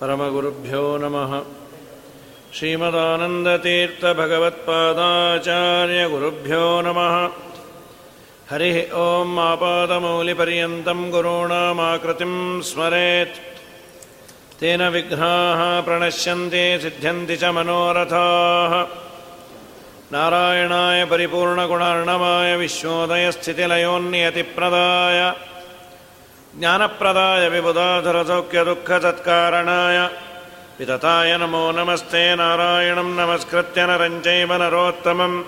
परमगुरुभ्यो नमः। श्रीमदानन्दतीर्थभगवत्पादाचार्यगुरुभ्यो नमः। हरिः ॐ आपादमौलिपर्यन्तं गुरूणामाकृतिं स्मरेत्। तेन विघ्नाः प्रणश्यन्ति सिद्ध्यन्ति च मनोरथाः। नारायणाय परिपूर्णगुणार्णवाय विश्वोदयस्थितिलयोन्नियतिप्रदाय ज्ञानप्रदाय विबुधाधुरसौख्यदुःखसत्कारणाय वितताय नमो नमस्ते नारायणं नमस्कृत्य नरञ्चैव नरोत्तमम्।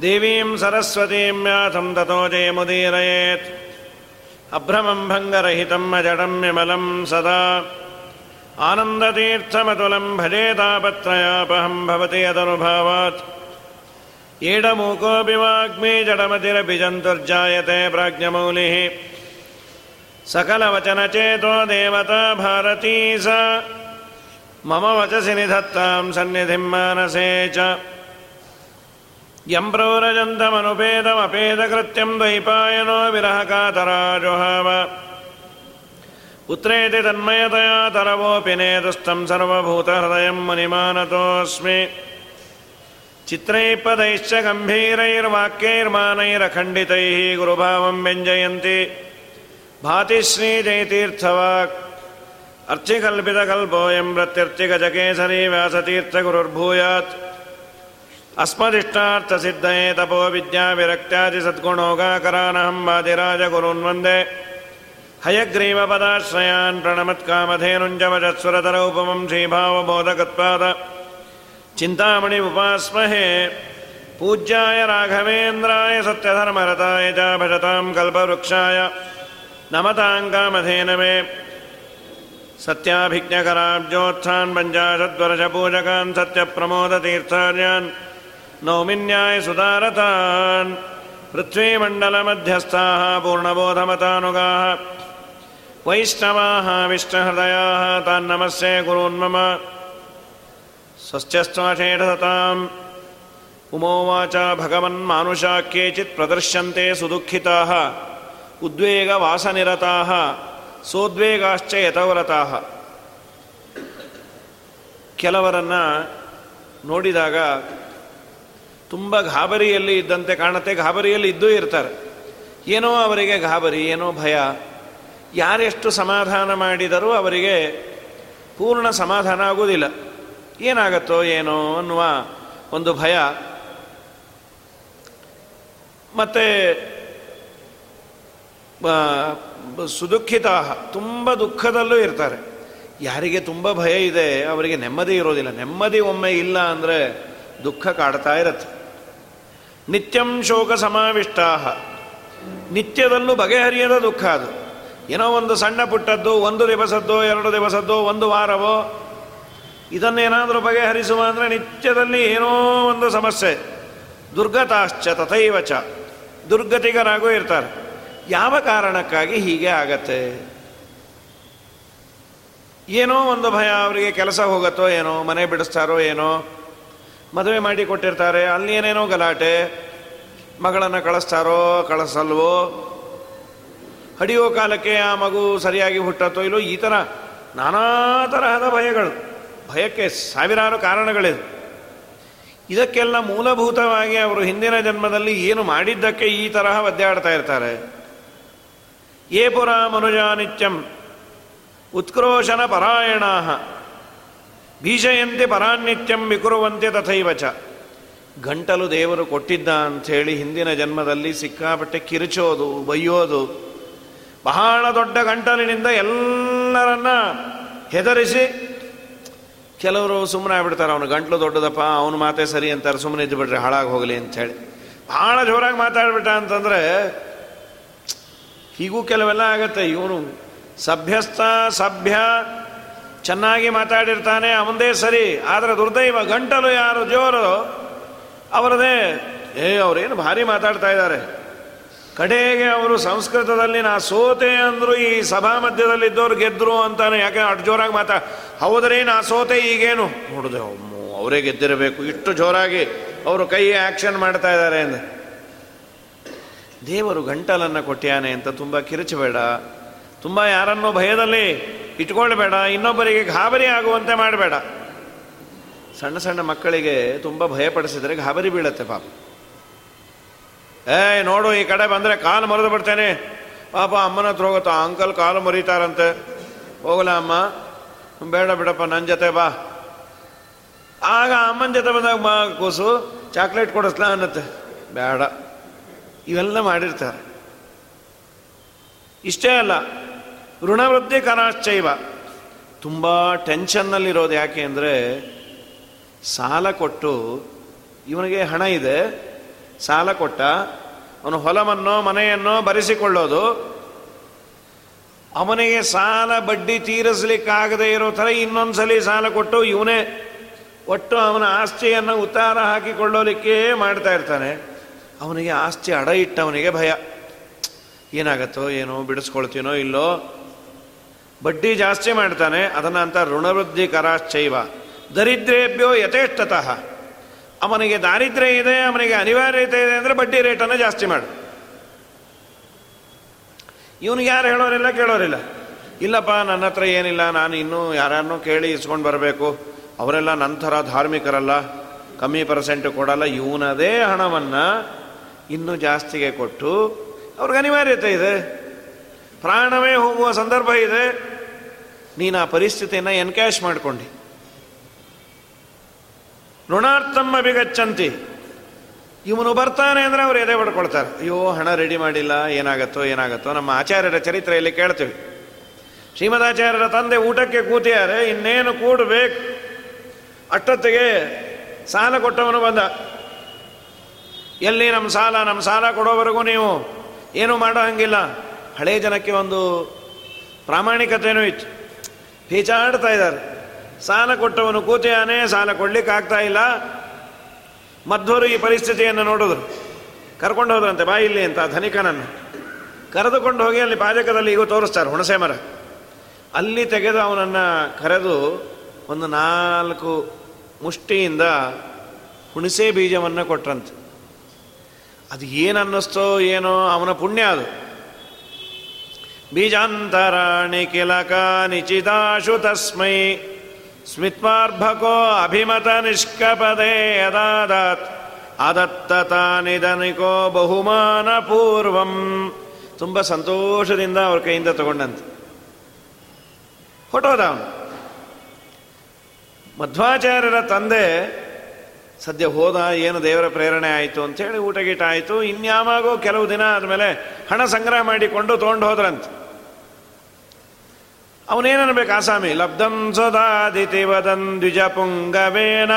देवीं सरस्वतीं व्याथं ततो जयमुदीरयेत्। अभ्रमं भङ्गरहितम् अजडं विमलं सदा। आनन्दतीर्थमतुलं भजेतापत्रयापहं भवति यदनुभावात्। ईडमूकोऽपि वाग्मी जडमतिरपि जन्तुर्जायते प्राज्ञमौलिः सकलवचनचेतो देवता भारती स। मम वचसि निधत्तां सन्निधिं मानसे च। यं प्रौरजन्तमनुपेदमपेदकृत्यं द्वैपायनो विरहकातराजुहाव। पुत्रेति तन्मयतया तरवोऽपि नेतुस्थं सर्वभूतहृदयं मुनिमानतोऽस्मि। चित्रैः पदैश्च गम्भीरैर्वाक्यैर्मानैरखण्डितैः गुरुभावं व्यञ्जयन्ति भाति श्रीजयतीर्थवाक् अर्चिकल्पितकल्पोऽयं प्रत्यर्चिगजकेसरी व्यासतीर्थगुरुर्भूयात्। अस्मदिष्टार्थसिद्धये तपो विद्याविरक्त्यादिसद्गुणोगाकरानहं वादिराजगुरून् वंदे। हयग्रीवपदाश्रयान् प्रणमत्कामधेनुञ्जवजत्सुरतरौपमं श्रीभावबोधगत्पाद चिन्तामणि उपास्महे पूज्याय राघवेन्द्राय सत्यधर्मरताय च भजतां कल्पवृक्षाय। नमताङ्कामधेनमे सत्याभिज्ञकराब्जोत्थान् पञ्चाशद्वर्षपूजकान् सत्यप्रमोदतीर्थार्यान् नौमिन्याय सुदारतान् पृथ्वीमण्डलमध्यस्थाः पूर्णबोधमतानुगाः वैष्णवाः विष्णुहृदयाः तान्नमस्ये गुरून्मम स्वस्त्यस्त्वाषेढसताम् उमोवाच भगवन्मानुषा केचित् प्रदर्श्यन्ते सुदुःखिताः ಉದ್ವೇಗವಾಸನಿರತಾಹ ಸೋದ್ವೇಗಾಶ್ಚ ಯಥವ್ರತಾಹ. ಕೆಲವರನ್ನು ನೋಡಿದಾಗ ತುಂಬ ಗಾಬರಿಯಲ್ಲಿ ಇದ್ದಂತೆ ಕಾಣುತ್ತೆ, ಗಾಬರಿಯಲ್ಲಿ ಇದ್ದೂ ಇರ್ತಾರೆ. ಏನೋ ಅವರಿಗೆ ಗಾಬರಿ, ಏನೋ ಭಯ. ಯಾರೆಷ್ಟು ಸಮಾಧಾನ ಮಾಡಿದರೂ ಅವರಿಗೆ ಪೂರ್ಣ ಸಮಾಧಾನ ಆಗುವುದಿಲ್ಲ. ಏನಾಗತ್ತೋ ಏನೋ ಅನ್ನುವ ಒಂದು ಭಯ. ಮತ್ತು ಸುದುಃಖಿತ ತುಂಬ ದುಃಖದಲ್ಲೂ ಇರ್ತಾರೆ. ಯಾರಿಗೆ ತುಂಬ ಭಯ ಇದೆ, ಅವರಿಗೆ ನೆಮ್ಮದಿ ಇರೋದಿಲ್ಲ. ನೆಮ್ಮದಿ ಒಮ್ಮೆ ಇಲ್ಲ ಅಂದರೆ ದುಃಖ ಕಾಡ್ತಾ ಇರತ್ತೆ. ನಿತ್ಯಂ ಶೋಕ ಸಮಾವಿಷ್ಟಾ ನಿತ್ಯದಲ್ಲೂ ಬಗೆಹರಿಯದ ದುಃಖ ಅದು. ಏನೋ ಒಂದು ಸಣ್ಣ ಪುಟ್ಟದ್ದು, ಒಂದು ದಿವಸದ್ದೋ, ಎರಡು ದಿವಸದ್ದೋ, ಒಂದು ವಾರವೋ, ಇದನ್ನೇನಾದರೂ ಬಗೆಹರಿಸುವ ಅಂದರೆ ನಿತ್ಯದಲ್ಲಿ ಏನೋ ಒಂದು ಸಮಸ್ಯೆ. ದುರ್ಗತಾಶ್ಚ ತಥೈವಚ. ದುರ್ಗತಿಗರಾಗೂ ಇರ್ತಾರೆ. ಯಾವ ಕಾರಣಕ್ಕಾಗಿ ಹೀಗೆ ಆಗತ್ತೆ? ಏನೋ ಒಂದು ಭಯ ಅವರಿಗೆ ಕೆಲಸ ಹೋಗತ್ತೋ ಏನೋ, ಮನೆ ಬಿಡಿಸ್ತಾರೋ ಏನೋ, ಮದುವೆ ಮಾಡಿ ಕೊಟ್ಟಿರ್ತಾರೆ, ಅಲ್ಲಿ ಏನೇನೋ ಗಲಾಟೆ, ಮಗಳನ್ನು ಕಳಿಸ್ತಾರೋ, ಕಳಿಸಲ್ವೋ? ಹಡಿಯೋ ಕಾಲಕ್ಕೆ ಆ ಮಗು ಸರಿಯಾಗಿ ಹುಟ್ಟತ್ತೋ ಇಲ್ಲೋ? ಈ ಥರ ನಾನಾ ತರಹದ ಭಯಗಳು. ಭಯಕ್ಕೆ ಸಾವಿರಾರು ಕಾರಣಗಳಿದೆ ಇದಕ್ಕೆಲ್ಲ ಮೂಲಭೂತವಾಗಿ ಅವರು ಹಿಂದಿನ ಜನ್ಮದಲ್ಲಿ ಏನು ಮಾಡಿದ್ದಕ್ಕೆ ಈ ತರಹ ಒದ್ದಾಡ್ತಾ ಇರ್ತಾರೆ? ಯೇ ಪುರ ಮನುಜಾನಿತ್ಯಂ ಉತ್ಕ್ರೋಶನ ಪರಾಯಣ ಬೀಜಯಂತೆ ಪರಾನ್ನಿತ್ಯಂ ವಿಕುರುವಂತೆ ತಥೈವಚ ಗಂಟಲು ದೇವರು ಕೊಟ್ಟಿದ್ದ ಅಂಥೇಳಿ ಹಿಂದಿನ ಜನ್ಮದಲ್ಲಿ ಸಿಕ್ಕಾಪಟ್ಟೆ ಕಿರುಚೋದು ಬೈಯೋದು ಬಹಳ ದೊಡ್ಡ ಗಂಟಲಿನಿಂದ ಎಲ್ಲರನ್ನ ಹೆದರಿಸಿ ಕೆಲವರು ಸುಮ್ಮನೆ ಆಗ್ಬಿಡ್ತಾರೆ, ಅವನು ಗಂಟ್ಲು ದೊಡ್ಡದಪ್ಪ, ಅವನು ಮಾತೇ ಸರಿ ಅಂತಾರೆ ಸುಮ್ಮನೆ ಇದ್ದು ಬಿಡ್ರಿ ಹಾಳಾಗಿ ಹೋಗಲಿ ಅಂಥೇಳಿ। ಭಾಳ ಜೋರಾಗಿ ಮಾತಾಡ್ಬಿಟ್ಟ ಅಂತಂದರೆ ಹೀಗೂ ಕೆಲವೆಲ್ಲ ಆಗತ್ತೆ. ಇವನು ಸಭ್ಯಸ್ಥ ಸಭ್ಯ ಚೆನ್ನಾಗಿ ಮಾತಾಡಿರ್ತಾನೆ ಅವನದೇ ಸರಿ. ಆದರೆ ದುರ್ದೈವ, ಗಂಟಲು ಯಾರು, ಜೋರು? ಅವರದೇ. ಏ, ಅವರೇನು ಭಾರಿ ಮಾತಾಡ್ತಾ ಇದ್ದಾರೆ. ಕಡೆಗೆ ಅವರು ಸಂಸ್ಕೃತದಲ್ಲಿ, ನಾ ಸೋತೆ ಅಂದರು ಈ ಸಭಾ ಮಧ್ಯದಲ್ಲಿ ಇದ್ದವ್ರು ಗೆದ್ರು ಅಂತಾನೆ. ಯಾಕೆ ಅಷ್ಟು ಜೋರಾಗಿ ಮಾತಾ, ಹೌದ್ರಿ, ನಾ ಸೋತೆ ಈಗೇನು? ನೋಡಿದೆ ಅವರೇ ಗೆದ್ದಿರಬೇಕು. ಇಷ್ಟು ಜೋರಾಗಿ ಅವರು ಕೈ ಆ್ಯಕ್ಷನ್ ಮಾಡ್ತಾ ಇದ್ದಾರೆ ಅಂದ್ರೆ ದೇವರು ಗಂಟಲನ್ನು ಕೊಟ್ಟಿಯಾನೆ ಅಂತ ತುಂಬ ಕಿರುಚಬೇಡ. ತುಂಬ ಯಾರನ್ನೋ ಭಯದಲ್ಲಿ ಇಟ್ಕೊಳ್ಬೇಡ. ಇನ್ನೊಬ್ಬರಿಗೆ ಗಾಬರಿ ಆಗುವಂತೆ ಮಾಡಬೇಡ. ಸಣ್ಣ ಸಣ್ಣ ಮಕ್ಕಳಿಗೆ ತುಂಬ ಭಯಪಡಿಸಿದರೆ ಗಾಬರಿ ಬೀಳತ್ತೆ ಪಾಪ. ಏಯ್, ನೋಡು, ಈ ಕಡೆ ಬಂದರೆ ಕಾಲು ಮರೆದು ಬಿಡ್ತೇನೆ. ಪಾಪ ಅಮ್ಮನ ಹತ್ರ ಹೋಗುತ್ತಾ ಅಂಕಲ್ ಕಾಲು ಮರಿತಾರಂತೆ. ಹೋಗಲ ಅಮ್ಮ. ಬೇಡ ಬಿಡಪ್ಪ ನನ್ನ ಜೊತೆ ಬಾ. ಆಗ ಅಮ್ಮನ ಜೊತೆ ಬಂದಾಗ ಮಾ ಕೂಸು, ಚಾಕ್ಲೇಟ್ ಕೊಡಿಸ್ಲಾ ಅನ್ನತ್ತೆ. ಬೇಡ. ಇವೆಲ್ಲ ಮಾಡಿರ್ತಾರೆ. ಇಷ್ಟೇ ಅಲ್ಲ, ಋಣವೃದ್ಧಿ ಕರಾಶ್ಚೈವ ತುಂಬ ಟೆನ್ಷನ್ನಲ್ಲಿರೋದು ಯಾಕೆ ಅಂದರೆ, ಸಾಲ ಕೊಟ್ಟು ಇವನಿಗೆ ಹಣ ಇದೆ, ಸಾಲ ಕೊಟ್ಟ, ಅವನು ಹೊಲವನ್ನೋ ಮನೆಯನ್ನೋ ಬರೆಸಿಕೊಳ್ಳೋದು, ಅವನಿಗೆ ಸಾಲ ಬಡ್ಡಿ ತೀರಿಸಲಿಕ್ಕಾಗದೇ ಇರೋ ಥರ ಇನ್ನೊಂದ್ಸಲಿ ಸಾಲ ಕೊಟ್ಟು ಇವನೇ ಒಟ್ಟು ಅವನ ಆಸ್ತಿಯನ್ನು ಉತ್ತಾರ ಹಾಕಿಕೊಳ್ಳೋಲಿಕ್ಕೆ ಮಾಡ್ತಾ ಇರ್ತಾನೆ. ಅವನಿಗೆ ಆಸ್ತಿ ಅಡ ಇಟ್ಟವನಿಗೆ ಭಯ. ಏನಾಗತ್ತೋ ಏನೋ ಬಿಡಿಸ್ಕೊಳ್ತೀನೋ ಇಲ್ಲೋ? ಬಡ್ಡಿ ಜಾಸ್ತಿ ಮಾಡ್ತಾನೆ, ಅದನ್ನ ಅಂತ ಋಣವೃದ್ಧಿ ಕರಾಶ್ಚೈವ. ದರಿದ್ರೇಭ್ಯೋ ಯಥೇಷ್ಟತಃ. ಅವನಿಗೆ ದಾರಿದ್ರ್ಯ ಇದೆ, ಅವನಿಗೆ ಅನಿವಾರ್ಯತೆ ಇದೆ ಅಂದರೆ ಬಡ್ಡಿ ರೇಟನ್ನು ಜಾಸ್ತಿ ಮಾಡು. ಇವನಿಗೆ ಯಾರು ಹೇಳೋರಿಲ್ಲ, ಕೇಳೋರಿಲ್ಲ. ಇಲ್ಲಪ್ಪ, ನನ್ನ ಹತ್ರ ಏನಿಲ್ಲ, ನಾನು ಇನ್ನೂ ಯಾರನ್ನೂ ಕೇಳಿ ಇಸ್ಕೊಂಡು ಬರಬೇಕು. ಅವರೆಲ್ಲ ನಂತರ ಧಾರ್ಮಿಕರಲ್ಲ. ಕಮ್ಮಿ ಪರ್ಸೆಂಟ್ ಕೊಡಲ್ಲ, ಇವನದೇ ಹಣವನ್ನು ಇನ್ನೂ ಜಾಸ್ತಿಗೆ ಕೊಟ್ಟು, ಅವ್ರಿಗೆ ಅನಿವಾರ್ಯತೆ ಇದೆ. ಪ್ರಾಣವೇ ಹೋಗುವ ಸಂದರ್ಭ ಇದೆ. ನೀನು ಆ ಪರಿಸ್ಥಿತಿಯನ್ನು ಎನ್ಕ್ಯಾಶ್ ಮಾಡಿಕೊಂಡು. ಋಣಾರ್ಥಮ್ಮ ಬಿಗಚ್ಚಂತಿ ಇವನು ಬರ್ತಾನೆ ಅಂದರೆ ಅವ್ರು ಎದೆ ಪಡ್ಕೊಳ್ತಾರೆ ಅಯ್ಯೋ, ಹಣ ರೆಡಿ ಮಾಡಿಲ್ಲ, ಏನಾಗತ್ತೋ ಏನಾಗತ್ತೋ, ನಮ್ಮ ಆಚಾರ್ಯರ ಚರಿತ್ರೆಯಲ್ಲಿ ಕೇಳ್ತೀವಿ. ಶ್ರೀಮದಾಚಾರ್ಯರ ತಂದೆ ಊಟಕ್ಕೆ ಕೂತಿಯಾರೆ ಇನ್ನೇನು ಕೂಡಬೇಕು? ಅಷ್ಟೊತ್ತಿಗೆ ಸಾಲ ಕೊಟ್ಟವನು ಬಂದ. ಎಲ್ಲಿ ನಮ್ಮ ಸಾಲ? ನಮ್ಮ ಸಾಲ ಕೊಡೋವರೆಗೂ ನೀವು ಏನೂ ಮಾಡೋ ಹಂಗಿಲ್ಲ. ಹಳೆ ಜನಕ್ಕೆ ಒಂದು ಪ್ರಾಮಾಣಿಕತೆಯೂ ಇತ್ತು. ಪೀಚಾಡ್ತಾ ಇದ್ದಾರೆ. ಸಾಲ ಕೊಟ್ಟವನು ಕೂತಿಯಾನೆ, ಸಾಲ ಕೊಡ್ಲಿಕ್ಕೆ ಆಗ್ತಾ ಇಲ್ಲ. ಮಧ್ವರು ಈ ಪರಿಸ್ಥಿತಿಯನ್ನು ನೋಡಿದ್ರು. ಕರ್ಕೊಂಡು ಹೋದ್ರಂತೆ ಬಾ ಇಲ್ಲಿ ಅಂತ ಧನಿಕನನ್ನು. ಕರೆದುಕೊಂಡು ಹೋಗಿ ಅಲ್ಲಿ ಪಾಜಕದಲ್ಲಿ ಈಗ ತೋರಿಸ್ತಾರೆ ಹುಣಸೆ ಮರ. ಅಲ್ಲಿ ತೆಗೆದು ಅವನನ್ನು ಕರೆದು ಒಂದು ನಾಲ್ಕು ಮುಷ್ಟಿಯಿಂದ ಹುಣಸೆ ಬೀಜವನ್ನು ಕೊಟ್ರಂತೆ. ಅದು ಏನನ್ನಿಸ್ತೋ ಏನೋ ಅವನ ಪುಣ್ಯ ಅದು. ಬೀಜಾಂತರಾಣಿ ಕಿಲಕ ನಿಚಿತಾಶು ತಸ್ಮೈ. ಸ್ಮಿತ್ಮಾರ್ಭಕೋ ಅಭಿಮತ ನಿಷ್ಕಪದೇ ಅದಾದಾತ್ ಅದತ್ತತಾನಿಧನಿಕೋ ಬಹುಮಾನ ಪೂರ್ವಂ. ತುಂಬ ಸಂತೋಷದಿಂದ ಅವ್ರ ಕೈಯಿಂದ ತಗೊಂಡಂತೆ. ಹೊಟ್ಟೋದ ಅವನು. ಮಧ್ವಾಚಾರ್ಯರ ತಂದೆ ಸದ್ಯ ಹೋದ ಏನು ದೇವರ ಪ್ರೇರಣೆ ಆಯಿತು ಅಂಥೇಳಿ ಊಟ ಗೀಟ ಆಯಿತು. ಇನ್ಯಾವಾಗೋ ಕೆಲವು ದಿನ ಆದಮೇಲೆ ಹಣ ಸಂಗ್ರಹ ಮಾಡಿಕೊಂಡು ತೊಗೊಂಡು ಹೋದ್ರಂತೆ. ಅವನೇನನ್ಬೇಕು ಆಸಾಮಿ ಲಬ್ಧಂ ಸದಾದಿತಿ ವದನ್ ದ್ವಿಜ ಪುಂಗವೇನ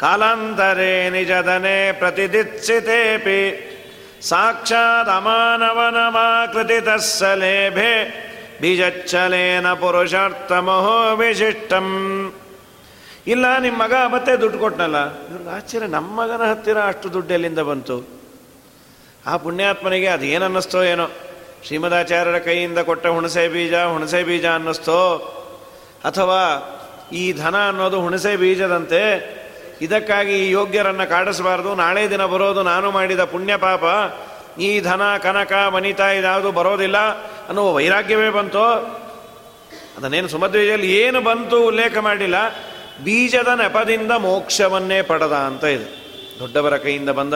ಕಾಲಾಂತರೇ ನಿಜದನೆ ಪ್ರತಿದಿತ್ಸಿತೇಪಿ ಸಾಕ್ಷಾತ್ ಅಮಾನವನಮಾಕೃತಿ ತಸ್ಸಲೇಭೆ ಬೀಜಚ್ಚಲೇನ ಪುರುಷಾರ್ಥಮಹೋ ವಿಶಿಷ್ಟಂ. ಇಲ್ಲ ನಿಮ್ಮ ಮಗ ಮತ್ತೆ ದುಡ್ಡು ಕೊಟ್ಟನಲ್ಲ ಇವ್ರಿಗೆ ಆಶ್ಚರ್ಯ, ನಮ್ಮ ಮಗನ ಹತ್ತಿರ ಅಷ್ಟು ದುಡ್ಡು ಎಲ್ಲಿಂದ ಬಂತು? ಆ ಪುಣ್ಯಾತ್ಮನಿಗೆ ಅದೇನನ್ನಿಸ್ತೋ ಏನೋ? ಶ್ರೀಮದಾಚಾರ್ಯರ ಕೈಯಿಂದ ಕೊಟ್ಟ ಹುಣಸೆ ಬೀಜ ಹುಣಸೆ ಬೀಜ ಅನ್ನಿಸ್ತೋ? ಅಥವಾ ಈ ಧನ ಅನ್ನೋದು ಹುಣಸೆ ಬೀಜದಂತೆ? ಇದಕ್ಕಾಗಿ ಈ ಯೋಗ್ಯರನ್ನು ಕಾಡಿಸಬಾರ್ದು, ನಾಳೆ ದಿನ ಬರೋದು ನಾನು ಮಾಡಿದ ಪುಣ್ಯ ಪಾಪ. ಈ ಧನ, ಕನಕ ಮನಿತ ಇದಾವುದು ಬರೋದಿಲ್ಲ ಅನ್ನುವ ವೈರಾಗ್ಯವೇ ಬಂತು? ಅದನ್ನೇನು ಸುಮಧ್ವಿಜಯಲ್ಲಿ ಏನು ಬಂತು ಉಲ್ಲೇಖ ಮಾಡಿಲ್ಲ. ಬೀಜದ ನೆಪದಿಂದ ಮೋಕ್ಷವನ್ನೇ ಪಡೆದ ಅಂತ ಇದೆ. ದೊಡ್ಡವರ ಕೈಯಿಂದ ಬಂದ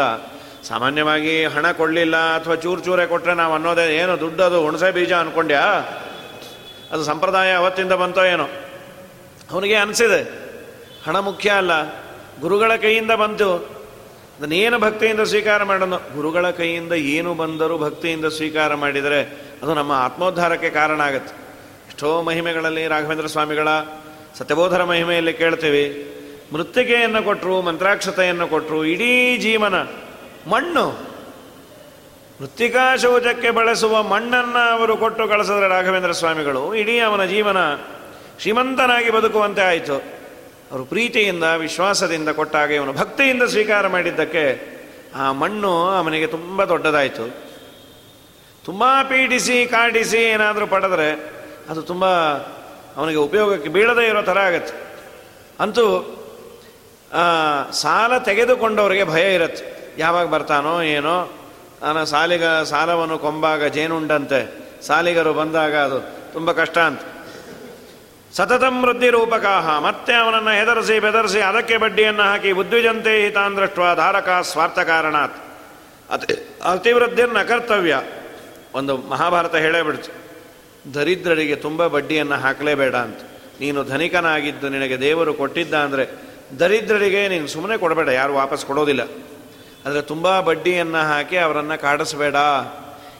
ಸಾಮಾನ್ಯವಾಗಿ ಹಣ ಕೊಡಲಿಲ್ಲ ಅಥವಾ ಚೂರು ಚೂರೇ ಕೊಟ್ಟರೆ ನಾವು ಅನ್ನೋದೇ ಏನು ಅದು ಹುಣಸೆ ಬೀಜ ಅನ್ಕೊಂಡ್ಯಾ? ಅದು ಸಂಪ್ರದಾಯ ಅವತ್ತಿಂದ ಬಂತೋ ಏನೋ? ಅವನಿಗೆ ಅನಿಸಿದೆ. ಹಣ ಮುಖ್ಯ ಅಲ್ಲ. ಗುರುಗಳ ಕೈಯಿಂದ ಬಂತು. ಅದನ್ನೇನು ಭಕ್ತಿಯಿಂದ ಸ್ವೀಕಾರ ಮಾಡೋಣ ಗುರುಗಳ ಕೈಯಿಂದ ಏನು ಬಂದರೂ ಭಕ್ತಿಯಿಂದ ಸ್ವೀಕಾರ ಮಾಡಿದರೆ ಅದು ನಮ್ಮ ಆತ್ಮೋದ್ಧಾರಕ್ಕೆ ಕಾರಣ ಆಗುತ್ತೆ. ಎಷ್ಟೋ ಮಹಿಮೆಗಳಲ್ಲಿ ರಾಘವೇಂದ್ರ ಸ್ವಾಮಿಗಳ ಸತ್ಯಬೋಧರ ಮಹಿಮೆಯಲ್ಲಿ ಕೇಳ್ತೀವಿ. ಮೃತ್ತಿಕೆಯನ್ನು ಕೊಟ್ಟರು ಮಂತ್ರಾಕ್ಷತೆಯನ್ನು ಕೊಟ್ಟರು ಇಡೀ ಜೀವನ ಮಣ್ಣು. ಮೃತ್ತಿಕಾ ಶೌಚಕ್ಕೆ ಬಳಸುವ ಮಣ್ಣನ್ನು ಅವರು ಕೊಟ್ಟು ಕಳಿಸಿದ್ರೆ ರಾಘವೇಂದ್ರ ಸ್ವಾಮಿಗಳು, ಇಡೀ ಅವನ ಜೀವನ ಶ್ರೀಮಂತನಾಗಿ ಬದುಕುವಂತೆ ಆಯಿತು. ಅವರು ಪ್ರೀತಿಯಿಂದ, ವಿಶ್ವಾಸದಿಂದ ಕೊಟ್ಟಾಗ ಇವನು ಭಕ್ತಿಯಿಂದ ಸ್ವೀಕಾರ ಮಾಡಿದ್ದಕ್ಕೆ ಆ ಮಣ್ಣು ಅವನಿಗೆ ತುಂಬ ದೊಡ್ಡದಾಯಿತು. ತುಂಬ ಪೀಡಿಸಿ, ಕಾಡಿಸಿ ಏನಾದರೂ ಪಡೆದರೆ ಅದು ತುಂಬ ಅವನಿಗೆ ಉಪಯೋಗಕ್ಕೆ ಬೀಳದೇ ಇರೋ ಥರ ಆಗತ್ತೆ. ಅಂತೂ ಸಾಲ ತೆಗೆದುಕೊಂಡವರಿಗೆ ಭಯ ಇರುತ್ತೆ. ಯಾವಾಗ ಬರ್ತಾನೋ ಏನೋ ನಾನು ಸಾಲಿಗ, ಸಾಲವನ್ನು ಕೊಂಬಾಗ ಜೇನುಂಡಂತೆ. ಸಾಲಿಗರು ಬಂದಾಗ ಅದು ತುಂಬ ಕಷ್ಟ ಅಂತ. ಸತತಂ ವೃದ್ಧಿ ರೂಪಕಾಹ. ಮತ್ತೆ ಅವನನ್ನು ಹೆದರಿಸಿ, ಬೆದರಿಸಿ, ಅದಕ್ಕೆ ಬಡ್ಡಿಯನ್ನು ಹಾಕಿ ಬುದ್ಧಿಜಂತೆ ಹಿತಾಂದ್ರಷ್ಟ್ವ ಧಾರಕ ಸ್ವಾರ್ಥ ಕಾರಣಾತ್ ಅತಿ, ಅತಿವೃದ್ಧಿರ್ನ ಕರ್ತವ್ಯ. ಒಂದು ಮಹಾಭಾರತ ಹೇಳೇ ಬಿಡ್ತು. ದರಿದ್ರರಿಗೆ ತುಂಬ ಬಡ್ಡಿಯನ್ನು ಹಾಕಲೇಬೇಡ ಅಂತ. ನೀನು ಧನಿಕನಾಗಿದ್ದು ನಿನಗೆ ದೇವರು ಕೊಟ್ಟಿದ್ದ ಅಂದರೆ ದರಿದ್ರರಿಗೆ ನೀನು ಸುಮ್ಮನೆ ಕೊಡಬೇಡ, ಯಾರು ವಾಪಸ್ ಕೊಡೋದಿಲ್ಲ. ಆದರೆ ತುಂಬ ಬಡ್ಡಿಯನ್ನು ಹಾಕಿ ಅವರನ್ನು ಕಾಡಿಸ್ಬೇಡ.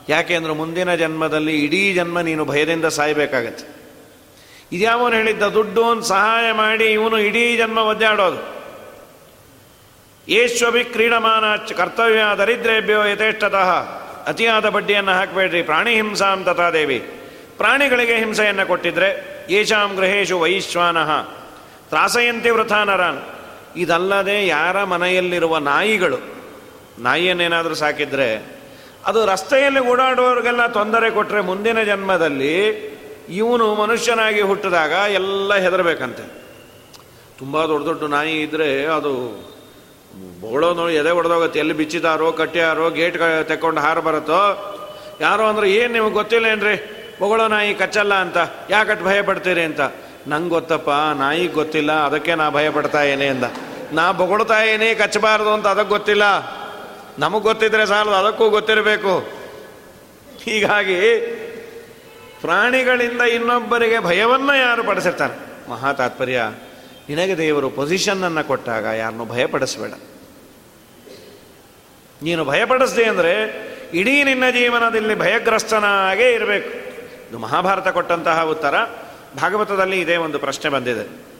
ಯಾಕೆ ಅಂದರೆ ಮುಂದಿನ ಜನ್ಮದಲ್ಲಿ ಇಡೀ ಜನ್ಮ ನೀನು ಭಯದಿಂದ ಸಾಯಬೇಕಾಗತ್ತೆ. ಇದ್ಯಾವನು ಹೇಳಿದ್ದ ದುಡ್ಡು ಒಂದು ಸಹಾಯ ಮಾಡಿ ಇವನು ಇಡೀ ಜನ್ಮ ಒದ್ದಾಡೋದು. ಏಶ್ವಭಿ ಕ್ರೀಡಮಾನ ಕರ್ತವ್ಯ ದರಿದ್ರೇಭ್ಯೋ ಯಥೇಷ್ಟತಃ. ಅತಿಯಾದ ಬಡ್ಡಿಯನ್ನು ಹಾಕಬೇಡ್ರಿ, ಪ್ರಾಣಿ ಹಿಂಸಾಂ ತಥಾದೇವಿ ಪ್ರಾಣಿಗಳಿಗೆ ಹಿಂಸೆಯನ್ನು ಕೊಟ್ಟಿದ್ರೆ ಏಷಾಂ ಗೃಹೇಶು ವೈಶ್ವಾನಃ. ತ್ರಾಸಯಂತಿ ವೃಥಾನರಾನ್ ಇದಲ್ಲದೆ ಯಾರ ಮನೆಯಲ್ಲಿರುವ ನಾಯಿಗಳು, ನಾಯಿಯನ್ನೇನಾದರೂ ಸಾಕಿದ್ರೆ ಅದು ರಸ್ತೆಯಲ್ಲಿ ಓಡಾಡುವವರಿಗೆಲ್ಲ ತೊಂದರೆ ಕೊಟ್ಟರೆ ಮುಂದಿನ ಜನ್ಮದಲ್ಲಿ ಇವನು ಮನುಷ್ಯನಾಗಿ ಹುಟ್ಟಿದಾಗ ಎಲ್ಲ ಹೆದರಬೇಕಂತೆ. ತುಂಬ ದೊಡ್ಡ ದೊಡ್ಡ ನಾಯಿ ಇದ್ದರೆ ಅದು ಬೋಳೋನು ಎದೆ ಹೊಡೆದೋಗುತ್ತೆ ಎಲ್ಲಿ ಬಿಚ್ಚಿದಾರೋ, ಕಟ್ಟಿಯಾರೋ, ಗೇಟ್ ತೆಕ್ಕೊಂಡು ಹಾರ ಬರುತ್ತೋ? ಯಾರೋ ಅಂದ್ರೆ, ಏನು ನಿಮಗೆ ಗೊತ್ತಿಲ್ಲ ಏನ್ರಿ? ಬೊಗಳೋ ನಾಯಿ ಕಚ್ಚಲ್ಲ ಅಂತ. ಯಾಕಟ್ಟು ಭಯ ಪಡ್ತೀರಿ ಅಂತ. ನಂಗೆ ಗೊತ್ತಪ್ಪ ನಾಯಿ ಗೊತ್ತಿಲ್ಲ, ಅದಕ್ಕೆ ನಾ ಭಯ ಪಡ್ತಾ ಏನೇ ಅಂದ. ನಾ ಬೊಗಳ್ತಾ ಏನೇ ಕಚ್ಚಬಾರ್ದು ಅಂತ ಅದಕ್ಕೆ ಗೊತ್ತಿಲ್ಲ. ನಮಗೆ ಗೊತ್ತಿದ್ರೆ ಸಾಲದು, ಅದಕ್ಕೂ ಗೊತ್ತಿರಬೇಕು. ಹೀಗಾಗಿ ಪ್ರಾಣಿಗಳಿಂದ ಇನ್ನೊಬ್ಬರಿಗೆ ಭಯವನ್ನು ಯಾರು ಪಡಿಸಿರ್ತಾರೆ? ಮಹಾ ತಾತ್ಪರ್ಯ. ನಿನಗೆ ದೇವರು ಪೊಸಿಷನ್ನನ್ನು ಕೊಟ್ಟಾಗ ಯಾರನ್ನು ಭಯಪಡಿಸ್ಬೇಡ ನೀನು ಭಯಪಡಿಸ್ದೆ ಅಂದರೆ ಇಡೀ ನಿನ್ನ ಜೀವನದಲ್ಲಿ ಭಯಗ್ರಸ್ತನಾಗೇ ಇರಬೇಕು. ಇದು ಮಹಾಭಾರತ ಕೊಟ್ಟಂತಹ ಉತ್ತರ. ಭಾಗವತದಲ್ಲಿ ಇದೇ ಒಂದು ಪ್ರಶ್ನೆ ಬಂದಿದೆ.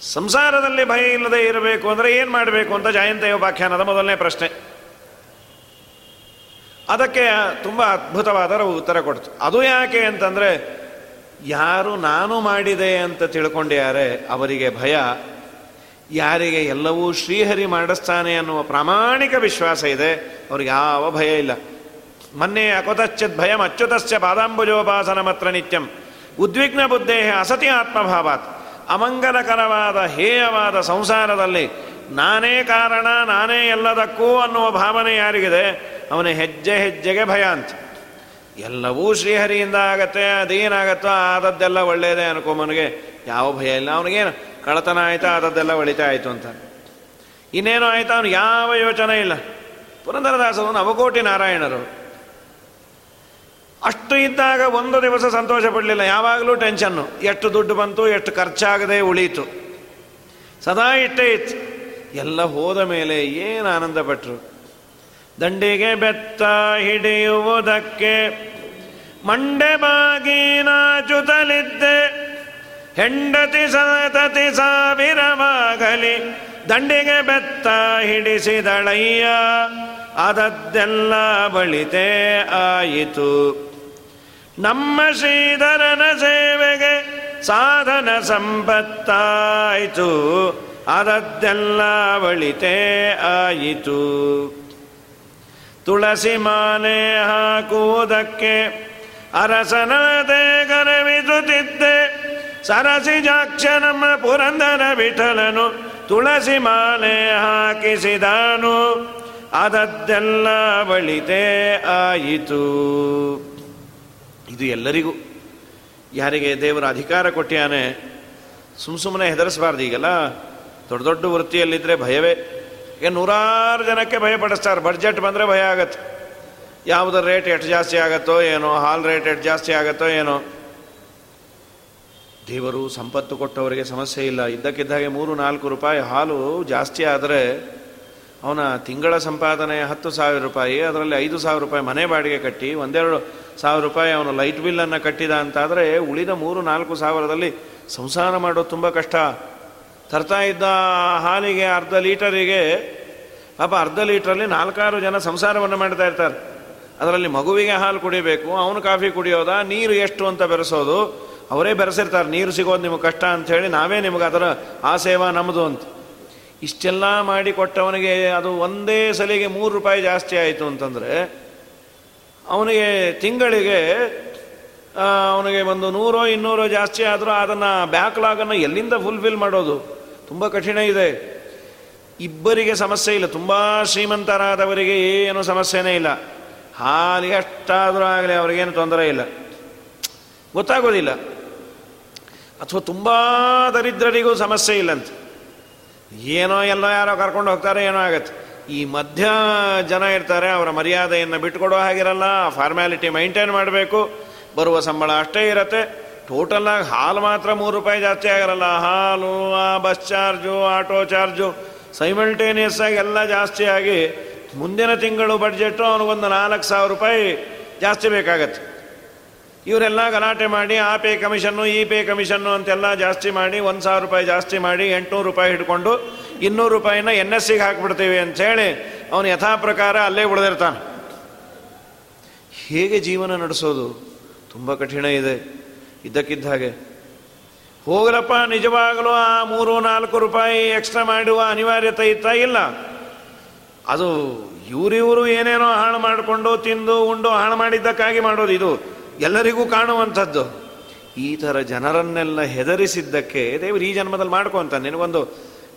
ಸಂಸಾರದಲ್ಲಿ ಭಯ ಇಲ್ಲದೆ ಇರಬೇಕು ಅಂದರೆ ಏನು ಮಾಡಬೇಕು ಅಂತ ಜಯಂತ ಉಪಾಖ್ಯಾನದ ಮೊದಲನೇ ಪ್ರಶ್ನೆ. ಅದಕ್ಕೆ ತುಂಬ ಅದ್ಭುತವಾದ ಉತ್ತರ ಕೊಡ್ತು. ಅದು ಯಾಕೆ ಅಂತಂದರೆ, ಯಾರು ನಾನು ಮಾಡಿದೆ ಅಂತ ತಿಳ್ಕೊಂಡಿದ್ದಾರೆ ಅವರಿಗೆ ಭಯ. ಯಾರಿಗೆ ಎಲ್ಲವೂ ಶ್ರೀಹರಿ ಮಾಡಿಸ್ತಾನೆ ಅನ್ನುವ ಪ್ರಾಮಾಣಿಕ ವಿಶ್ವಾಸ ಇದೆ. ಅವ್ರಿಗೆ ಯಾವ ಭಯ ಇಲ್ಲ. ಮೊನ್ನೆ ಅಕುತಶ್ಚಿತ್ ಭಯಂ ಅಚ್ಯುತಸ್ಯ ಪಾದಾಂಬುಜೋಪಾಸನ ಮಾತ್ರ ನಿತ್ಯಂ. ಉದ್ವಿಗ್ನ ಬುದ್ಧೇ ಅಸತಿ ಆತ್ಮಭಾವಾತ್. ಅಮಂಗಲಕರವಾದ, ಹೇಯವಾದ ಸಂಸಾರದಲ್ಲಿ ನಾನೇ ಕಾರಣ, ನಾನೇ ಎಲ್ಲದಕ್ಕೂ ಅನ್ನುವ ಭಾವನೆ ಯಾರಿಗಿದೆ? ಅವನ ಹೆಜ್ಜೆ ಹೆಜ್ಜೆಗೆ ಭಯ ಅಂತ. ಎಲ್ಲವೂ ಶ್ರೀಹರಿಯಿಂದ ಆಗತ್ತೆ ಅದೇನಾಗತ್ತೋ ಆದದ್ದೆಲ್ಲ ಒಳ್ಳೆಯದೇ ಅನ್ಕೊಂಬನಿಗೆ. ಯಾವ ಭಯ ಇಲ್ಲ ಅವನಿಗೇನು? ಕಳತನ ಆಯಿತಾ, ಆದದ್ದೆಲ್ಲ ಒಳಿತಾ ಆಯಿತು ಅಂತ. ಇನ್ನೇನು ಆಯ್ತಾ? ಅವನು ಯಾವ ಯೋಚನೆ ಇಲ್ಲ. ಪುರಂದರದಾಸರು ನವಕೋಟಿ ನಾರಾಯಣರು. ಅಷ್ಟು ಇದ್ದಾಗ ಒಂದು ದಿವಸ ಸಂತೋಷ ಪಡಲಿಲ್ಲ. ಯಾವಾಗಲೂ ಟೆನ್ಷನ್ನು ಎಷ್ಟು ದುಡ್ಡು ಬಂತು, ಎಷ್ಟು ಖರ್ಚಾಗದೆ ಉಳೀತು. ಸದಾ ಇಟ್ಟೇ ಇತ್ತು. ಎಲ್ಲ ಹೋದ ಮೇಲೆ ಏನು ಆನಂದ ಪಟ್ಟರು ದಂಡಿಗೆ ಬೆತ್ತ ಹಿಡಿಯುವುದಕ್ಕೆ ಮಂಡೆ ಬಾಗಿ ನಾಚುತ್ತಲಿದ್ದೆ ಹೆಂಡತಿ ಸತತಿ ಸಾವಿರವಾಗಲಿ, ದಂಡಿಗೆ ಬೆತ್ತ ಹಿಡಿಸಿದಳಯ್ಯ. ಅದದ್ದೆಲ್ಲ ಬಳಿತೆ ಆಯಿತು. ನಮ್ಮ ಶ್ರೀಧರನ ಸೇವೆಗೆ ಸಾಧನ ಸಂಪತ್ತಾಯಿತು. ಅದದ್ದೆಲ್ಲ ಬಳಿತೆ ಆಯಿತು. ತುಳಸಿ ಮಾಲೆ ಹಾಕುವುದಕ್ಕೆ ಅರಸನದೇ ಸರಸಿಜಾಕ್ಷ ನಮ್ಮ ಪುರಂದರ ವಿಠಲನು ತುಳಸಿ ಮಾಲೆ ಹಾಕಿಸಿದನು. ಅದದ್ದೆಲ್ಲ ಬಳಿತೆ ಆಯಿತು. ಇದು ಎಲ್ಲರಿಗೂ. ಯಾರಿಗೆ ದೇವರ ಅಧಿಕಾರ ಕೊಟ್ಟಿಯಾನೆ ಸುಮ್ಮ ಸುಮ್ಮನೆ ಹೆದರಿಸಬಾರ್ದು ಈಗೆಲ್ಲ. ದೊಡ್ಡ ದೊಡ್ಡ ವೃತ್ತಿಯಲ್ಲಿದ್ದರೆ ಭಯವೇ. ಈಗ ನೂರಾರು ಜನಕ್ಕೆ ಭಯಪಡಿಸ್ತಾರೆ ಬಡ್ಜೆಟ್ ಬಂದರೆ ಭಯ ಆಗತ್ತೆ. ಯಾವುದರ ರೇಟ್ ಎಷ್ಟು ಜಾಸ್ತಿ ಆಗತ್ತೋ ಏನೋ, ಹಾಲ್ ರೇಟ್ ಎಷ್ಟು ಜಾಸ್ತಿ ಆಗತ್ತೋ ಏನೋ. ದೇವರು ಸಂಪತ್ತು ಕೊಟ್ಟವರಿಗೆ ಸಮಸ್ಯೆ ಇಲ್ಲ. ಇದ್ದಕ್ಕಿದ್ದಾಗೆ ಮೂರು ನಾಲ್ಕು ರೂಪಾಯಿ ಹಾಲು ಜಾಸ್ತಿ ಆದರೆ ಅವನ ತಿಂಗಳ ಸಂಪಾದನೆ ಹತ್ತು ಸಾವಿರ ರೂಪಾಯಿ, ಅದರಲ್ಲಿ ಐದು ಸಾವಿರ ರೂಪಾಯಿ ಮನೆ ಬಾಡಿಗೆ ಕಟ್ಟಿ, ಒಂದೆರಡು ಸಾವಿರ ರೂಪಾಯಿ ಅವನು ಲೈಟ್ ಬಿಲ್ಲನ್ನು ಕಟ್ಟಿದ ಅಂತಾದರೆ ಉಳಿದ ಮೂರು, ನಾಲ್ಕು ಸಾವಿರದಲ್ಲಿ ಸಂಸಾರ ಮಾಡೋದು ತುಂಬ ಕಷ್ಟ. ತರ್ತಾ ಇದ್ದ ಹಾಲಿಗೆ ಅರ್ಧ ಲೀಟರಿಗೆ, ಪಾಪ ಅರ್ಧ ಲೀಟ್ರಲ್ಲಿ ನಾಲ್ಕಾರು ಜನ ಸಂಸಾರವನ್ನು ಮಾಡ್ತಾ ಇರ್ತಾರೆ. ಅದರಲ್ಲಿ ಮಗುವಿಗೆ ಹಾಲು ಕುಡಿಬೇಕು, ಅವನು ಕಾಫಿ ಕುಡಿಯೋದ, ನೀರು ಎಷ್ಟು ಅಂತ ಬೆರೆಸೋದು, ಅವರೇ ಬೆರೆಸಿರ್ತಾರೆ. ನೀರು ಸಿಗೋದು ನಿಮಗೆ ಕಷ್ಟ ಅಂಥೇಳಿ ನಾವೇ ನಿಮಗೆ ಅದರ ಆ ಸೇವಾ ನಮ್ಮದು ಅಂತ. ಇಷ್ಟೆಲ್ಲ ಮಾಡಿ ಕೊಟ್ಟವನಿಗೆ ಅದು ಒಂದೇ ಸಲಿಗೆ ಮೂರು ರೂಪಾಯಿ ಜಾಸ್ತಿ ಆಯಿತು ಅಂತಂದರೆ, ಅವನಿಗೆ ತಿಂಗಳಿಗೆ ಅವನಿಗೆ ಒಂದು ನೂರೋ ಇನ್ನೂರೋ ಜಾಸ್ತಿ ಆದರೂ ಅದನ್ನು ಬ್ಯಾಕ್ಲಾಗನ್ನು ಎಲ್ಲಿಂದ ಫುಲ್ಫಿಲ್ ಮಾಡೋದು? ತುಂಬ ಕಠಿಣ ಇದೆ. ಇಬ್ಬರಿಗೆ ಸಮಸ್ಯೆ ಇಲ್ಲ. ತುಂಬ ಶ್ರೀಮಂತರಾದವರಿಗೆ ಏನು ಸಮಸ್ಯೆನೇ ಇಲ್ಲ. ಹಾಲು ಅಷ್ಟಾದರೂ ಆಗಲಿ ಅವ್ರಿಗೇನು ತೊಂದರೆ ಇಲ್ಲ. ಗೊತ್ತಾಗೋದಿಲ್ಲ. ಅಥವಾ ತುಂಬ ದರಿದ್ರರಿಗೂ ಸಮಸ್ಯೆ ಇಲ್ಲಂತೆ ಏನೋ ಎಲ್ಲೋ ಯಾರೋ ಕರ್ಕೊಂಡು ಹೋಗ್ತಾರೆ, ಏನೋ ಆಗತ್ತೆ. ಈ ಮಧ್ಯ ಜನ ಇರ್ತಾರೆ, ಅವರ ಮರ್ಯಾದೆಯನ್ನು ಬಿಟ್ಟುಕೊಡೋ ಹಾಗಿರಲ್ಲ ಫಾರ್ಮ್ಯಾಲಿಟಿ ಮೈಂಟೈನ್ ಮಾಡಬೇಕು, ಬರುವ ಸಂಬಳ ಅಷ್ಟೇ ಇರತ್ತೆ. ಟೋಟಲಾಗಿ ಹಾಲು ಮಾತ್ರ ಮೂರು ರೂಪಾಯಿ ಜಾಸ್ತಿ ಆಗಿರಲ್ಲ ಹಾಲು, ಆ bus charge auto charge simultaneous ಆಗಿ ಎಲ್ಲ ಜಾಸ್ತಿ ಆಗಿ ಮುಂದಿನ ತಿಂಗಳು ಬಡ್ಜೆಟ್ಟು ಅವನಿಗೊಂದು ನಾಲ್ಕು ಸಾವಿರ ರೂಪಾಯಿ ಜಾಸ್ತಿ ಬೇಕಾಗತ್ತೆ. ಇವರೆಲ್ಲ ಗಲಾಟೆ ಮಾಡಿ, ಆ ಪೇ ಕಮಿಷನ್ನು, ಈ ಪೇ ಕಮಿಷನ್ನು ಅಂತೆಲ್ಲ ಜಾಸ್ತಿ ಮಾಡಿ, ಒಂದು ಸಾವಿರ ರೂಪಾಯಿ ಜಾಸ್ತಿ ಮಾಡಿ, ಎಂಟುನೂರು ರೂಪಾಯಿ ಹಿಡ್ಕೊಂಡು ಇನ್ನೂರು ರೂಪಾಯಿನ ಎನ್ ಎಸ್ ಸಿಗೆ ಹಾಕ್ಬಿಡ್ತೀವಿ ಅಂಥೇಳಿ ಅವನು ಯಥಾ ಪ್ರಕಾರ ಅಲ್ಲೇ ಉಳಿದಿರ್ತಾನೆ. ಹೇಗೆ ಜೀವನ ನಡೆಸೋದು? ತುಂಬ ಕಠಿಣ ಇದೆ. ಇದ್ದಕ್ಕಿದ್ದ ಹಾಗೆ. ಹೋಗ್ರಪ್ಪ, ನಿಜವಾಗಲೂ ಆ ಮೂರು, ನಾಲ್ಕು ರೂಪಾಯಿ ಎಕ್ಸ್ಟ್ರಾ ಮಾಡುವ ಅನಿವಾರ್ಯತೆ ಇತ್ತ ಇಲ್ಲ. ಅದು ಇವರಿವರು ಏನೇನೋ ಹಾಳು ಮಾಡಿಕೊಂಡು, ತಿಂದು, ಉಂಡು, ಹಾಳು ಮಾಡಿದ್ದಕ್ಕಾಗಿ ಮಾಡೋದು ಇದು. ಎಲ್ಲರಿಗೂ ಕಾಣುವಂಥದ್ದು. ಈ ಥರ ಜನರನ್ನೆಲ್ಲ ಹೆದರಿಸಿದ್ದಕ್ಕೆ, ದೇವರು ಈ ಜನ್ಮದಲ್ಲಿ ಮಾಡ್ಕೊಂತ ನಿನಗೊಂದು,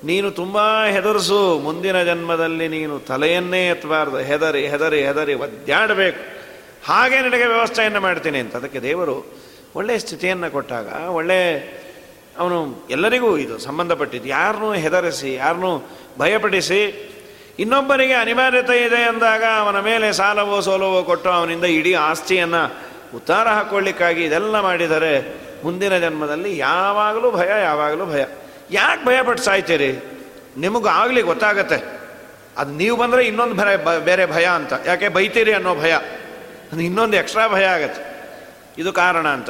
ನೀನು ತುಂಬ ಹೆದರಿಸು, ಮುಂದಿನ ಜನ್ಮದಲ್ಲಿ ನೀನು ತಲೆಯನ್ನೇ ಎತ್ತಬಾರ್ದು, ಹೆದರಿ ಹೆದರಿ ಹೆದರಿ, ಒದ್ದಾಡಬೇಕು. ಹಾಗೆ ನಿನಗೆ ವ್ಯವಸ್ಥೆಯನ್ನು ಮಾಡ್ತೀನಿ ಅಂತ. ಅದಕ್ಕೆ ದೇವರು ಒಳ್ಳೆಯ ಸ್ಥಿತಿಯನ್ನು ಕೊಟ್ಟಾಗ, ಒಳ್ಳೆ, ಅವನು ಎಲ್ಲರಿಗೂ ಇದು ಸಂಬಂಧಪಟ್ಟಿದ್ದು. ಯಾರನ್ನೂ ಹೆದರಿಸಿ, ಯಾರನ್ನೂ ಭಯಪಡಿಸಿ ಇನ್ನೊಬ್ಬರಿಗೆ ಅನಿವಾರ್ಯತೆ ಇದೆ ಅಂದಾಗ ಅವನ ಮೇಲೆ ಸಾಲವೋ ಸೋಲವೋ ಕೊಟ್ಟು ಅವನಿಂದ ಇಡೀ ಆಸ್ತಿಯನ್ನು ಉತ್ತಾರ ಹಾಕೊಳ್ಳಿಕ್ಕಾಗಿ ಇದೆಲ್ಲ ಮಾಡಿದರೆ ಮುಂದಿನ ಜನ್ಮದಲ್ಲಿ ಯಾವಾಗಲೂ ಭಯ ಯಾವಾಗಲೂ ಭಯ. ಯಾಕೆ ಭಯ ಪಟ್ಟು ಸಾಯ್ತೀರಿ? ನಿಮಗೂ ಆಗಲಿ ಗೊತ್ತಾಗತ್ತೆ. ಅದು ನೀವು ಬಂದರೆ ಇನ್ನೊಂದು ಭಯ ಬೇರೆ ಭಯ ಅಂತ. ಯಾಕೆ ಬೈತೀರಿ ಅನ್ನೋ ಭಯ. ಅದು ಇನ್ನೊಂದು ಎಕ್ಸ್ಟ್ರಾ ಭಯ ಆಗತ್ತೆ. ಇದು ಕಾರಣ ಅಂತ.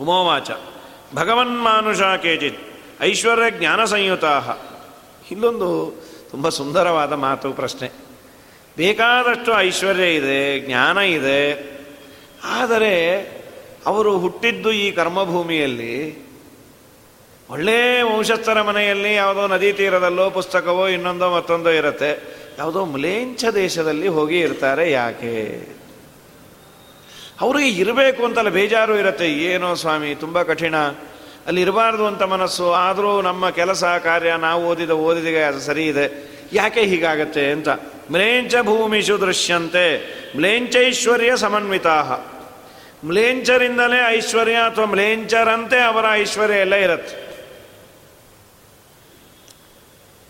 ಉಮೋವಾಚ. ಭಗವನ್ಮಾನುಷ ಕೇಚಿತ್. ಐಶ್ವರ್ಯ ಜ್ಞಾನ ಸಂಯುತ ಇಲ್ಲೊಂದು ತುಂಬ ಸುಂದರವಾದ ಮಾತು, ಪ್ರಶ್ನೆ. ಬೇಕಾದಷ್ಟು ಐಶ್ವರ್ಯ ಇದೆ, ಜ್ಞಾನ ಇದೆ. ಆದರೆ ಅವರು ಹುಟ್ಟಿದ್ದು ಈ ಕರ್ಮಭೂಮಿಯಲ್ಲಿ, ಒಳ್ಳೆ ವಂಶಸ್ಥರ ಮನೆಯಲ್ಲಿ ಯಾವುದೋ ನದಿ ತೀರದಲ್ಲೋ ಪುಸ್ತಕವೋ ಇನ್ನೊಂದೋ ಮತ್ತೊಂದೋ ಇರುತ್ತೆ, ಯಾವುದೋ ಮುಲೇಂಚ ದೇಶದಲ್ಲಿ ಹೋಗಿ ಇರ್ತಾರೆ ಯಾಕೆ? ಅವರಿಗೆ ಇರಬೇಕು ಅಂತಲ್ಲ, ಬೇಜಾರು ಇರುತ್ತೆ, ಏನೋ ಸ್ವಾಮಿ, ತುಂಬ ಕಠಿಣ. ಅಲ್ಲಿ ಇರಬಾರ್ದು ಅಂತ ಮನಸ್ಸು, ಆದರೂ ನಮ್ಮ ಕೆಲಸ, ಕಾರ್ಯ, ನಾವು ಓದಿದ, ಓದಿದಿಗೆ ಅದು ಸರಿ ಇದೆ. ಯಾಕೆ ಹೀಗಾಗತ್ತೆ ಅಂತ, ಮ್ಲೇಂಚ ಭೂಮಿಷು ದೃಶ್ಯಂತೆ, ಮ್ಲೇಂಚೈಶ್ವರ್ಯ ಸಮನ್ವಿತಾ ಮ್ಲೇಂಚರಿಂದಲೇ ಐಶ್ವರ್ಯ ಅಥವಾ ಮ್ಲೇಂಚರಂತೆ ಅವರ ಐಶ್ವರ್ಯ ಎಲ್ಲ ಇರುತ್ತೆ.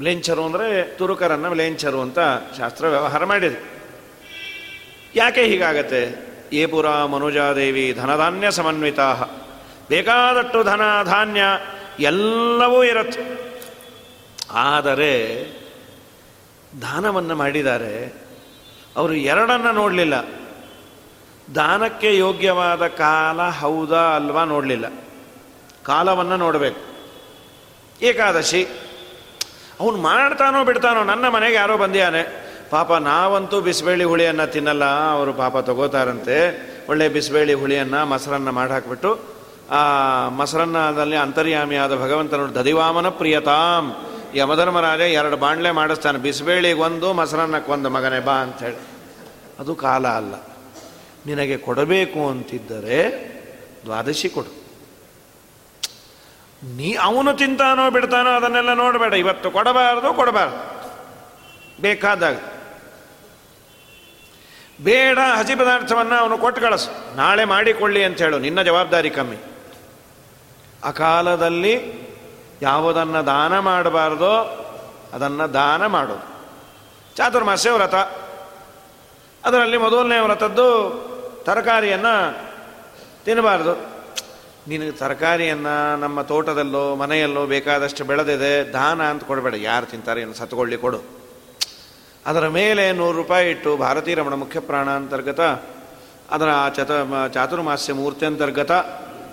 ಮ್ಲೇಂಚರು ಅಂದರೆ ತುರುಕರನ್ನು ಮ್ಲೇಂಚರು ಅಂತ ಶಾಸ್ತ್ರ ವ್ಯವಹಾರ ಮಾಡಿದೆ. ಯಾಕೆ ಹೀಗಾಗತ್ತೆ? ಏಪುರ ಪುರ ಮನುಜಾದೇವಿ ಧನಧಾನ್ಯ ಸಮನ್ವಿತಾ ಬೇಕಾದಷ್ಟು ಧನ, ಧಾನ್ಯ ಎಲ್ಲವೂ ಇರತ್ತೆ. ಆದರೆ ದಾನವನ್ನು ಮಾಡಿದ್ದಾರೆ. ಅವರು ಎರಡನ್ನು ನೋಡಲಿಲ್ಲ. ದಾನಕ್ಕೆ ಯೋಗ್ಯವಾದ ಕಾಲ ಹೌದಾ ಅಲ್ವಾ ನೋಡಲಿಲ್ಲ. ಕಾಲವನ್ನು ನೋಡಬೇಕು. ಏಕಾದಶಿ. ಅವನು ಮಾಡ್ತಾನೋ ಬಿಡ್ತಾನೋ, ನನ್ನ ಮನೆಗೆ ಯಾರೋ ಬಂದಿಯಾನೆ ಪಾಪ ನಾವಂತೂ ಬಿಸಿಬೇಳಿ ಹುಳಿಯನ್ನು ತಿನ್ನಲ್ಲ, ಅವರು ಪಾಪ ತಗೋತಾರಂತೆ. ಒಳ್ಳೆ ಬಿಸಿಬೇಳಿ ಹುಳಿಯನ್ನು, ಮೊಸರನ್ನು ಮಾಡಿ ಹಾಕಿಬಿಟ್ಟು ಆ ಮೊಸರನ್ನದಲ್ಲಿ ಅಂತರ್ಯಾಮಿಯಾದ ಭಗವಂತನು ದದಿವಾಮನ ಪ್ರಿಯತಾಂ. ಯಮಧರ್ಮರಾಜ ಎರಡು ಬಾಣ್ಲೆ ಮಾಡಿಸ್ತಾನೆ, ಬಿಸಿಬೇಳಿಗೊಂದು, ಮೊಸರನ್ನಕ್ಕೊಂದು, ಮಗನೇ ಬಾ ಅಂಥೇಳಿ ಅದು ಕಾಲ ಅಲ್ಲ. ನಿನಗೆ ಕೊಡಬೇಕು ಅಂತಿದ್ದರೆ ದ್ವಾದಶಿ ಕೊಡು. ನೀ ಅವನು ತಿಂತಾನೋ ಬಿಡ್ತಾನೋ ಅದನ್ನೆಲ್ಲ ನೋಡಬೇಡ. ಇವತ್ತು ಕೊಡಬಾರದು, ಕೊಡಬಾರ್ದು. ಬೇಕಾದಾಗ. ಬೇಡ ಹಸಿ ಪದಾರ್ಥವನ್ನು ಅವನು ಕೊಟ್ಟು ಕಳಿಸು. ನಾಳೆ ಮಾಡಿಕೊಳ್ಳಿ ಅಂತ ಹೇಳು. ನಿನ್ನ ಜವಾಬ್ದಾರಿ ಕಮ್ಮಿ. ಅಕಾಲದಲ್ಲಿ ಯಾವುದನ್ನು ದಾನ ಮಾಡಬಾರ್ದೋ ಅದನ್ನು ದಾನ ಮಾಡೋದು ಚಾತುರ್ಮಾಸ್ಯ ವ್ರತ. ಅದರಲ್ಲಿ ಮೊದಲನೇ ವ್ರತದ್ದು ತರಕಾರಿಯನ್ನು ತಿನ್ನಬಾರ್ದು. ನಿನಗೆ ತರಕಾರಿಯನ್ನು ನಮ್ಮ ತೋಟದಲ್ಲೋ, ಮನೆಯಲ್ಲೋ ಬೇಕಾದಷ್ಟು ಬೆಳೆದಿದೆ, ದಾನ ಅಂತ ಕೊಡಬೇಡ. ಯಾರು ತಿಂತಾರೆ ಏನು ಸತ್ಕೊಳ್ಳಿ ಕೊಡು. ಅದರ ಮೇಲೆ ನೂರು ರೂಪಾಯಿ ಇಟ್ಟು ಭಾರತೀಯ ರಮಣ ಮುಖ್ಯ ಪ್ರಾಣ ಅಂತರ್ಗತ, ಅದರ ಚತ, ಚಾತುರ್ಮಾಸ್ಯ ಮೂರ್ತಿ ಅಂತರ್ಗತ,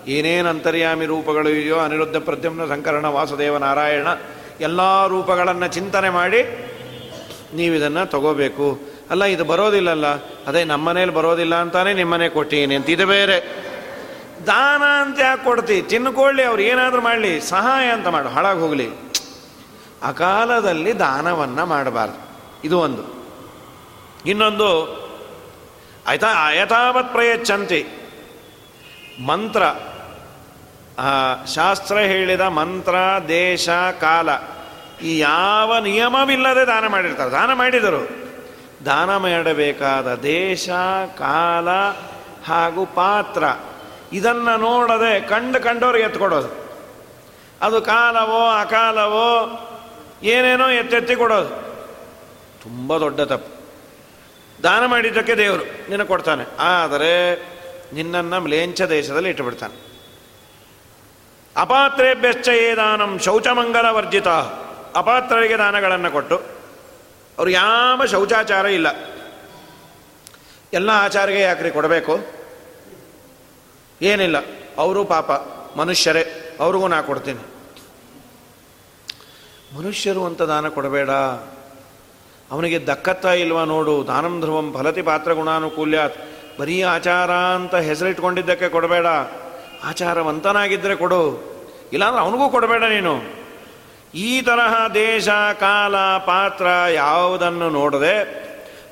ಏನೇನು ಅಂತರ್ಯಾಮಿ ರೂಪಗಳು ಇದೆಯೋ, ಅನಿರುದ್ಧ ಪ್ರದ್ಯುಮ್ನ ಸಂಕರಣ, ವಾಸುದೇವ ನಾರಾಯಣ, ಎಲ್ಲ ರೂಪಗಳನ್ನು ಚಿಂತನೆ ಮಾಡಿ ನೀವಿದನ್ನು ತಗೋಬೇಕು. ಅಲ್ಲ, ಇದು ಬರೋದಿಲ್ಲಲ್ಲ. ಅದೇ, ನಮ್ಮ ಮನೇಲಿ ಬರೋದಿಲ್ಲ ಅಂತಾನೆ ನಿಮ್ಮನೆ ಕೊಟ್ಟೀನಿ ಅಂತ ಇದು ಬೇರೆ. ದಾನ ಅಂತ ಯಾಕೆ ಕೊಡ್ತಿ? ತಿನ್ಕೊಳ್ಳಿ ಅವ್ರು, ಏನಾದರೂ ಮಾಡಲಿ. ಸಹಾಯ ಅಂತ ಮಾಡು. ಹಾಳಾಗಿ ಹೋಗಲಿ. ಅಕಾಲದಲ್ಲಿ ದಾನವನ್ನು ಮಾಡಬಾರ್ದು. ಇದು ಒಂದು. ಇನ್ನೊಂದು, ಆಯ್ತಾ? ಅಯಥಾವತ್ ಪ್ರಯಚ್ಛಂತಿ. ಮಂತ್ರ. ಶಾಸ್ತ್ರ ಹೇಳಿದ ಮಂತ್ರ, ದೇಶ, ಕಾಲ. ಈ ಯಾವ ನಿಯಮವಿಲ್ಲದೆ ದಾನ ಮಾಡಿರ್ತಾರೆ. ದಾನ ಮಾಡಿದರು. ದಾನ ಮಾಡಬೇಕಾದ ದೇಶ, ಕಾಲ ಹಾಗೂ ಪಾತ್ರ. ಇದನ್ನು ನೋಡದೆ ಕಂಡು ಕಂಡವ್ರಿಗೆ ಎತ್ಕೊಡೋದು. ಅದು ಕಾಲವೋ, ಅಕಾಲವೋ, ಏನೇನೋ ಎತ್ತೆತ್ತಿ ಕೊಡೋದು ತುಂಬ ದೊಡ್ಡ ತಪ್ಪು. ದಾನ ಮಾಡಿದ್ದಕ್ಕೆ ದೇವರು ನಿನ್ನ ಕೊಡ್ತಾನೆ. ಆದರೆ ನಿನ್ನನ್ನು ಮ್ಲೇಂಚ ದೇಶದಲ್ಲಿ ಇಟ್ಟುಬಿಡ್ತಾನೆ. ಅಪಾತ್ರೇಭ್ಯಶ್ಚ ಏ ದಾನಂ ಶೌಚಮಂಗಲ ವರ್ಜಿತ ಅಪಾತ್ರರಿಗೆ ದಾನಗಳನ್ನು ಕೊಟ್ಟು ಅವ್ರು ಯಾವ ಶೌಚಾಚಾರ ಇಲ್ಲ. ಎಲ್ಲ ಆಚಾರಿಗೆ ಯಾಕ್ರಿ ಕೊಡಬೇಕು? ಏನಿಲ್ಲ. ಅವರು ಪಾಪ, ಮನುಷ್ಯರೇ, ಅವ್ರಿಗೂ ನಾ ಕೊಡ್ತೀನಿ. ಮನುಷ್ಯರು ಅಂತ ದಾನ ಕೊಡಬೇಡ. ಅವನಿಗೆ ದಕ್ಕತ್ತಾ ಇಲ್ವಾ ನೋಡು. ದಾನಂ ಧ್ರುವಂ ಫಲತಿ ಪಾತ್ರ ಗುಣಾನುಕೂಲ್ಯ ಬರೀ ಆಚಾರ ಅಂತ ಹೆಸರಿಟ್ಕೊಂಡಿದ್ದಕ್ಕೆ ಕೊಡಬೇಡ. ಆಚಾರವಂತನಾಗಿದ್ದರೆ ಕೊಡು. ಇಲ್ಲಾಂದ್ರೆ ಅವನಿಗೂ ಕೊಡಬೇಡ ನೀನು. ಈ ತರಹ ದೇಶ, ಕಾಲ, ಪಾತ್ರ ಯಾವುದನ್ನು ನೋಡದೆ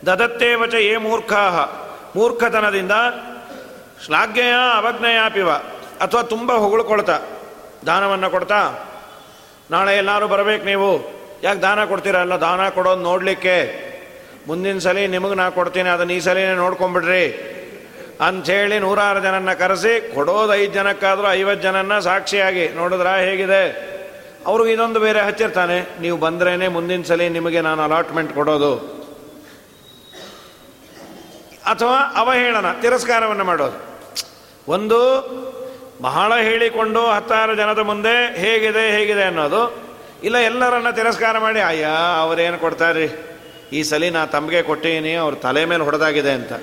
ದದತ್ತೇ ವಚ ಏ ಮೂರ್ಖಾಹ. ಮೂರ್ಖತನದಿಂದ ಶ್ಲಾಘ್ಯಯ ಅವಜ್ಞಯಾಪಿವ ಅಥವಾ ತುಂಬ ಹೊಗಳ್ಕೊಳ್ತಾ. ದಾನವನ್ನು ಕೊಡ್ತಾ? ನಾಳೆ ಎಲ್ಲರೂ ಬರಬೇಕು ನೀವು. ಯಾಕೆ ದಾನ ಕೊಡ್ತೀರಲ್ಲ ದಾನ ಕೊಡೋದು ನೋಡಲಿಕ್ಕೆ. ಮುಂದಿನ ಸಲ ನಿಮಗೆ ನಾ ಕೊಡ್ತೀನಿ, ಅದನ್ನು ಈ ಸಲಿನೇ ನೋಡ್ಕೊಂಬಿಡ್ರಿ. ಅಂಥೇಳಿ ನೂರಾರು ಜನನ್ನ ಕರೆಸಿ, ಕೊಡೋದು ಐದು ಜನಕ್ಕಾದರೂ ಐವತ್ತು ಜನನ್ನ ಸಾಕ್ಷಿಯಾಗಿ ನೋಡಿದ್ರಾ ಹೇಗಿದೆ? ಅವ್ರಿಗೆ ಇದೊಂದು ಬೇರೆ ಹಚ್ಚಿರ್ತಾನೆ, ನೀವು ಬಂದ್ರೇನೆ ಮುಂದಿನ ಸಲ ನಿಮಗೆ ನಾನು ಅಲಾಟ್ಮೆಂಟ್ ಕೊಡೋದು. ಅಥವಾ ಅವಹೇಳನ, ತಿರಸ್ಕಾರವನ್ನು ಮಾಡೋದು. ಒಂದು, ಬಹಳ ಹೇಳಿಕೊಂಡು ಹತ್ತಾರು ಜನದ ಮುಂದೆ ಹೇಗಿದೆ ಹೇಗಿದೆ ಅನ್ನೋದು. ಇಲ್ಲ, ಎಲ್ಲರನ್ನ ತಿರಸ್ಕಾರ ಮಾಡಿ, ಅಯ್ಯ, ಅವರೇನು ಕೊಡ್ತಾರೆ ಈ ಸಲ ನಾ ತಮಗೆ ಕೊಟ್ಟೀನಿ ಅವ್ರ ತಲೆ ಮೇಲೆ ಹೊಡೆದಾಗಿದೆ ಅಂತ.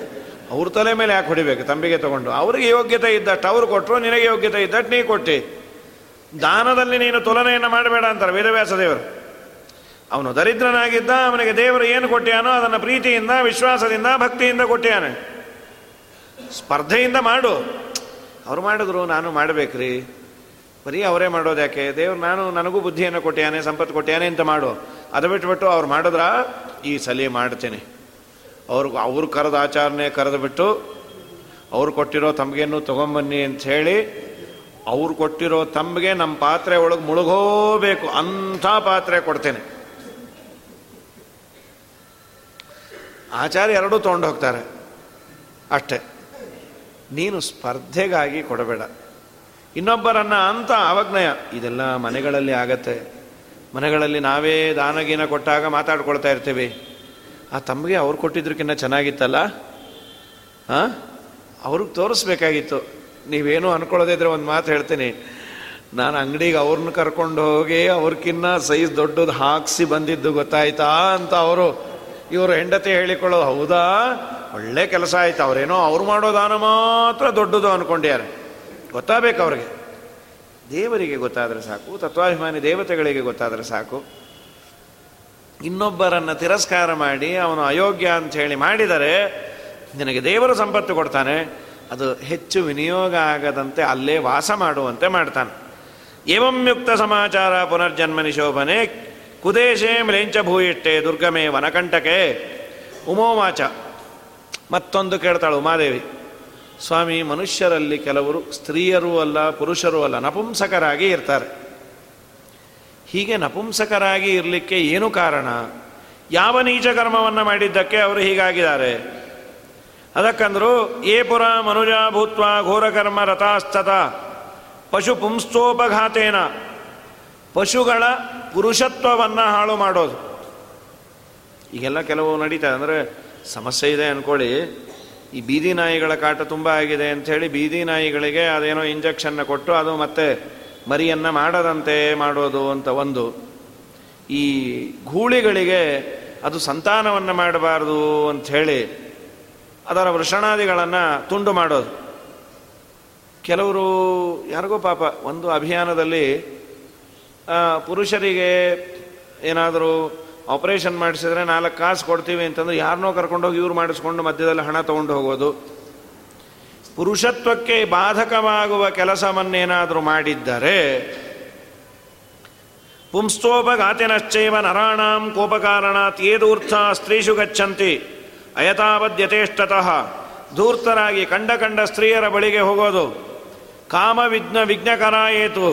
ಅವ್ರ ತಲೆ ಮೇಲೆ ಯಾಕೆ ಹೊಡಿಬೇಕು? ತಂಬಿಗೆ ತಗೊಂಡು. ಅವ್ರಿಗೆ ಯೋಗ್ಯತೆ ಇದ್ದಷ್ಟು ಅವ್ರು ಕೊಟ್ಟರು ನಿನಗೆ ಯೋಗ್ಯತೆ ಇದ್ದಟ್ಟು ನೀ ಕೊಟ್ಟಿ. ದಾನದಲ್ಲಿ ನೀನು ತುಲನೆಯನ್ನು ಮಾಡಬೇಡ ಅಂತಾರೆ ವೇದವ್ಯಾಸ ದೇವರು. ಅವನು ದರಿದ್ರನಾಗಿದ್ದ, ಅವನಿಗೆ ದೇವರು ಏನು ಕೊಟ್ಟಿಯಾನೋ ಅದನ್ನು ಪ್ರೀತಿಯಿಂದ, ವಿಶ್ವಾಸದಿಂದ, ಭಕ್ತಿಯಿಂದ ಕೊಟ್ಟಿಯಾನೆ ಸ್ಪರ್ಧೆಯಿಂದ ಮಾಡು. ಅವ್ರು ಮಾಡಿದ್ರು, ನಾನು ಮಾಡಬೇಕ್ರಿ. ಬರೀ ಅವರೇ ಮಾಡೋದು ಯಾಕೆ? ದೇವ್ರು, ನಾನು ನನಗೂ ಬುದ್ಧಿಯನ್ನು ಕೊಟ್ಟಿಯಾನೆ ಸಂಪತ್ತು ಕೊಟ್ಟಿಯಾನೆ ಅಂತ ಮಾಡು. ಅದು ಬಿಟ್ಬಿಟ್ಟು ಅವ್ರು ಮಾಡಿದ್ರ ಈ ಸಲಿ ಮಾಡ್ತೇನೆ. ಅವ್ರಿಗೆ ಅವ್ರು ಕರೆದ ಆಚಾರನೆ ಕರೆದು ಬಿಟ್ಟು, ಅವ್ರು ಕೊಟ್ಟಿರೋ ತಮಗೇನು ತೊಗೊಂಬನ್ನಿ ಅಂತ ಹೇಳಿ ಅವ್ರು ಕೊಟ್ಟಿರೋ ತಮಗೆ ನಮ್ಮ ಪಾತ್ರೆ ಒಳಗೆ ಮುಳುಗೋಬೇಕು, ಅಂಥ ಪಾತ್ರೆ ಕೊಡ್ತೇನೆ. ಆಚಾರ್ಯ ಎರಡೂ ತೊಗೊಂಡು ಹೋಗ್ತಾರೆ. ಅಷ್ಟೇ. ನೀನು ಸ್ಪರ್ಧೆಗಾಗಿ ಕೊಡಬೇಡ. ಇನ್ನೊಬ್ಬರನ್ನ ಅಂತ ಅವಜ್ಞಯ. ಇದೆಲ್ಲ ಮನೆಗಳಲ್ಲಿ ಆಗತ್ತೆ. ಮನೆಗಳಲ್ಲಿ ನಾವೇ ದಾನಗೀನ ಕೊಟ್ಟಾಗ ಮಾತಾಡ್ಕೊಳ್ತಾ ಇರ್ತೀವಿ. ಆ ತಮಗೆ ಅವ್ರು ಕೊಟ್ಟಿದ್ರಕ್ಕಿಂತ ಚೆನ್ನಾಗಿತ್ತಲ್ಲ? ಹಾಂ ಅವ್ರಿಗೆ ತೋರಿಸ್ಬೇಕಾಗಿತ್ತು. ನೀವೇನು ಅನ್ಕೊಳ್ಳೋದಿದ್ರೆ ಒಂದು ಮಾತು ಹೇಳ್ತೀನಿ. ನಾನು ಅಂಗಡಿಗೆ ಅವ್ರನ್ನ ಕರ್ಕೊಂಡು ಹೋಗಿ ಅವ್ರಕ್ಕಿನ್ನ ಸೈಜ್ ದೊಡ್ಡದು ಹಾಕ್ಸಿ ಬಂದಿದ್ದು ಗೊತ್ತಾಯ್ತಾ ಅಂತ ಅವರು. ಇವರು ಹೆಂಡತಿ ಹೇಳಿಕೊಳ್ಳೋದು, ಹೌದಾ? ಒಳ್ಳೆ ಕೆಲಸ ಆಯ್ತು, ಅವರೇನೋ ಅವ್ರು ಮಾಡೋ ದಾನ ಮಾತ್ರ ದೊಡ್ಡದು ಅನ್ಕೊಂಡ್ಯಾರೆ ಗೊತ್ತಾಗಬೇಕು ಅವ್ರಿಗೆ. ದೇವರಿಗೆ ಗೊತ್ತಾದರೆ ಸಾಕು, ತತ್ವಾಭಿಮಾನಿ ದೇವತೆಗಳಿಗೆ ಗೊತ್ತಾದರೆ ಸಾಕು. ಇನ್ನೊಬ್ಬರನ್ನು ತಿರಸ್ಕಾರ ಮಾಡಿ, ಅವನು ಅಯೋಗ್ಯ ಅಂತ ಹೇಳಿ ಮಾಡಿದರೆ, ನಿನಗೆ ದೇವರು ಸಂಪತ್ತು ಕೊಡ್ತಾನೆ. ಅದು ಹೆಚ್ಚು ವಿನಿಯೋಗ ಆಗದಂತೆ ಅಲ್ಲೇ ವಾಸ ಮಾಡುವಂತೆ ಮಾಡ್ತಾನೆ. ಏವಂಯುಕ್ತ ಸಮಾಚಾರ ಪುನರ್ಜನ್ಮ ನಿಶೋಭನೆ ಕುದೇಶೇ ಮ್ಲೇಂಚ ಭೂಯಿಟ್ಟೆ ದುರ್ಗಮೇ ವನಕಂಟಕೆ. ಉಮೋವಾಚ. ಮತ್ತೊಂದು ಕೇಳ್ತಾಳು ಉಮಾದೇವಿ. ಸ್ವಾಮಿ, ಮನುಷ್ಯರಲ್ಲಿ ಕೆಲವರು ಸ್ತ್ರೀಯರೂ ಅಲ್ಲ, ಪುರುಷರೂ ಅಲ್ಲ, ನಪುಂಸಕರಾಗಿ ಇರ್ತಾರೆ. ಹೀಗೆ ನಪುಂಸಕರಾಗಿ ಇರಲಿಕ್ಕೆ ಏನು ಕಾರಣ? ಯಾವ ನೀಚ ಕರ್ಮವನ್ನು ಮಾಡಿದ್ದಕ್ಕೆ ಅವರು ಹೀಗಾಗಿದ್ದಾರೆ? ಅದಕ್ಕಂದ್ರು, ಏ ಪುರ ಮನುಜ ಭೂತ್ವ ಘೋರಕರ್ಮ ರಥಾಸ್ತತ ಪಶು ಪುಂಸ್ತೋಪಘಾತೇನ ಪಶುಗಳ ಪುರುಷತ್ವವನ್ನು ಹಾಳು ಮಾಡೋದು. ಈಗೆಲ್ಲ ಕೆಲವು ನಡೀತಾ ಅಂದರೆ ಸಮಸ್ಯೆ ಇದೆ ಅಂದ್ಕೊಳ್ಳಿ ಈ ಬೀದಿ ನಾಯಿಗಳ ಕಾಟ ತುಂಬ ಆಗಿದೆ ಅಂಥೇಳಿ ಬೀದಿ ನಾಯಿಗಳಿಗೆ ಅದೇನೋ ಇಂಜೆಕ್ಷನ್ನ ಕೊಟ್ಟು ಅದು ಮತ್ತೆ ಮರಿಯನ್ನು ಮಾಡದಂತೆ ಮಾಡೋದು ಅಂತ ಒಂದು. ಈ ಗೂಳಿಗಳಿಗೆ ಅದು ಸಂತಾನವನ್ನು ಮಾಡಬಾರ್ದು ಅಂಥೇಳಿ ಅದರ ವೃಷಣಾದಿಗಳನ್ನು ತುಂಡು ಮಾಡೋದು. ಕೆಲವರು ಯಾರಿಗೋ ಪಾಪ, ಒಂದು ಅಭಿಯಾನದಲ್ಲಿ ಪುರುಷರಿಗೆ ಏನಾದರೂ ಆಪರೇಷನ್ ಮಾಡಿಸಿದ್ರೆ ನಾಲ್ಕು ಕಾಸು ಕೊಡ್ತೀವಿ ಅಂತಂದ್ರೆ ಯಾರನ್ನೋ ಕರ್ಕೊಂಡೋಗಿ ಇವ್ರು ಮಾಡಿಸ್ಕೊಂಡು ಮಧ್ಯದಲ್ಲಿ ಹಣ ತೊಗೊಂಡು ಹೋಗೋದು. ಪುರುಷತ್ವಕ್ಕೆ ಬಾಧಕವಾಗುವ ಕೆಲಸವನ್ನೇನಾದರೂ ಮಾಡಿದ್ದರೆ ಪುಂಸ್ತೋಪಘಾತಿನಶ್ಚೈವ ನರಾಣಾಂ ಕೋಪಕಾರಣಾತ್ ಏದೂರ್ಥ ಸ್ತ್ರೀಷು ಗಚ್ಚಂತಿ. ಅಯತಾವದ್ಯತೇಷ್ಟತಃ ಧೂರ್ತರಾಗಿ ಕಂಡ ಕಂಡ ಸ್ತ್ರೀಯರ ಬಳಿಗೆ ಹೋಗೋದು. ಕಾಮ ವಿಘ್ನ ವಿಘ್ನಕರ ಏತು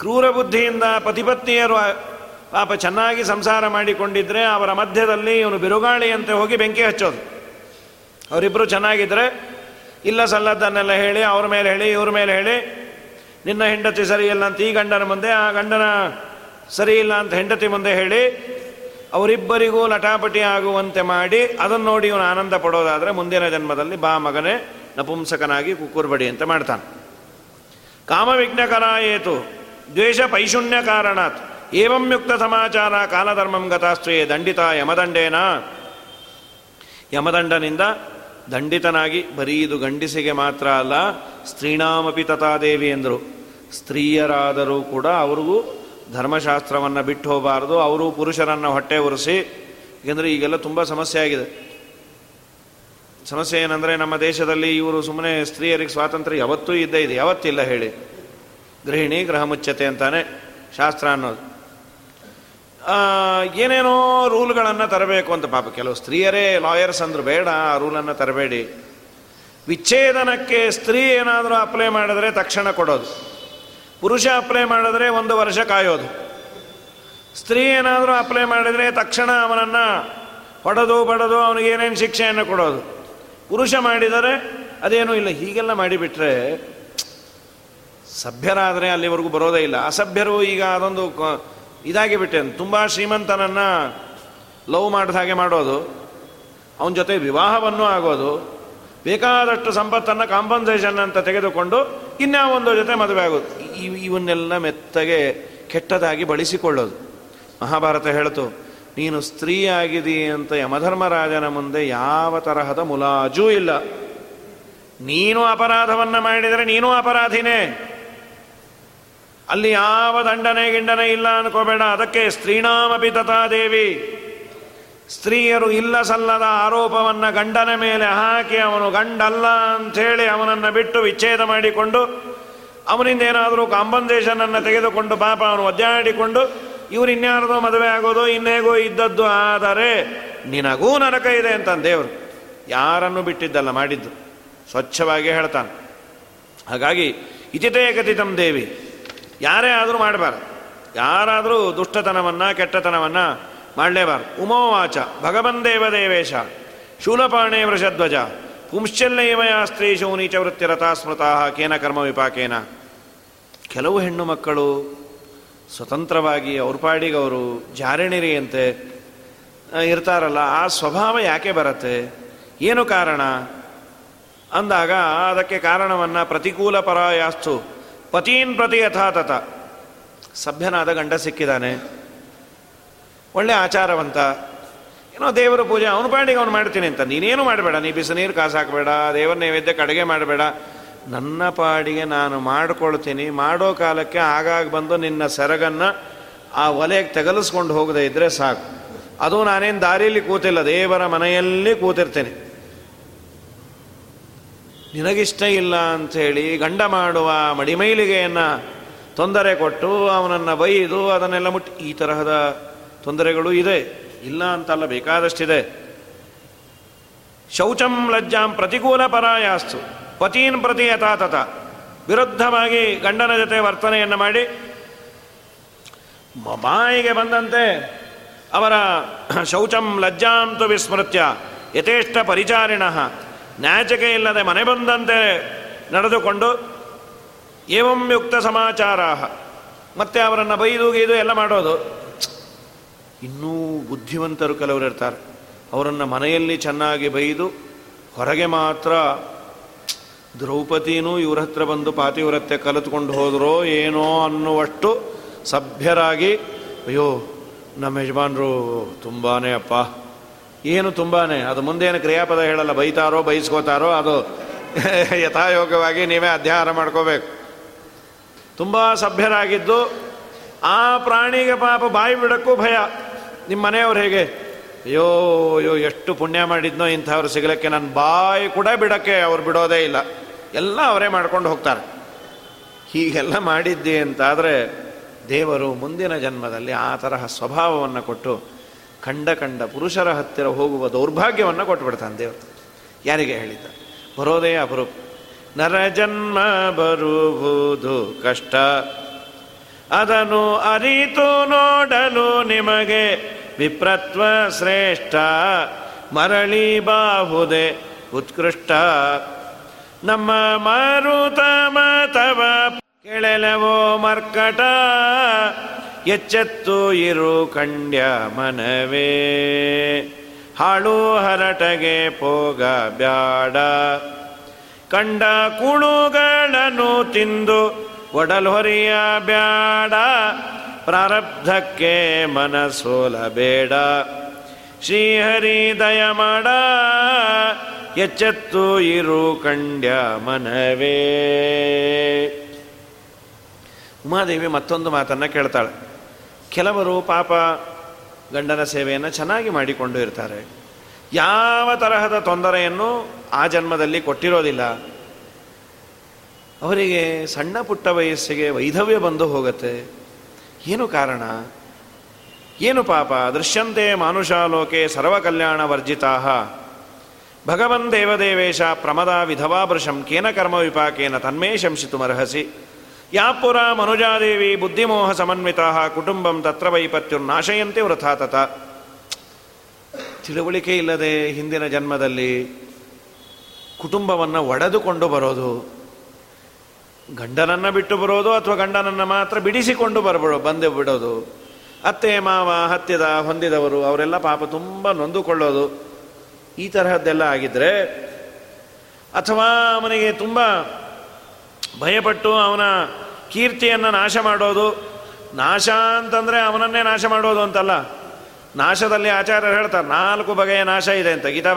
ಕ್ರೂರ ಬುದ್ಧಿಯಿಂದ ಪತಿಪತ್ನಿಯರು ಪಾಪ ಚೆನ್ನಾಗಿ ಸಂಸಾರ ಮಾಡಿಕೊಂಡಿದ್ರೆ ಅವರ ಮಧ್ಯದಲ್ಲಿ ಇವನು ಬಿರುಗಾಳಿಯಂತೆ ಹೋಗಿ ಬೆಂಕಿ ಹಚ್ಚೋದು. ಅವರಿಬ್ಬರು ಚೆನ್ನಾಗಿದ್ದರೆ ಇಲ್ಲ ಸಲ್ಲದ್ದನ್ನೆಲ್ಲ ಹೇಳಿ, ಅವ್ರ ಮೇಲೆ ಹೇಳಿ, ಇವ್ರ ಮೇಲೆ ಹೇಳಿ, ನಿನ್ನ ಹೆಂಡತಿ ಸರಿ ಇಲ್ಲ ಅಂತ ಈ ಗಂಡನ ಮುಂದೆ, ಆ ಗಂಡನ ಸರಿ ಇಲ್ಲ ಅಂತ ಹೆಂಡತಿ ಮುಂದೆ ಹೇಳಿ ಅವರಿಬ್ಬರಿಗೂ ಲಟಾಪಟಿ ಆಗುವಂತೆ ಮಾಡಿ ಅದನ್ನು ನೋಡಿ ಇವನು ಆನಂದ ಪಡೋದಾದರೆ ಮುಂದಿನ ಜನ್ಮದಲ್ಲಿ ಬಾ ಮಗನೇ, ನಪುಂಸಕನಾಗಿ ಕುಕ್ಕುರ್ಬಡಿ ಅಂತ ಮಾಡ್ತಾನೆ. ಕಾಮವಿಘ್ನಕರಾಯೇತು, ದ್ವೇಷ ಪೈಶುಣ್ಯ ಕಾರಣಾತ್, ಏವಂ ಯುಕ್ತ ಸಮಾಚಾರ ಕಾಲಧರ್ಮಂ ಗತಾಸ್ತ್ರೇ ದಂಡಿತ ಯಮದಂಡೇನ. ಯಮದಂಡನಿಂದ ದಂಡಿತನಾಗಿ ಬರೀದು ಗಂಡಿಸಿಗೆ ಮಾತ್ರ ಅಲ್ಲ, ಸ್ತ್ರೀಣಾಮಪಿ ತಥಾದೇವಿ ಎಂದರು. ಸ್ತ್ರೀಯರಾದರೂ ಕೂಡ ಅವ್ರಿಗೂ ಧರ್ಮಶಾಸ್ತ್ರವನ್ನು ಬಿಟ್ಟು ಹೋಗಬಾರ್ದು, ಅವರು ಪುರುಷರನ್ನು ಹೊಟ್ಟೆ ಉರಿಸಿ ಏಕೆಂದರೆ ಈಗೆಲ್ಲ ತುಂಬ ಸಮಸ್ಯೆ ಆಗಿದೆ. ಸಮಸ್ಯೆ ಏನಂದರೆ ನಮ್ಮ ದೇಶದಲ್ಲಿ ಇವರು ಸುಮ್ಮನೆ ಸ್ತ್ರೀಯರಿಗೆ ಸ್ವಾತಂತ್ರ್ಯ ಯಾವತ್ತೂ ಇದ್ದೇ ಇದೆ, ಯಾವತ್ತಿಲ್ಲ ಹೇಳಿ. ಗೃಹಿಣಿ, ಗೃಹ ಮುಚ್ಚತೆ ಅಂತಾನೆ ಶಾಸ್ತ್ರ ಅನ್ನೋದು. ಏನೇನೋ ರೂಲ್ಗಳನ್ನು ತರಬೇಕು ಅಂತ ಪಾಪ ಕೆಲವು ಸ್ತ್ರೀಯರೇ, ಲಾಯರ್ಸ್ ಅಂದರು ಬೇಡ, ಆ ರೂಲನ್ನು ತರಬೇಡಿ. ವಿಚ್ಛೇದನಕ್ಕೆ ಸ್ತ್ರೀ ಏನಾದರೂ ಅಪ್ಲೈ ಮಾಡಿದ್ರೆ ತಕ್ಷಣ ಕೊಡೋದು. ಪುರುಷ ಅಪ್ಲೈ ಮಾಡಿದ್ರೆ ಒಂದು ವರ್ಷ ಕಾಯೋದು. ಸ್ತ್ರೀ ಏನಾದರೂ ಅಪ್ಲೈ ಮಾಡಿದರೆ ತಕ್ಷಣ ಅವನನ್ನು ಹೊಡೆದು ಬಡದು ಅವನಿಗೆ ಏನೇನು ಶಿಕ್ಷೆಯನ್ನು ಕೊಡೋದು. ಪುರುಷ ಮಾಡಿದರೆ ಅದೇನೂ ಇಲ್ಲ, ಹೀಗೆಲ್ಲ ಮಾಡಿಬಿಟ್ರೆ ಸಭ್ಯರಾದರೆ ಅಲ್ಲಿವರೆಗೂ ಬರೋದೇ ಇಲ್ಲ. ಅಸಭ್ಯರು ಈಗ ಅದೊಂದು ಇದಾಗಿ ಬಿಟ್ಟೆ. ತುಂಬ ಶ್ರೀಮಂತನನ್ನು ಲವ್ ಮಾಡಿದ ಹಾಗೆ ಮಾಡೋದು. ಅವನ ಜೊತೆ ವಿವಾಹವನ್ನು ಆಗೋದು. ಬೇಕಾದಷ್ಟು ಸಂಪತ್ತನ್ನು ಕಾಂಪನ್ಸೇಷನ್ ಅಂತ ತೆಗೆದುಕೊಂಡು ಇನ್ಯಾವೊಂದು ಜೊತೆ ಮದುವೆ ಆಗೋದು. ಇವನ್ನೆಲ್ಲ ಮೆತ್ತಗೆ ಕೆಟ್ಟದಾಗಿ ಬಳಸಿಕೊಳ್ಳೋದು. ಮಹಾಭಾರತ ಹೇಳ್ತು, ನೀನು ಸ್ತ್ರೀ ಆಗಿದಿ ಅಂತ ಯಮಧರ್ಮರಾಜನ ಮುಂದೆ ಯಾವ ತರಹದ ಮುಲಾಜೂ ಇಲ್ಲ. ನೀನು ಅಪರಾಧವನ್ನ ಮಾಡಿದರೆ ನೀನು ಅಪರಾಧಿನೇ. ಅಲ್ಲಿ ಯಾವ ದಂಡನೆ ಗಿಂಡನೆ ಇಲ್ಲ ಅನ್ಕೋಬೇಡ. ಅದಕ್ಕೆ ಸ್ತ್ರೀಣಾಮಪಿ ತಥಾದೇವಿ ಸ್ತ್ರೀಯರು ಇಲ್ಲ ಸಲ್ಲದ ಆರೋಪವನ್ನು ಗಂಡನ ಮೇಲೆ ಹಾಕಿ ಅವನು ಗಂಡಲ್ಲ ಅಂಥೇಳಿ ಅವನನ್ನು ಬಿಟ್ಟು ವಿಚ್ಛೇದ ಮಾಡಿಕೊಂಡು ಅವನಿಂದ ಏನಾದರೂ ಅನ್ನು ತೆಗೆದುಕೊಂಡು ಪಾಪ ಅವನು ಒದ್ದಾಡಿಕೊಂಡು ಇವರು ಇನ್ಯಾರದೋ ಮದುವೆ ಆಗೋದು ಇನ್ನೇಗೋ ಇದ್ದದ್ದು ಆದರೆ ನಿನಗೂ ನರಕ ಇದೆ ಅಂತ ದೇವರು. ಯಾರನ್ನು ಬಿಟ್ಟಿದ್ದಲ್ಲ ಮಾಡಿದ್ದು? ಸ್ವಚ್ಛವಾಗಿ ಹೇಳ್ತಾನೆ. ಹಾಗಾಗಿ ಇತಿತೇ ಕಥಿತಂ ದೇವಿ. ಯಾರೇ ಆದರೂ ಮಾಡಬಾರ್ದು. ಯಾರಾದರೂ ದುಷ್ಟತನವನ್ನು ಕೆಟ್ಟತನವನ್ನು ಮಾಡಲೇಬಾರ್ದು. ಉಮೋವಾಚ ಭಗವಂದೇವ ದೇವೇಶ ಶೂಲಪಾಣೆ ವೃಷಧ್ವಜ ಪುಂಶ್ಚಲ್ಲೈವಯ ಸ್ತ್ರೀ ಶೌನೀಚ ವೃತ್ತಿರತಾ ಸ್ಮೃತಃ ಕೇನ ಕರ್ಮ ವಿಪಾಕೇನ. ಕೆಲವು ಹೆಣ್ಣು ಮಕ್ಕಳು ಸ್ವತಂತ್ರವಾಗಿ ಅವ್ರ ಪಾಡಿಗವರು ಜಾರಿಣಿರಿಯಂತೆ ಇರ್ತಾರಲ್ಲ, ಆ ಸ್ವಭಾವ ಯಾಕೆ ಬರುತ್ತೆ? ಏನು ಕಾರಣ? ಅಂದಾಗ ಅದಕ್ಕೆ ಕಾರಣವನ್ನು ಪ್ರತಿಕೂಲ ಪರಾಯಾಸ್ತು. ಪತೀನ್ ಪ್ರತಿ ಯಥಾತಥ. ಸಭ್ಯನಾದ ಗಂಡ ಸಿಕ್ಕಿದ್ದಾನೆ ಒಳ್ಳೆ ಆಚಾರವಂತ. ಏನೋ ದೇವರ ಪೂಜೆ, ಅವನು ಪಾಡಿಗೆ ಅವನು ಮಾಡ್ತೀನಿ ಅಂತ. ನೀನೇನು ಮಾಡಬೇಡ, ನೀ ಬಿಸಿ ನೀರು ಕಾಸು ಹಾಕಬೇಡ, ದೇವರ ನೈವೇದ್ಯಕ್ಕೆ ಅಡುಗೆ ಮಾಡಬೇಡ. ನನ್ನ ಪಾಡಿಗೆ ನಾನು ಮಾಡ್ಕೊಳ್ತೀನಿ. ಮಾಡೋ ಕಾಲಕ್ಕೆ ಆಗಾಗ ಬಂದು ನಿನ್ನ ಸೆರಗನ್ನು ಆ ಒಲೆಗೆ ತಗಲಿಸ್ಕೊಂಡು ಹೋಗದೆ ಇದ್ದರೆ ಸಾಕು. ಅದು ನಾನೇನು ದಾರಿಯಲ್ಲಿ ಕೂತಿಲ್ಲ, ದೇವರ ಮನೆಯಲ್ಲಿ ಕೂತಿರ್ತೇನೆ. ನಿನಗಿಷ್ಟ ಇಲ್ಲ ಅಂಥೇಳಿ ಗಂಡ ಮಾಡುವ ಮಡಿಮೈಲಿಗೆಯನ್ನು ತೊಂದರೆ ಕೊಟ್ಟು ಅವನನ್ನು ಬೈದು ಅದನ್ನೆಲ್ಲ ಮುಟ್ಟಿ ಈ ತರಹದ ತೊಂದರೆಗಳು ಇದೆ. ಇಲ್ಲ ಅಂತಲ್ಲ, ಬೇಕಾದಷ್ಟಿದೆ. ಶೌಚಂ ಲಜ್ಜಾಂ ಪ್ರತಿಕೂಲ ಪರಾಯಾಸ್ತು. ಪತೀನ್ ಪ್ರತಿ ಯಥಾತಥ. ವಿರುದ್ಧವಾಗಿ ಗಂಡನ ಜೊತೆ ವರ್ತನೆಯನ್ನು ಮಾಡಿ ಮಮಾಯಿಗೆ ಬಂದಂತೆ ಅವರ ಶೌಚಂ ಲಜ್ಜಾಂತು ವಿಸ್ಮೃತ್ಯ. ಯಥೇಷ್ಟ ಪರಿಚಾರಿಣ. ನಾಚಿಕೆ ಇಲ್ಲದೆ ಮನೆ ಬಂದಂತೆ ನಡೆದುಕೊಂಡು, ಏವಂ ಯುಕ್ತ ಸಮಾಚಾರ ಮತ್ತೆ ಅವರನ್ನು ಬೈದು ಗೀದು ಎಲ್ಲ ಮಾಡೋದು. ಇನ್ನೂ ಬುದ್ಧಿವಂತರು ಕೆಲವರು ಇರ್ತಾರೆ. ಅವರನ್ನು ಮನೆಯಲ್ಲಿ ಚೆನ್ನಾಗಿ ಬೈದು ಹೊರಗೆ ಮಾತ್ರ ದ್ರೌಪದಿನೂ ಇವ್ರ ಹತ್ರ ಬಂದು ಪಾತಿವ್ರತ್ಯ ಕಲಿತ್ಕೊಂಡು ಹೋದರೋ ಏನೋ ಅನ್ನುವಷ್ಟು ಸಭ್ಯರಾಗಿ, ಅಯ್ಯೋ, ನಮ್ಮ ಯಜಮಾನರು ತುಂಬಾ ಅಪ್ಪ. ಏನು ತುಂಬಾ ಅದು ಮುಂದೇನು ಕ್ರಿಯಾಪದ ಹೇಳಲ್ಲ, ಬೈತಾರೋ, ಬೈಸ್ಕೋತಾರೋ, ಅದು ಯಥಾಯೋಗ್ಯವಾಗಿ ನೀವೇ ಅಧ್ಯಯನ ಮಾಡ್ಕೋಬೇಕು. ತುಂಬ ಸಭ್ಯರಾಗಿದ್ದು ಆ ಪ್ರಾಣಿಗೆ ಪಾಪ ಬಾಯಿ ಬಿಡೋಕ್ಕೂ ಭಯ. ನಿಮ್ಮ ಮನೆಯವ್ರು ಹೇಗೆ? ಅಯ್ಯೋ ಅಯ್ಯೋ, ಎಷ್ಟು ಪುಣ್ಯ ಮಾಡಿದ್ನೋ ಇಂಥವ್ರು ಸಿಗಲಿಕ್ಕೆ ನನ್ನ ಬಾಯಿ ಕೂಡ ಬಿಡಕ್ಕೆ ಅವ್ರು ಬಿಡೋದೇ ಇಲ್ಲ. ಎಲ್ಲ ಅವರೇ ಮಾಡ್ಕೊಂಡು ಹೋಗ್ತಾರೆ. ಹೀಗೆಲ್ಲ ಮಾಡಿದ್ದೆ ಅಂತಾದರೆ ದೇವರು ಮುಂದಿನ ಜನ್ಮದಲ್ಲಿ ಆ ತರಹ ಸ್ವಭಾವವನ್ನು ಕೊಟ್ಟು ಕಂಡ ಕಂಡ ಪುರುಷರ ಹತ್ತಿರ ಹೋಗುವ ದೌರ್ಭಾಗ್ಯವನ್ನು ಕೊಟ್ಟುಬಿಡ್ತಾನೆ ದೇವರು. ಯಾರಿಗೆ ಹೇಳಿದ್ದ? ಬರೋದೇ ಅಪರೂಪ. ನರಜನ್ಮ ಬರುವುದು ಕಷ್ಟ. ಅದನ್ನು ಅರಿತು ನೋಡಲು ನಿಮಗೆ ವಿಪ್ರತ್ವ ಶ್ರೇಷ್ಠ. ಮರಳಿ ಬಾಹುದೆ ಉತ್ಕೃಷ್ಟ. ನಮ್ಮ ಮಾರುತ ಮಾತವ ಕೆಳಲವೋ ಮರ್ಕಟ. ಎಚ್ಚೆತ್ತು ಇರು ಕಂಡ್ಯ ಮನವೇ. ಹಾಳು ಹರಟಗೆ ಪೋಗ ಬ್ಯಾಡ. ಕಂಡ ಕುಳುಗಳನ್ನು ತಿಂದು ಒಡಲ್ಹೊರಿಯ ಬ್ಯಾಡ. ಪ್ರಾರಬ್ಧಕ್ಕೆ ಮನಸೋಲಬೇಡ ಶ್ರೀಹರಿ ದಯ ಮಾಡ. ಎಚ್ಚೆತ್ತು ಇರು ಕಂಡ್ಯ ಮನವೇ. ಉಮಾದೇವಿ ಮತ್ತೊಂದು ಮಾತನ್ನು ಕೇಳ್ತಾಳೆ. ಕೆಲವರು ಪಾಪ ಗಂಡನ ಸೇವೆಯನ್ನು ಚೆನ್ನಾಗಿ ಮಾಡಿಕೊಂಡು ಇರ್ತಾರೆ. ಯಾವ ತರಹದ ತೊಂದರೆಯನ್ನು ಆ ಜನ್ಮದಲ್ಲಿ ಕೊಟ್ಟಿರೋದಿಲ್ಲ. ಅವರಿಗೆ ಸಣ್ಣ ಪುಟ್ಟ ವಯಸ್ಸಿಗೆ ವೈಧವ್ಯ ಬಂದು ಹೋಗುತ್ತೆ. ಏನು ಕಾರಣ? ಏನು ಪಾಪ? ದೃಶ್ಯಂತೆ ಮಾನುಷಾಲೋಕೆ ಸರ್ವಕಲ್ಯಾಣ ವರ್ಜಿತಾ ಭಗವನ್ ದೇವದೇವೇಶ ಪ್ರಮದ ವಿಧವಾಭೃಶಂ ಕೇನ ಕರ್ಮ ವಿಪಾಕೇನ ತನ್ಮೇ ಶಂಸಿತುಮರ್ಹಸಿ. ಯಾಪುರ ಮನುಜಾದೇವಿ ಬುದ್ಧಿಮೋಹ ಸಮನ್ವಿತ ಕುಟುಂಬಂ ತತ್ರ ವೈಪತ್ಯುರ್ನಾಶಯಂತೆ ವೃಥಾತತ ತಿಳುವಳಿಕೆ ಇಲ್ಲದೆ ಹಿಂದಿನ ಜನ್ಮದಲ್ಲಿ ಕುಟುಂಬವನ್ನು ಒಡೆದುಕೊಂಡು ಬರೋದು ಗಂಡನನ್ನು ಬಿಟ್ಟು ಬರೋದು ಅಥವಾ ಗಂಡನನ್ನು ಮಾತ್ರ ಬಿಡಿಸಿಕೊಂಡು ಬರಬೋ ಬಂದೆ ಬಿಡೋದು. ಅತ್ತೆ, ಮಾವ ಹತ್ತಿದ ಹೊಂದಿದವರು, ಅವರೆಲ್ಲ ಪಾಪ ತುಂಬ ನೊಂದುಕೊಳ್ಳೋದು. ಈ ತರಹದ್ದೆಲ್ಲ ಆಗಿದ್ದರೆ ಅಥವಾ ಅವನಿಗೆ ತುಂಬ ಭಯಪಟ್ಟು ಅವನ ಕೀರ್ತಿಯನ್ನು ನಾಶ ಮಾಡೋದು. ನಾಶ ಅಂತಂದರೆ ಅವನನ್ನೇ ನಾಶ ಮಾಡೋದು ಅಂತಲ್ಲ. ನಾಶದಲ್ಲಿ ಆಚಾರ್ಯರು ಹೇಳ್ತಾರೆ, ನಾಲ್ಕು ಬಗೆಯ ನಾಶ ಇದೆ ಅಂತ ಗೀತಾ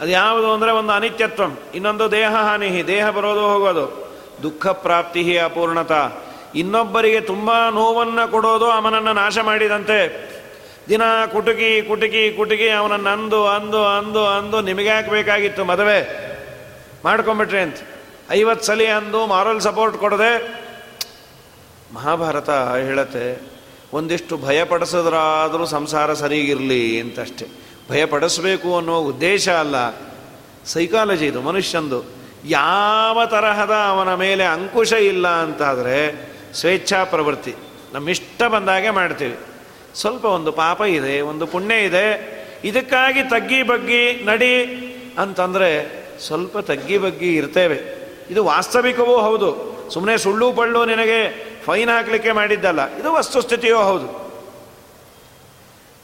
ಅದು ಯಾವುದು ಅಂದರೆ ಒಂದು ಅನಿತ್ಯತ್ವ. ಇನ್ನೊಂದು ದೇಹ ಹಾನಿ ದೇಹ ಬರೋದು ಹೋಗೋದು. ದುಃಖ ಪ್ರಾಪ್ತಿ ಅಪೂರ್ಣತ. ಇನ್ನೊಬ್ಬರಿಗೆ ತುಂಬ ನೋವನ್ನು ಕೊಡೋದು ಅವನನ್ನು ನಾಶ ಮಾಡಿದಂತೆ. ದಿನ ಕುಟುಕಿ ಕುಟುಕಿ ಕುಟುಕಿ ಅವನನ್ನು ಅಂದು ಅಂದು ಅಂದು ಅಂದು ನಿಮಗೆ ಹಾಕಬೇಕಾಗಿತ್ತು ಮದುವೆ? ಮಾಡ್ಕೊಂಬಿಟ್ರಿ ಅಂತ. ಐವತ್ತು ಸಲ ಅಂದು ಮಾರಲ್ ಸಪೋರ್ಟ್ ಕೊಡದೆ, ಮಹಾಭಾರತ ಹೇಳತ್ತೆ, ಒಂದಿಷ್ಟು ಭಯಪಡಿಸಿದ್ರಾದರೂ ಸಂಸಾರ ಸರಿಗಿರಲಿ ಅಂತಷ್ಟೇ. ಭಯಪಡಿಸ್ಬೇಕು ಅನ್ನೋ ಉದ್ದೇಶ ಅಲ್ಲ. ಸೈಕಾಲಜಿ ಇದು, ಮನುಷ್ಯಂದು. ಯಾವ ತರಹದ ಅವನ ಮೇಲೆ ಅಂಕುಶ ಇಲ್ಲ ಅಂತಾದರೆ ಸ್ವೇಚ್ಛಾ ಪ್ರವೃತ್ತಿ. ನಮ್ಮಿಷ್ಟ ಬಂದಾಗೆ ಮಾಡ್ತೀವಿ. ಸ್ವಲ್ಪ ಒಂದು ಪಾಪ ಇದೆ, ಒಂದು ಪುಣ್ಯ ಇದೆ, ಇದಕ್ಕಾಗಿ ತಗ್ಗಿ ಬಗ್ಗಿ ನಡಿ ಅಂತಂದರೆ ಸ್ವಲ್ಪ ತಗ್ಗಿ ಬಗ್ಗಿ ಇರ್ತೇವೆ. ಇದು ವಾಸ್ತವಿಕವೂ ಹೌದು. ಸುಮ್ಮನೆ ಸುಳ್ಳು ಪಳ್ಳು ನಿನಗೆ ಫೈನ್ ಹಾಕಲಿಕ್ಕೆ ಮಾಡಿದ್ದಲ್ಲ. ಇದು ವಸ್ತುಸ್ಥಿತಿಯೂ ಹೌದು.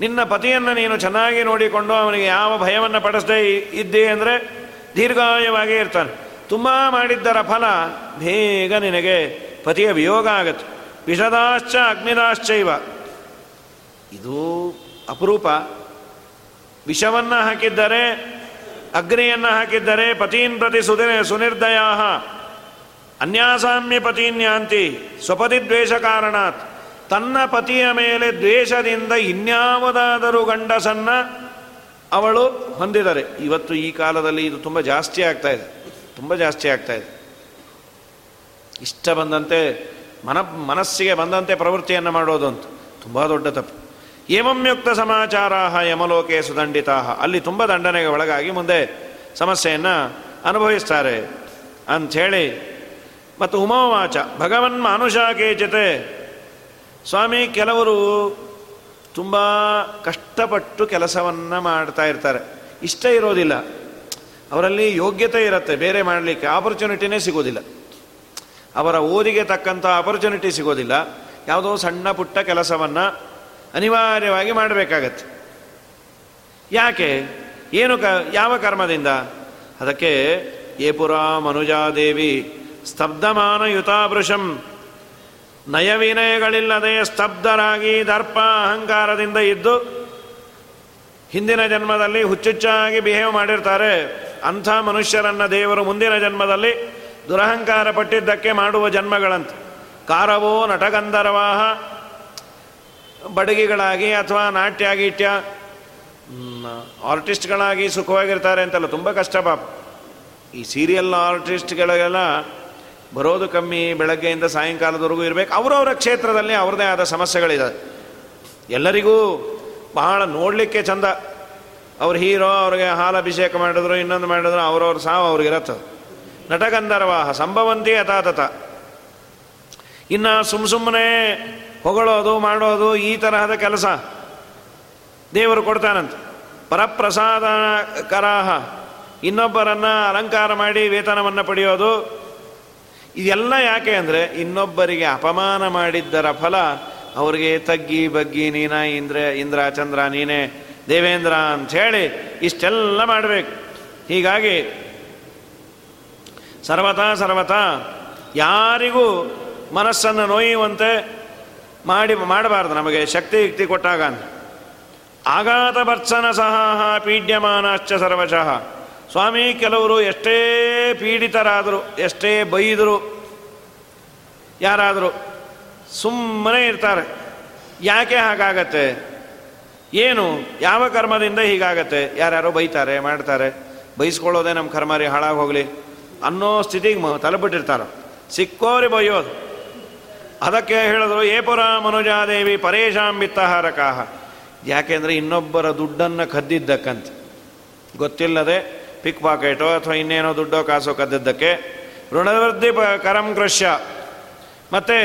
ನಿನ್ನ ಪತಿಯನ್ನು ನೀನು ಚೆನ್ನಾಗಿ ನೋಡಿಕೊಂಡು ಅವನಿಗೆ ಯಾವ ಭಯವನ್ನು ಪಡಿಸದೇ ಇದ್ದೆ ಅಂದರೆ ದೀರ್ಘಾಯವಾಗಿ ಇರ್ತಾನೆ. ತುಂಬ ಮಾಡಿದ್ದರ ಫಲ ಬೇಗ ನಿನಗೆ ಪತಿಯ ವಿಯೋಗ ಆಗತ್ತೆ. ವಿಷದಾಶ್ಚ ಅಗ್ನಿದಾಶ್ಚೈವ. ಇದು ಅಪರೂಪ. ವಿಷವನ್ನು ಹಾಕಿದ್ದರೆ, ಅಗ್ನಿಯನ್ನು ಹಾಕಿದ್ದರೆ ಪತೀನ್ ಪ್ರತಿ ಸುದಿ ಸುನಿರ್ದಯ ಅನ್ಯಾಸಾಮ್ಯ ಪತೀನ್ಯಾಂತಿ ಸ್ವಪತಿ ದ್ವೇಷ ಕಾರಣಾತ್ ತನ್ನ ಪತಿಯ ಮೇಲೆ ದ್ವೇಷದಿಂದ ಇನ್ಯಾವುದಾದರೂ ಗಂಡಸನ್ನ ಅವಳು ಹೊಂದಿದ್ದಾರೆ ಇವತ್ತು ಈ ಕಾಲದಲ್ಲಿ ಇದು ತುಂಬ ಜಾಸ್ತಿ ಆಗ್ತಾ ಇದೆ. ತುಂಬ ಜಾಸ್ತಿ ಆಗ್ತಾ ಇದೆ. ಇಷ್ಟ ಬಂದಂತೆ ಮನ, ಮನಸ್ಸಿಗೆ ಬಂದಂತೆ ಪ್ರವೃತ್ತಿಯನ್ನು ಮಾಡೋದು ಅಂತ. ತುಂಬ ದೊಡ್ಡ ತಪ್ಪು. ಏಮಂಯುಕ್ತ ಸಮಾಚಾರ ಯಮಲೋಕೆ ಸುದಂಡಿತಾ ಅಲ್ಲಿ ತುಂಬ ದಂಡನೆಗೆ ಒಳಗಾಗಿ ಮುಂದೆ ಸಮಸ್ಯೆಯನ್ನು ಅನುಭವಿಸ್ತಾರೆ ಅಂಥೇಳಿ. ಮತ್ತು ಉಮೋವಾಚ ಭಗವನ್ ಮಾನುಷ ಕೇಚಿತೆ ಸ್ವಾಮಿ, ಕೆಲವರು ತುಂಬ ಕಷ್ಟಪಟ್ಟು ಕೆಲಸವನ್ನು ಮಾಡ್ತಾ ಇರ್ತಾರೆ. ಇಷ್ಟ ಇರೋದಿಲ್ಲ. ಅವರಲ್ಲಿ ಯೋಗ್ಯತೆ ಇರುತ್ತೆ. ಬೇರೆ ಮಾಡಲಿಕ್ಕೆ ಆಪರ್ಚುನಿಟಿನೇ ಸಿಗೋದಿಲ್ಲ. ಅವರ ಓದಿಗೆ ತಕ್ಕಂಥ ಆಪರ್ಚುನಿಟಿ ಸಿಗೋದಿಲ್ಲ. ಯಾವುದೋ ಸಣ್ಣ ಪುಟ್ಟ ಕೆಲಸವನ್ನು ಅನಿವಾರ್ಯವಾಗಿ ಮಾಡಬೇಕಾಗತ್ತೆ. ಯಾಕೆ? ಏನು ಕ, ಯಾವ ಕರ್ಮದಿಂದ? ಅದಕ್ಕೆ ಏಪುರ ಮನುಜಾದೇವಿ ಸ್ತಬ್ಧಮಾನ ಯುತಾಭೃಶಂ ನಯವಿನಯಗಳಿಲ್ಲದೆ ಸ್ತಬ್ಧರಾಗಿ ದರ್ಪ ಅಹಂಕಾರದಿಂದ ಇದ್ದು ಹಿಂದಿನ ಜನ್ಮದಲ್ಲಿ ಹುಚ್ಚುಚ್ಚಾಗಿ ಬಿಹೇವ್ ಮಾಡಿರ್ತಾರೆ. ಅಂಥ ಮನುಷ್ಯರನ್ನು ದೇವರು ಮುಂದಿನ ಜನ್ಮದಲ್ಲಿ ದುರಹಂಕಾರ ಪಟ್ಟಿದ್ದಕ್ಕೆ ಮಾಡುವ ಜನ್ಮಗಳಂತ. ಕಾರವೋ ನಟಗಂಧರ್ವಾಹ, ಬಡಗಿಗಳಾಗಿ ಅಥವಾ ನಾಟ್ಯ ಗೀಟ್ಯ ಆರ್ಟಿಸ್ಟ್ಗಳಾಗಿ ಸುಖವಾಗಿರ್ತಾರೆ ಅಂತಲ್ಲ, ತುಂಬ ಕಷ್ಟ ಪಾಪ. ಈ ಸೀರಿಯಲ್ ಆರ್ಟಿಸ್ಟ್ಗಳಿಗೆಲ್ಲ ಬರೋದು ಕಮ್ಮಿ, ಬೆಳಗ್ಗೆಯಿಂದ ಸಾಯಂಕಾಲದವರೆಗೂ ಇರಬೇಕು. ಅವರವರ ಕ್ಷೇತ್ರದಲ್ಲಿ ಅವ್ರದೇ ಆದ ಸಮಸ್ಯೆಗಳಿದೆ. ಎಲ್ಲರಿಗೂ ಬಹಳ ನೋಡಲಿಕ್ಕೆ ಚಂದ. ಅವ್ರ ಹೀರೋ ಅವ್ರಿಗೆ ಹಾಲು ಅಭಿಷೇಕ ಮಾಡಿದ್ರು, ಇನ್ನೊಂದು ಮಾಡಿದ್ರು, ಅವ್ರವ್ರ ಸಾವು ಅವ್ರಿಗಿರತ್ತೆ ನಟಗಂಧರ್ವಾಹ, ಸಂಭವಂತಿ ಯಥಾತಥ. ಇನ್ನು ಸುಮ್ಮ ಸುಮ್ಮನೆ ಹೊಗಳೋದು, ಮಾಡೋದು ಈ ತರಹದ ಕೆಲಸ ದೇವರು ಕೊಡ್ತಾನಂತ. ಪರಪ್ರಸಾದ ಕರಾಹ ಇನ್ನೊಬ್ಬರನ್ನು ಅಲಂಕಾರ ಮಾಡಿ ವೇತನವನ್ನು ಪಡೆಯೋದು ಇದೆಲ್ಲ ಯಾಕೆ ಅಂದರೆ ಇನ್ನೊಬ್ಬರಿಗೆ ಅಪಮಾನ ಮಾಡಿದ್ದರ ಫಲ ಅವ್ರಿಗೆ ತಗ್ಗಿ ಬಗ್ಗಿ ನೀನ ಇಂದ್ರ ಇಂದ್ರ ಚಂದ್ರ ನೀನೇ ದೇವೇಂದ್ರ ಅಂಥೇಳಿ ಇಷ್ಟೆಲ್ಲ ಮಾಡಬೇಕು. ಹೀಗಾಗಿ ಸರ್ವತಾ ಸರ್ವತಾ ಯಾರಿಗೂ ಮನಸ್ಸನ್ನು ನೋಯುವಂತೆ ಮಾಡಿ ಮಾಡಬಾರ್ದು ನಮಗೆ ಶಕ್ತಿ ಯುಕ್ತಿ ಕೊಟ್ಟಾಗ ಆಘಾತ ಭರ್ಸನ ಸಹ ಪೀಡ್ಯಮಾನಶ್ಚ ಸರ್ವಶಃ. ಸ್ವಾಮಿ, ಕೆಲವರು ಎಷ್ಟೇ ಪೀಡಿತರಾದರು, ಎಷ್ಟೇ ಬೈದರು, ಯಾರಾದರೂ ಸುಮ್ಮನೆ ಇರ್ತಾರೆ. ಯಾಕೆ ಹಾಗಾಗತ್ತೆ? ಏನು? ಯಾವ ಕರ್ಮದಿಂದ ಹೀಗಾಗತ್ತೆ? ಯಾರ್ಯಾರೋ ಬೈತಾರೆ, ಮಾಡ್ತಾರೆ. ಬೈಸ್ಕೊಳ್ಳೋದೇ ನಮ್ಮ ಕರ್ಮರಿ ಹಾಳಾಗಿ ಹೋಗಲಿ ಅನ್ನೋ ಸ್ಥಿತಿಗೆ ತಲುಪಿಟ್ಟಿರ್ತಾರೆ ಸಿಕ್ಕೋರಿ ಬೈಯೋದು. ಅದಕ್ಕೆ ಹೇಳಿದ್ರು ಏಪುರ ಮನುಜಾದೇವಿ ಪರೇಶಾಂ ಬಿತ್ತಹಾರಕಾಹ ಯಾಕೆಂದರೆ ಇನ್ನೊಬ್ಬರ ದುಡ್ಡನ್ನು ಕದ್ದಿದ್ದಕ್ಕಂತೆ ಗೊತ್ತಿಲ್ಲದೆ ಪಿಕ್ ಪಾಕೆಟೋ ಅಥವಾ ಇನ್ನೇನೋ ದುಡ್ಡೋ ಕಾಸೋ ಕದ್ದಿದ್ದಕ್ಕೆ ಋಣವೃದ್ಧಿ ಪ ಕರಂ ಕೃಷ್ಯ. ಮತ್ತು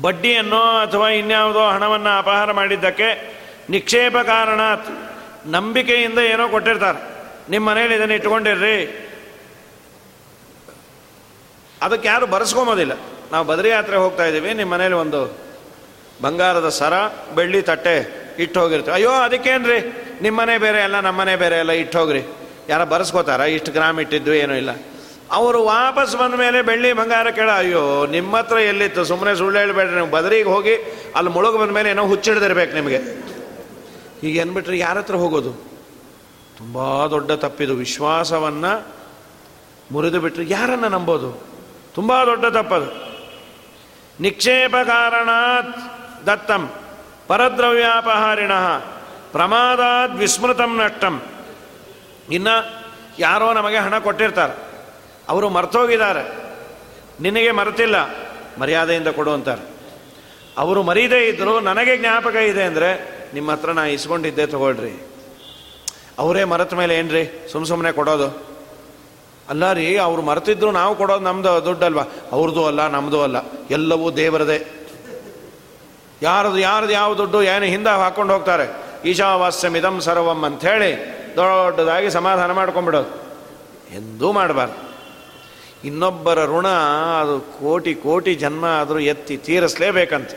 ಬಡ್ಡಿಯನ್ನು ಅಥವಾ ಇನ್ಯಾವುದೋ ಹಣವನ್ನು ಅಪಹಾರ ಮಾಡಿದ್ದಕ್ಕೆ ನಿಕ್ಷೇಪ ಕಾರಣ ನಂಬಿಕೆಯಿಂದ ಏನೋ ಕೊಟ್ಟಿರ್ತಾರೆ. ನಿಮ್ಮ ಮನೇಲಿ ಇದನ್ನು ಇಟ್ಕೊಂಡಿರ್ರಿ. ಅದಕ್ಕೆ ಯಾರು ಬರೆಸ್ಕೊಂಬೋದಿಲ್ಲ ನಾವು ಬದ್ರಿ ಯಾತ್ರೆ ಹೋಗ್ತಾ ಇದ್ದೀವಿ ನಿಮ್ಮ ಮನೇಲಿ ಒಂದು ಬಂಗಾರದ ಸರ, ಬೆಳ್ಳಿ ತಟ್ಟೆ ಇಟ್ಟು ಹೋಗಿರ್ತೀವಿ. ಅಯ್ಯೋ, ಅದಕ್ಕೇನ್ರಿ? ನಿಮ್ಮನೆ ಬೇರೆ ಅಲ್ಲ ನಮ್ಮನೆ ಬೇರೆ ಅಲ್ಲ, ಇಟ್ಟು ಹೋಗ್ರಿ. ಯಾರ ಬರೆಸ್ಕೋತಾರ? ಇಷ್ಟು ಗ್ರಾಮ್ ಇಟ್ಟಿದ್ದು ಏನೂ ಇಲ್ಲ. ಅವರು ವಾಪಸ್ ಬಂದ ಮೇಲೆ ಬೆಳ್ಳಿ ಬಂಗಾರ ಕೇಳ, ಅಯ್ಯೋ ನಿಮ್ಮ ಹತ್ರ ಎಲ್ಲಿತ್ತು? ಸುಮ್ಮನೆ ಸುಳ್ಳು ಹೇಳ್ಬೇಡ್ರಿ, ನೀವು ಬದರಿಗೆ ಹೋಗಿ ಅಲ್ಲಿ ಮುಳುಗು ಬಂದ ಮೇಲೆ ಏನೋ ಹುಚ್ಚಿಡ್ದಿರ್ಬೇಕು ನಿಮಗೆ. ಹೀಗೆ ಅಂದ್ಬಿಟ್ರೆ ಯಾರ ಹತ್ರ ಹೋಗೋದು? ತುಂಬ ದೊಡ್ಡ ತಪ್ಪಿದು. ವಿಶ್ವಾಸವನ್ನು ಮುರಿದು ಬಿಟ್ಟರೆ ಯಾರನ್ನು ನಂಬೋದು? ತುಂಬ ದೊಡ್ಡ ತಪ್ಪದು. ನಿಕ್ಷೇಪ ಕಾರಣ ದತ್ತಂ, ಪರದ್ರವ್ಯಾಪಹಾರಿಣ, ಪ್ರಮಾದಾದ್ ವಿಸ್ಮೃತಂ ನಷ್ಟಂ. ಇನ್ನು ಯಾರೋ ನಮಗೆ ಹಣ ಕೊಟ್ಟಿರ್ತಾರೆ. ಅವರು ಮರ್ತೋಗಿದ್ದಾರೆ. ನಿನಗೆ ಮರೆತಿಲ್ಲ, ಮರ್ಯಾದೆಯಿಂದ ಕೊಡು ಅಂತಾರೆ. ಅವರು ಮರೀದೇ ಇದ್ದರು ನನಗೆ ಜ್ಞಾಪಕ ಇದೆ ಅಂದರೆ ನಿಮ್ಮ ಹತ್ರ ನಾ ಇಸ್ಕೊಂಡಿದ್ದೆ ತಗೊಳ್ರಿ. ಅವರೇ ಮರೆತ ಮೇಲೆ ಏನ್ರಿ ಸುಮ್ಮ ಸುಮ್ಮನೆ ಕೊಡೋದು? ಅಲ್ಲ ರೀ, ಅವ್ರು ಮರೆತಿದ್ರು ನಾವು ಕೊಡೋದು ನಮ್ಮದು ದುಡ್ಡಲ್ವಾ? ಅವ್ರದ್ದು ಅಲ್ಲ ನಮ್ಮದು ಅಲ್ಲ, ಎಲ್ಲವೂ ದೇವರದೇ. ಯಾರದು ಯಾರದು ಯಾವ ದುಡ್ಡು, ಏನು ಹಿಂದೆ ಹಾಕ್ಕೊಂಡು ಹೋಗ್ತಾರೆ? ಈಶಾವಾಸ್ಯಮಿದಂ ಸರ್ವಂ ಅಂಥೇಳಿ ದೊಡ್ಡದಾಗಿ ಸಮಾಧಾನ ಮಾಡ್ಕೊಂಬಿಡೋದು ಎಂದೂ ಮಾಡಬಾರ್ದು. ಇನ್ನೊಬ್ಬರ ಋಣ ಅದು ಕೋಟಿ ಕೋಟಿ ಜನ್ಮ ಆದರೂ ಎತ್ತಿ ತೀರಿಸಲೇಬೇಕಂತ.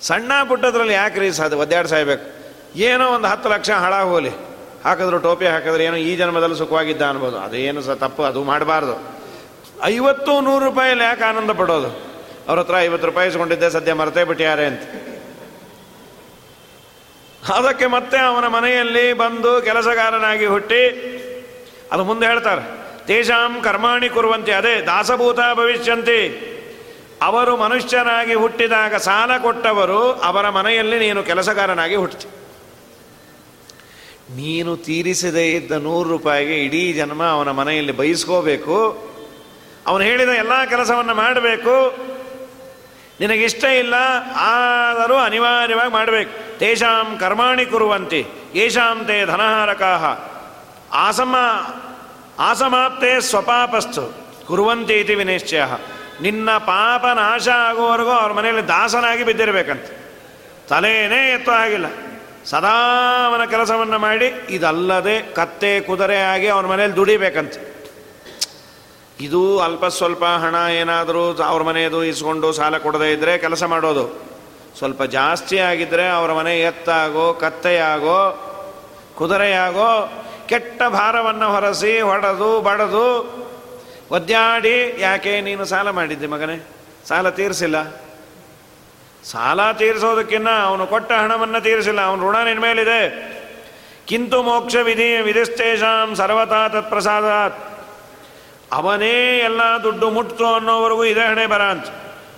ಸಣ್ಣ ಪುಟ್ಟದ್ರಲ್ಲಿ ಯಾಕೆ ರೀ ಸಾಧ್ಯ ಒದ್ದಾಡಿ ಸಾಯ್ಬೇಕು? ಏನೋ ಒಂದು ಹತ್ತು ಲಕ್ಷ ಹಾಳಾಗಿ ಹೋಗಲಿ ಹಾಕಿದ್ರು ಟೋಪಿ, ಹಾಕಿದ್ರೆ ಏನೋ ಈ ಜನ್ಮದಲ್ಲಿ ಸುಖವಾಗಿದ್ದ ಅನ್ಬೋದು. ಅದೇನು ಸಹ ತಪ್ಪು, ಅದು ಮಾಡಬಾರ್ದು. ಐವತ್ತು ನೂರು ರೂಪಾಯಲ್ಲಿ ಯಾಕೆ ಆನಂದ ಪಡೋದು? ಅವ್ರ ಹತ್ರ ಐವತ್ತು ರೂಪಾಯಿ ಇಸ್ಕೊಂಡಿದ್ದೆ, ಸದ್ಯ ಮರತೇ ಬಿಟ್ಟಿಯಾರೆ ಅಂತ. ಅದಕ್ಕೆ ಮತ್ತೆ ಅವನ ಮನೆಯಲ್ಲಿ ಬಂದು ಕೆಲಸಗಾರನಾಗಿ ಹುಟ್ಟಿ, ಅದು ಮುಂದೆ ಹೇಳ್ತಾರೆ, ತೇಷಾಂ ಕರ್ಮಾಣಿ ಕುರುವಂತೆ, ಅದೇ ದಾಸಭೂತ ಭವಿಷ್ಯಂತಿ. ಅವರು ಮನುಷ್ಯನಾಗಿ ಹುಟ್ಟಿದಾಗ ಸಾಲ ಕೊಟ್ಟವರು ಅವರ ಮನೆಯಲ್ಲಿ ನೀನು ಕೆಲಸಗಾರನಾಗಿ ಹುಟ್ಟಿ ನೀನು ತೀರಿಸದೇ ಇದ್ದ ನೂರು ರೂಪಾಯಿಗೆ ಇಡೀ ಜನ್ಮ ಅವನ ಮನೆಯಲ್ಲಿ ಬಯಸ್ಕೋಬೇಕು. ಅವನು ಹೇಳಿದ ಎಲ್ಲ ಕೆಲಸವನ್ನು ಮಾಡಬೇಕು. ನಿನಗಿಷ್ಟ ಇಲ್ಲ, ಆದರೂ ಅನಿವಾರ್ಯವಾಗಿ ಮಾಡಬೇಕು. ತೇಷಾಂ ಕರ್ಮಾಣಿ ಕುರುವಂತಿ, ಯೇಷಾಂ ತೇ ಧನಹಾರಕಾಹ. ಆಸಮ, ಆಸಮಾಪ್ತೇ ಸ್ವಪಾಪಸ್ತು ಕುರುವಂತಿ ಇತಿ ವಿನಿಶ್ಚಯ. ನಿನ್ನ ಪಾಪ ನಾಶ ಆಗುವವರೆಗೂ ಅವ್ರ ಮನೆಯಲ್ಲಿ ದಾಸನಾಗಿ ಬಿದ್ದಿರಬೇಕಂತ. ತಲೆಯೇ ಎತ್ತೋ ಆಗಿಲ್ಲ ಸದಾ ಅವನ ಕೆಲಸವನ್ನು ಮಾಡಿ, ಇದಲ್ಲದೆ ಕತ್ತೆ ಕುದುರೆ ಆಗಿ ಅವನ ಮನೇಲಿ ದುಡಿಬೇಕಂತ. ಇದು ಅಲ್ಪ ಸ್ವಲ್ಪ ಹಣ ಏನಾದರೂ ಅವ್ರ ಮನೆಯದು ಇಸ್ಕೊಂಡು ಸಾಲ ಕೊಡದೇ ಇದ್ದರೆ ಕೆಲಸ ಮಾಡೋದು. ಸ್ವಲ್ಪ ಜಾಸ್ತಿ ಆಗಿದ್ದರೆ ಅವರ ಮನೆ ಎತ್ತಾಗೋ, ಕತ್ತೆಯಾಗೋ, ಕುದುರೆಯಾಗೋ, ಕೆಟ್ಟ ಭಾರವನ್ನು ಹೊರಸಿ ಹೊಡೆದು ಬಡದು ಒದ್ದಾಡಿ, ಯಾಕೆ ನೀನು ಸಾಲ ಮಾಡಿದ್ದೆ ಮಗನೇ? ಸಾಲ ತೀರಿಸಿಲ್ಲ. ಸಾಲ ತೀರಿಸೋದಕ್ಕಿನ್ನ ಅವನು ಕೊಟ್ಟ ಹಣವನ್ನು ತೀರಿಸಿಲ್ಲ, ಅವನು ಋಣ ನಿನ್ನ ಮೇಲಿದೆ. ಕಿಂತು ಮೋಕ್ಷ ವಿಧಿ ವಿಧಿಸ್ತೇಷಾಂ ಸರ್ವತಾ ತತ್ಪ್ರಸಾದಾತ್. ಅವನೇ ಎಲ್ಲ ದುಡ್ಡು ಮುಟ್ತು ಅನ್ನೋವರೆಗೂ ಇದೇ ಹಣೆ ಬರ ಅಂತ.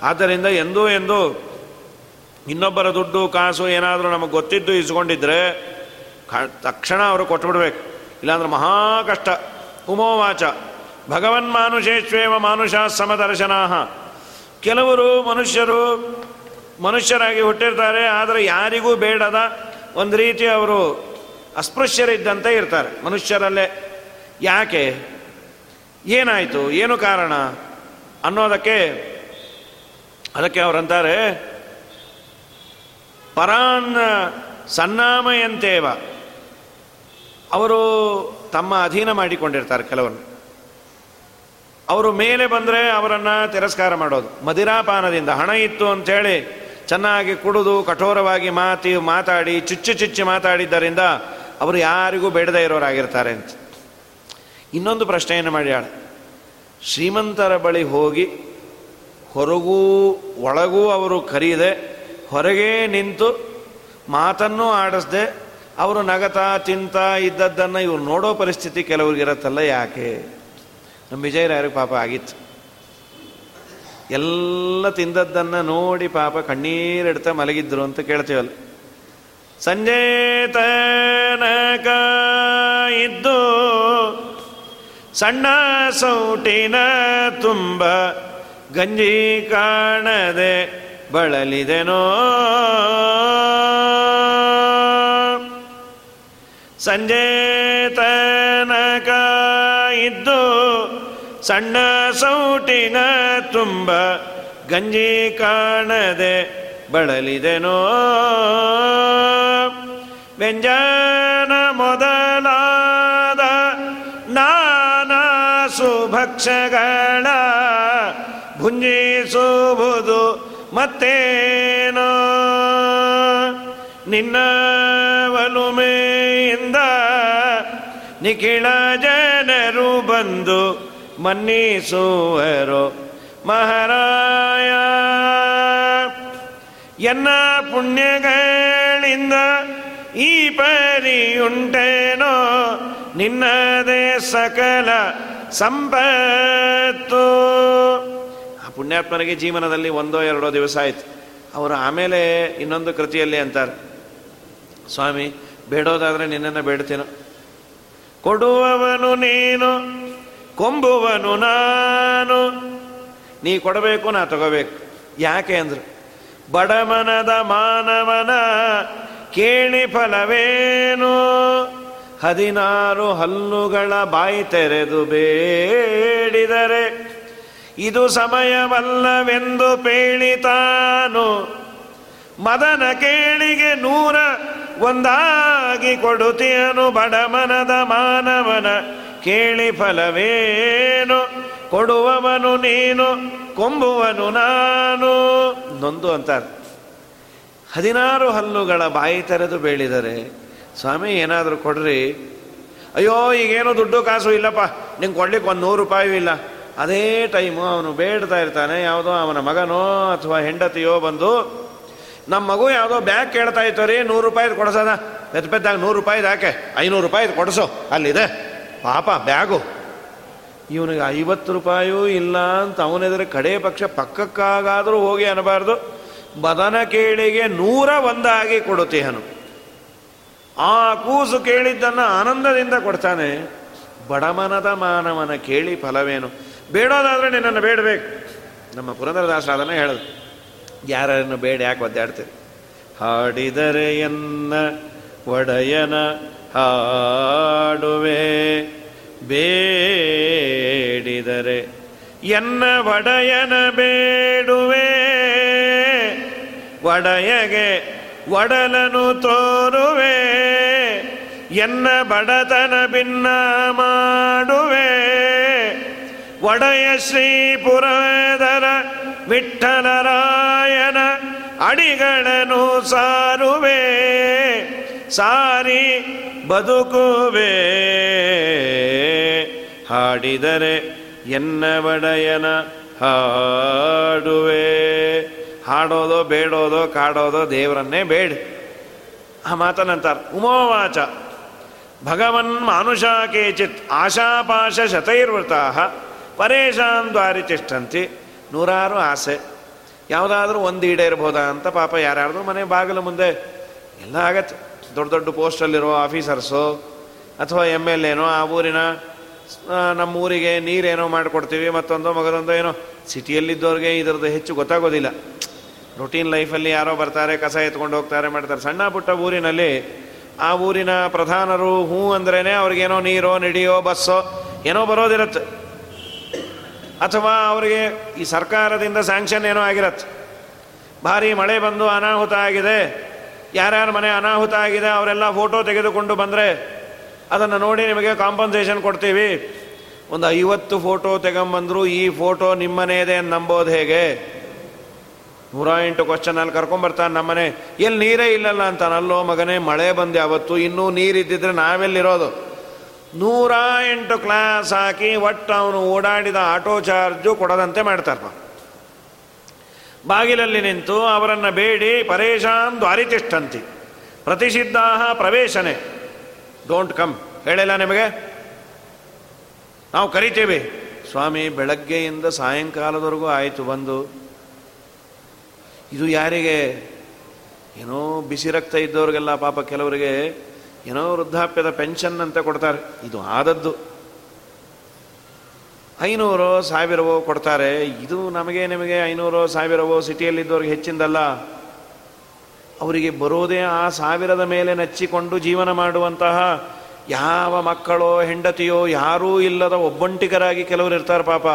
ಆದ್ದರಿಂದ ಎಂದೂ ಎಂದು ಇನ್ನೊಬ್ಬರ ದುಡ್ಡು ಕಾಸು ಏನಾದರೂ ನಮಗೆ ಗೊತ್ತಿದ್ದು ಇಸ್ಕೊಂಡಿದ್ರೆ ತಕ್ಷಣ ಅವರು ಕೊಟ್ಬಿಡ್ಬೇಕು. ಇಲ್ಲಾಂದ್ರೆ ಮಹಾ ಕಷ್ಟ. ಉಮೋವಾಚ. ಭಗವನ್ ಮಾನುಷೇಶ್ವೇವ ಮಾನುಷ ಸಮದರ್ಶನಾ ಕೆಲವರು ಮನುಷ್ಯರು ಮನುಷ್ಯರಾಗಿ ಹುಟ್ಟಿರ್ತಾರೆ, ಆದರೆ ಯಾರಿಗೂ ಬೇಡದ ಒಂದು ರೀತಿ ಅವರು ಅಸ್ಪೃಶ್ಯರಿದ್ದಂತೆ ಇರ್ತಾರೆ ಮನುಷ್ಯರಲ್ಲೇ. ಯಾಕೆ? ಏನಾಯಿತು? ಏನು ಕಾರಣ? ಅನ್ನೋದಕ್ಕೆ ಅದಕ್ಕೆ ಅವರಂತಾರೆ ಪರಾನ್ನ ಸನ್ನಾಮಯಂತೇವ. ಅವರು ತಮ್ಮ ಅಧೀನ ಮಾಡಿಕೊಂಡಿರ್ತಾರೆ ಕೆಲವನ್ನು ಅವರು ಮೇಲೆ ಬಂದರೆ ಅವರನ್ನು ತಿರಸ್ಕಾರ ಮಾಡೋದು. ಮದಿರಾಪಾನದಿಂದ ಹಣ ಇತ್ತು ಅಂಥೇಳಿ ಚೆನ್ನಾಗಿ ಕುಡಿದು ಕಠೋರವಾಗಿ ಮಾತಿ ಮಾತಾಡಿ, ಚುಚ್ಚು ಚುಚ್ಚಿ ಮಾತಾಡಿದ್ದರಿಂದ ಅವರು ಯಾರಿಗೂ ಬೇಡದೇ ಇರೋರಾಗಿರ್ತಾರೆ ಅಂತ. ಇನ್ನೊಂದು ಪ್ರಶ್ನೆಯನ್ನು ಮಾಡ್ಯಾಳೆ ಶ್ರೀಮಂತರ ಬಳಿ ಹೋಗಿ ಹೊರಗೂ ಒಳಗೂ ಅವರು ಕರೀದೆ, ಹೊರಗೇ ನಿಂತು ಮಾತನ್ನು ಆಡಿಸ್ದೆ, ಅವರು ನಗತಾ ತಿಂತ ಇದ್ದದ್ದನ್ನು ಇವ್ರು ನೋಡೋ ಪರಿಸ್ಥಿತಿ ಕೆಲವ್ರಿಗಿರತ್ತಲ್ಲ ಯಾಕೆ? ನಮ್ಮ ವಿಜಯರಾಯರಿಗೆ ಪಾಪ ಆಗಿತ್ತು. ಎಲ್ಲ ತಿಂದದ್ದನ್ನು ನೋಡಿ ಪಾಪ ಕಣ್ಣೀರಿಡ್ತಾ ಮಲಗಿದ್ರು ಅಂತ ಕೇಳ್ತೀವಲ್ಲ. ಸಂಜೆ ತನಕ ಇದ್ದು ಸಣ್ಣ ಸೌಟಿನ ತುಂಬ ಗಂಜಿ ಕಾಣದೆ ಬಳಲಿದೆನೋ. ಸಂಜೆ ತನಕ ಇದ್ದು ಸಣ್ಣ ಸೌಟಿನ ತುಂಬ ಗಂಜಿ ಕಾಣದೆ ಬಳಲಿದೆನೋ. ವ್ಯಂಜನ ಮೊದಲಾದ ಸುಭಕ್ಷಗಳ ಭುಂಜಿಸುವುದು ಮತ್ತೇನೋ? ನಿನ್ನ ಒಲುಮೆಯಿಂದ ನಿಖಿಳ ಜನರು ಬಂದು ಮನ್ನಿಸುವರು. ಮಹಾರಾಯ, ಎನ್ನ ಪುಣ್ಯಗಳಿಂದ ಈ ಪರಿಯುಂಟೇನೋ? ನಿನ್ನದೇ ಸಕಲ ಸಂಪತ್ತು. ಆ ಪುಣ್ಯಾತ್ಮನಿಗೆ ಜೀವನದಲ್ಲಿ ಒಂದೋ ಎರಡೋ ದಿವಸ ಆಯ್ತು. ಅವರು ಆಮೇಲೆ ಇನ್ನೊಂದು ಕೃತಿಯಲ್ಲಿ ಅಂತಾರೆ, ಸ್ವಾಮಿ, ಬೇಡೋದಾದರೆ ನಿನ್ನನ್ನು ಬೇಡ್ತೀನೋ. ಕೊಡುವವನು ನೀನು, ಕೊಂಬುವನು ನಾನು. ನೀ ಕೊಡಬೇಕು, ನಾ ತಗೋಬೇಕು. ಯಾಕೆ ಅಂದರು, ಬಡಮನದ ಮಾನವನ ಕೇಳಿ ಫಲವೇನು? ಹದಿನಾರು ಹಲ್ಲುಗಳ ಬಾಯಿ ತೆರೆದು ಬೇಡಿದರೆ, ಇದು ಸಮಯವಲ್ಲವೆಂದು ಪೇಳಿತಾನು ಮದನ ಕೇಳಿಗೆ ನೂರ ಒಂದಾಗಿ ಕೊಡುತಿಯನು ಬಡಮನದ ಮಾನವನ ಕೇಳಿ ಫಲವೇನು? ಕೊಡುವವನು ನೀನು, ಕೊಂಬುವನು ನಾನು. ನೊಂದು ಅಂತಾರೆ ಹದಿನಾರು ಹಲ್ಲುಗಳ ಬಾಯಿ ತೆರೆದು ಬೇಳಿದರೆ ಸ್ವಾಮಿ, ಏನಾದರೂ ಕೊಡ್ರಿ. ಅಯ್ಯೋ, ಈಗೇನೋ ದುಡ್ಡು ಕಾಸು ಇಲ್ಲಪ್ಪ. ನಿಂಗೆ ಕೊಡ್ಲಿಕ್ಕೆ ಒಂದು ನೂರು ರೂಪಾಯಿ ಇಲ್ಲ. ಅದೇ ಟೈಮು ಅವನು ಬೇಡ್ತಾ ಇರ್ತಾನೆ. ಯಾವುದೋ ಅವನ ಮಗನೋ ಅಥವಾ ಹೆಂಡತಿಯೋ ಬಂದು ನಮ್ಮ ಮಗು ಯಾವುದೋ ಬ್ಯಾಗ್ ಕೇಳ್ತಾ ಇತ್ತು ರೀ, ನೂರು ರೂಪಾಯಿದು ಕೊಡ್ಸೋದ ಪೆದ್ದ ಪೆದ್ದಾಗ ನೂರು ರೂಪಾಯಿದು ಯಾಕೆ ಐನೂರು ರೂಪಾಯಿದು ಕೊಡಿಸೋ. ಅಲ್ಲಿದೆ. ಪಾಪ, ಬ್ಯಾಗು. ಇವನಿಗೆ ಐವತ್ತು ರೂಪಾಯೂ ಇಲ್ಲ ಅಂತ ಅವನೆದರೆ ಕಡೇ ಪಕ್ಷ ಪಕ್ಕಕ್ಕಾಗಾದರೂ ಹೋಗಿ ಅನ್ನಬಾರ್ದು. ಬದನ ಕೇಳಿಗೆ ನೂರ ಒಂದಾಗಿ ಕೊಡುತ್ತೀಹನು. ಆ ಕೂಸು ಕೇಳಿದ್ದನ್ನು ಆನಂದದಿಂದ ಕೊಡ್ತಾನೆ. ಬಡಮನದ ಮಾನವನ ಕೇಳಿ ಫಲವೇನು? ಬೇಡೋದಾದ್ರೆ ನಿನ್ನನ್ನು ಬೇಡಬೇಕು. ನಮ್ಮ ಪುರಂದರದಾಸ ಅದನ್ನು ಹೇಳೋದು. ಯಾರನ್ನು ಬೇಡ, ಯಾಕೆ ಹಾಡಿದರೆ ಎನ್ನ ಒಡೆಯನ ಹಾಡುವೆ. ಬೇಡಿದರೆ ಎನ್ನ ಒಡೆಯನ ಬೇಡುವೆ. ಒಡೆಯಗೆ ಒಡಲನು ತೋರುವೆ, ಎನ್ನ ಬಡತನ ಭಿನ್ನ ಮಾಡುವೆ. ಒಡೆಯ ಶ್ರೀಪುರದರ ವಿಠಲರಾಯನ ಅಡಿಗಳನ್ನು ಸಾರುವೆ. ಸಾರಿ ಬದುಕುವೆ. ಹಾಡಿದರೆ ಎನ್ನ ಒಡೆಯನ ಹಾಡುವೆ. ಹಾಡೋದೋ ಬೇಡೋದೋ ಕಾಡೋದೋ ದೇವರನ್ನೇ ಬೇಡ. ಆ ಮಾತನಂತಾರೆ, ಉಮೋವಾಚ, ಭಗವನ್ ಮಾನುಷ ಕೇಚಿತ್, ಆಶಾಪಾಶ ಶತೈರ್ವೃತ ಪರೇಶಾನ್ ದ್ವಾರಿ ತಿಷ್ಟಂತಿ ನೂರಾರು ಆಸೆ. ಯಾವುದಾದ್ರೂ ಒಂದು ಈಡೇರ್ಬೋದಾ ಅಂತ ಪಾಪ ಯಾರ್ಯಾರ್ದು ಮನೆ ಬಾಗಿಲು ಮುಂದೆ ಎಲ್ಲ ಆಗತ್ತೆ. ದೊಡ್ಡ ದೊಡ್ಡ ಪೋಸ್ಟಲ್ಲಿರೋ ಆಫೀಸರ್ಸು ಅಥವಾ ಎಂ ಎಲ್ ಏನೋ ಆ ಊರಿನ ನಮ್ಮ ಊರಿಗೆ ನೀರೇನೋ ಮಾಡಿಕೊಡ್ತೀವಿ, ಮತ್ತೊಂದು ಮಗದೊಂದು ಏನೋ. ಸಿಟಿಯಲ್ಲಿದ್ದವ್ರಿಗೆ ಇದರದ್ದು ಹೆಚ್ಚು ಗೊತ್ತಾಗೋದಿಲ್ಲ. ರೊಟೀನ್ ಲೈಫಲ್ಲಿ ಯಾರೋ ಬರ್ತಾರೆ, ಕಸ ಎತ್ಕೊಂಡು ಹೋಗ್ತಾರೆ, ಮಾಡ್ತಾರೆ. ಸಣ್ಣ ಪುಟ್ಟ ಊರಿನಲ್ಲಿ ಆ ಊರಿನ ಪ್ರಧಾನರು ಹೂ ಅಂದ್ರೇ ಅವ್ರಿಗೇನೋ ನೀರೋ, ನಿಡಿಯೋ, ಬಸ್ಸೋ, ಏನೋ ಬರೋದಿರತ್ತೆ. ಅಥವಾ ಅವರಿಗೆ ಈ ಸರ್ಕಾರದಿಂದ ಸ್ಯಾಂಕ್ಷನ್ ಏನೋ ಆಗಿರತ್ತೆ. ಭಾರಿ ಮಳೆ ಬಂದು ಅನಾಹುತ ಆಗಿದೆ. ಯಾರ್ಯಾರ ಮನೆ ಅನಾಹುತ ಆಗಿದೆ, ಅವರೆಲ್ಲ ಫೋಟೋ ತೆಗೆದುಕೊಂಡು ಬಂದರೆ ಅದನ್ನು ನೋಡಿ ನಿಮಗೆ ಕಾಂಪನ್ಸೇಷನ್ ಕೊಡ್ತೀವಿ. ಒಂದು ಐವತ್ತು ಫೋಟೋ ತೆಗೊಂಬಂದ್ರು ಈ ಫೋಟೋ ನಿಮ್ಮನೇದೆ ನಂಬೋದು ಹೇಗೆ? ನೂರ ಎಂಟು ಕ್ವಶನ್ ಅಲ್ಲಿ ಕರ್ಕೊಂಬರ್ತಾನೆ ನಮ್ಮನೆ. ಎಲ್ಲಿ ನೀರೇ ಇಲ್ಲಲ್ಲ ಅಂತಾನಲ್ಲೋ ಮಗನೇ, ಮಳೆ ಬಂದೆ ಅವತ್ತು. ಇನ್ನೂ ನೀರಿದ್ದಿದ್ರೆ ನಾವೆಲ್ಲಿರೋದು? ನೂರ ಎಂಟು ಕ್ಲಾಸ್ ಹಾಕಿ ಒಟ್ಟು ಅವನು ಓಡಾಡಿದ ಆಟೋ ಚಾರ್ಜು ಕೊಡದಂತೆ ಮಾಡ್ತಾರಪ್ಪ ಬಾಗಿಲಲ್ಲಿ ನಿಂತು ಅವರನ್ನು ಬೇಡಿ, ಪರೇಶಾನ್ ದ್ವಾರಿತಿಷ್ಠಂತಿ ಪ್ರತಿಷಿದ್ಧಾ ಪ್ರವೇಶನೆ. ಡೋಂಟ್ ಕಮ್ ಹೇಳಿಲ್ಲ ನಿಮಗೆ? ನಾವು ಕರಿತೇವೆ. ಸ್ವಾಮಿ, ಬೆಳಗ್ಗೆಯಿಂದ ಸಾಯಂಕಾಲದವರೆಗೂ ಆಯಿತು ಬಂದು. ಇದು ಯಾರಿಗೆ? ಏನೋ ಬಿಸಿ ರಕ್ತ ಇದ್ದವ್ರಿಗೆಲ್ಲ ಪಾಪ ಕೆಲವರಿಗೆ ಏನೋ ವೃದ್ಧಾಪ್ಯದ ಪೆನ್ಷನ್ ಅಂತ ಕೊಡ್ತಾರೆ. ಇದು ಆದದ್ದು. ಐನೂರೋ ಸಾವಿರವೋ ಕೊಡ್ತಾರೆ. ಇದು ನಮಗೆ ನಿಮಗೆ ಐನೂರೋ ಸಾವಿರವೋ ಸಿಟಿಯಲ್ಲಿದ್ದವ್ರಿಗೆ ಹೆಚ್ಚಿಂದಲ್ಲ. ಅವರಿಗೆ ಬರೋದೇ ಆ ಸಾವಿರದ ಮೇಲೆ ನಚ್ಚಿಕೊಂಡು ಜೀವನ ಮಾಡುವಂತಹ ಯಾವ ಮಕ್ಕಳೋ ಹೆಂಡತಿಯೋ ಯಾರೂ ಇಲ್ಲದ ಒಬ್ಬಂಟಿಕರಾಗಿ ಕೆಲವರು ಇರ್ತಾರೆ ಪಾಪ.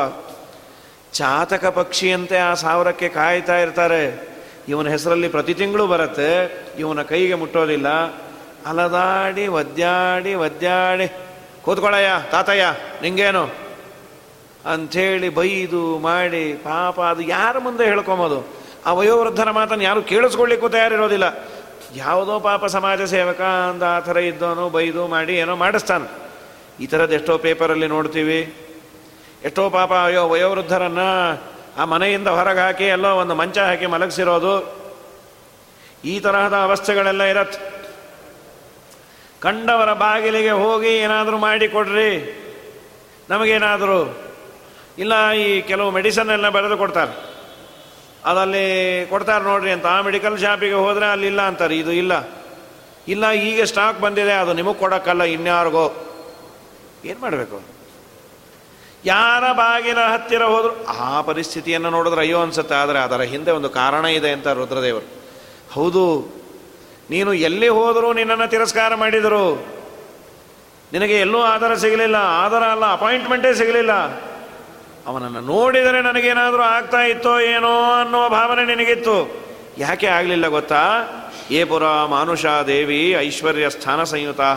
ಚಾತಕ ಪಕ್ಷಿಯಂತೆ ಆ ಸಾವಿರಕ್ಕೆ ಕಾಯ್ತಾ ಇರ್ತಾರೆ. ಇವನ ಹೆಸರಲ್ಲಿ ಪ್ರತಿ ತಿಂಗಳು ಬರುತ್ತೆ. ಇವನ ಕೈಗೆ ಮುಟ್ಟೋದಿಲ್ಲ. ಅಲದಾಡಿ ಒದ್ದಾಡಿ ಒದ್ದಾಡಿ ಕೂತ್ಕೊಳ್ಳಯ್ಯ ತಾತಯ್ಯ, ನಿಂಗೇನು? ಅಂಥೇಳಿ ಬೈದು ಮಾಡಿ, ಪಾಪ ಅದು ಯಾರ ಮುಂದೆ ಹೇಳ್ಕೊಂಬೋದು ಆ ವಯೋವೃದ್ಧರ ಮಾತನ್ನು ಯಾರು ಕೇಳಿಸ್ಕೊಳ್ಳಿಕ್ಕೂ ತಯಾರಿರೋದಿಲ್ಲ. ಯಾವುದೋ ಪಾಪ ಸಮಾಜ ಸೇವಕ ಅಂದ ಆ ಥರ ಇದ್ದವನು ಬೈದು ಮಾಡಿ ಏನೋ ಮಾಡಿಸ್ತಾನೆ. ಈ ಥರದ್ದು ಎಷ್ಟೋ ಪೇಪರಲ್ಲಿ ನೋಡ್ತೀವಿ. ಎಷ್ಟೋ ಪಾಪ, ಅಯ್ಯೋ, ವಯೋವೃದ್ಧರನ್ನು ಆ ಮನೆಯಿಂದ ಹೊರಗೆ ಹಾಕಿ ಎಲ್ಲೋ ಒಂದು ಮಂಚ ಹಾಕಿ ಮಲಗಿಸಿರೋದು. ಈ ತರಹದ ಅವಸ್ಥೆಗಳೆಲ್ಲ ಇರತ್ತೆ. ಕಂಡವರ ಬಾಗಿಲಿಗೆ ಹೋಗಿ ಏನಾದರೂ ಮಾಡಿ ಕೊಡ್ರಿ ನಮಗೇನಾದರೂ, ಇಲ್ಲ, ಈ ಕೆಲವು ಮೆಡಿಸನ್ ಎಲ್ಲ ಬರೆದು ಕೊಡ್ತಾರೆ. ಅದಲ್ಲಿ ಕೊಡ್ತಾರೆ ನೋಡ್ರಿ ಅಂತ. ಆ ಮೆಡಿಕಲ್ ಶಾಪಿಗೆ ಹೋದರೆ ಅಲ್ಲಿ ಇಲ್ಲ ಅಂತಾರೆ. ಇದು ಇಲ್ಲ. ಇಲ್ಲ ಈಗ ಸ್ಟಾಕ್ ಬಂದಿದೆ. ಅದು ನಿಮಗೆ ಕೊಡೋಕ್ಕಲ್ಲ ಇನ್ಯಾರಿಗೋ. ಏನು ಮಾಡಬೇಕು? ಯಾರ ಬಾಗಿಲ ಹತ್ತಿರ ಹೋದ್ರು? ಆ ಪರಿಸ್ಥಿತಿಯನ್ನು ನೋಡಿದ್ರೆ ಅಯ್ಯೋ ಅನ್ಸುತ್ತೆ. ಆದರೆ ಅದರ ಹಿಂದೆ ಒಂದು ಕಾರಣ ಇದೆ ಅಂತ ರುದ್ರದೇವರು. ಹೌದು, ನೀನು ಎಲ್ಲಿ ಹೋದರೂ ನಿನ್ನನ್ನು ತಿರಸ್ಕಾರ ಮಾಡಿದರು. ನಿನಗೆ ಎಲ್ಲೂ ಆಧಾರ ಸಿಗಲಿಲ್ಲ. ಆಧಾರ ಅಲ್ಲ, ಅಪಾಯಿಂಟ್ಮೆಂಟೇ ಸಿಗಲಿಲ್ಲ. ಅವನನ್ನು ನೋಡಿದರೆ ನನಗೇನಾದರೂ ಆಗ್ತಾ ಇತ್ತೋ ಏನೋ ಅನ್ನುವ ಭಾವನೆ ನಿನಗಿತ್ತು. ಯಾಕೆ ಆಗಲಿಲ್ಲ ಗೊತ್ತಾ? ಏ ಪುರ ಮಾನುಷ ದೇವಿ ಐಶ್ವರ್ಯ ಸ್ಥಾನ ಸಂಯುತಾ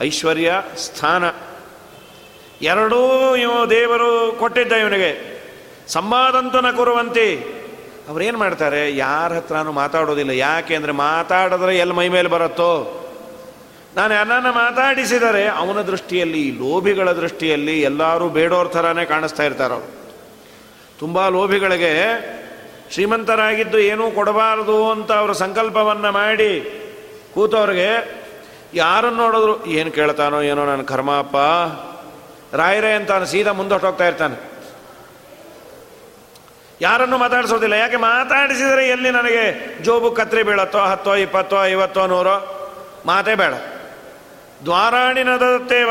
ಐಶ್ವರ್ಯ ಸ್ಥಾನ. ಎರಡೂ ಇವು ದೇವರು ಕೊಟ್ಟಿದ್ದ ಇವನಿಗೆ. ಸಂವಾದಂತನ ಕೊರುವಂತಿ. ಅವ್ರೇನು ಮಾಡ್ತಾರೆ? ಯಾರ ಹತ್ರನೂ ಮಾತಾಡೋದಿಲ್ಲ. ಯಾಕೆ ಅಂದರೆ ಮಾತಾಡಿದ್ರೆ ಎಲ್ಲಿ ಮೈ ಮೇಲೆ ಬರುತ್ತೋ? ನಾನು ಯಾರನ್ನ ಮಾತಾಡಿಸಿದರೆ ಅವನ ದೃಷ್ಟಿಯಲ್ಲಿ ಲೋಭಿಗಳ ದೃಷ್ಟಿಯಲ್ಲಿ ಎಲ್ಲರೂ ಬೇಡೋರ್ ಥರನೇ ಕಾಣಿಸ್ತಾ ಇರ್ತಾರೆ ತುಂಬ ಲೋಭಿಗಳಿಗೆ ಶ್ರೀಮಂತರಾಗಿದ್ದು ಏನೂ ಕೊಡಬಾರದು ಅಂತ ಅವರ ಸಂಕಲ್ಪವನ್ನು ಮಾಡಿ ಕೂತವ್ರಿಗೆ ಯಾರನ್ನು ನೋಡಿದ್ರು ಏನು ಕೇಳ್ತಾನೋ ಏನೋ ನನ್ನ ಕರ್ಮಪ್ಪ ರಾಯರೇ ಅಂತ ಸೀದಾ ಮುಂದೊಟ್ಟೋಗ್ತಾ ಇರ್ತಾನೆ. ಯಾರನ್ನು ಮಾತಾಡಿಸೋದಿಲ್ಲ. ಯಾಕೆ ಮಾತಾಡಿಸಿದರೆ ಎಲ್ಲಿ ನನಗೆ ಜೋಬು ಕತ್ರಿ ಬೀಳತ್ತೋ, ಹತ್ತೋ, ಇಪ್ಪತ್ತೋ, ಐವತ್ತೋ, ನೂರೋ? ಮಾತೇ ಬೇಡ. ದ್ವಾರಾಣಿನ ದತ್ತೇವ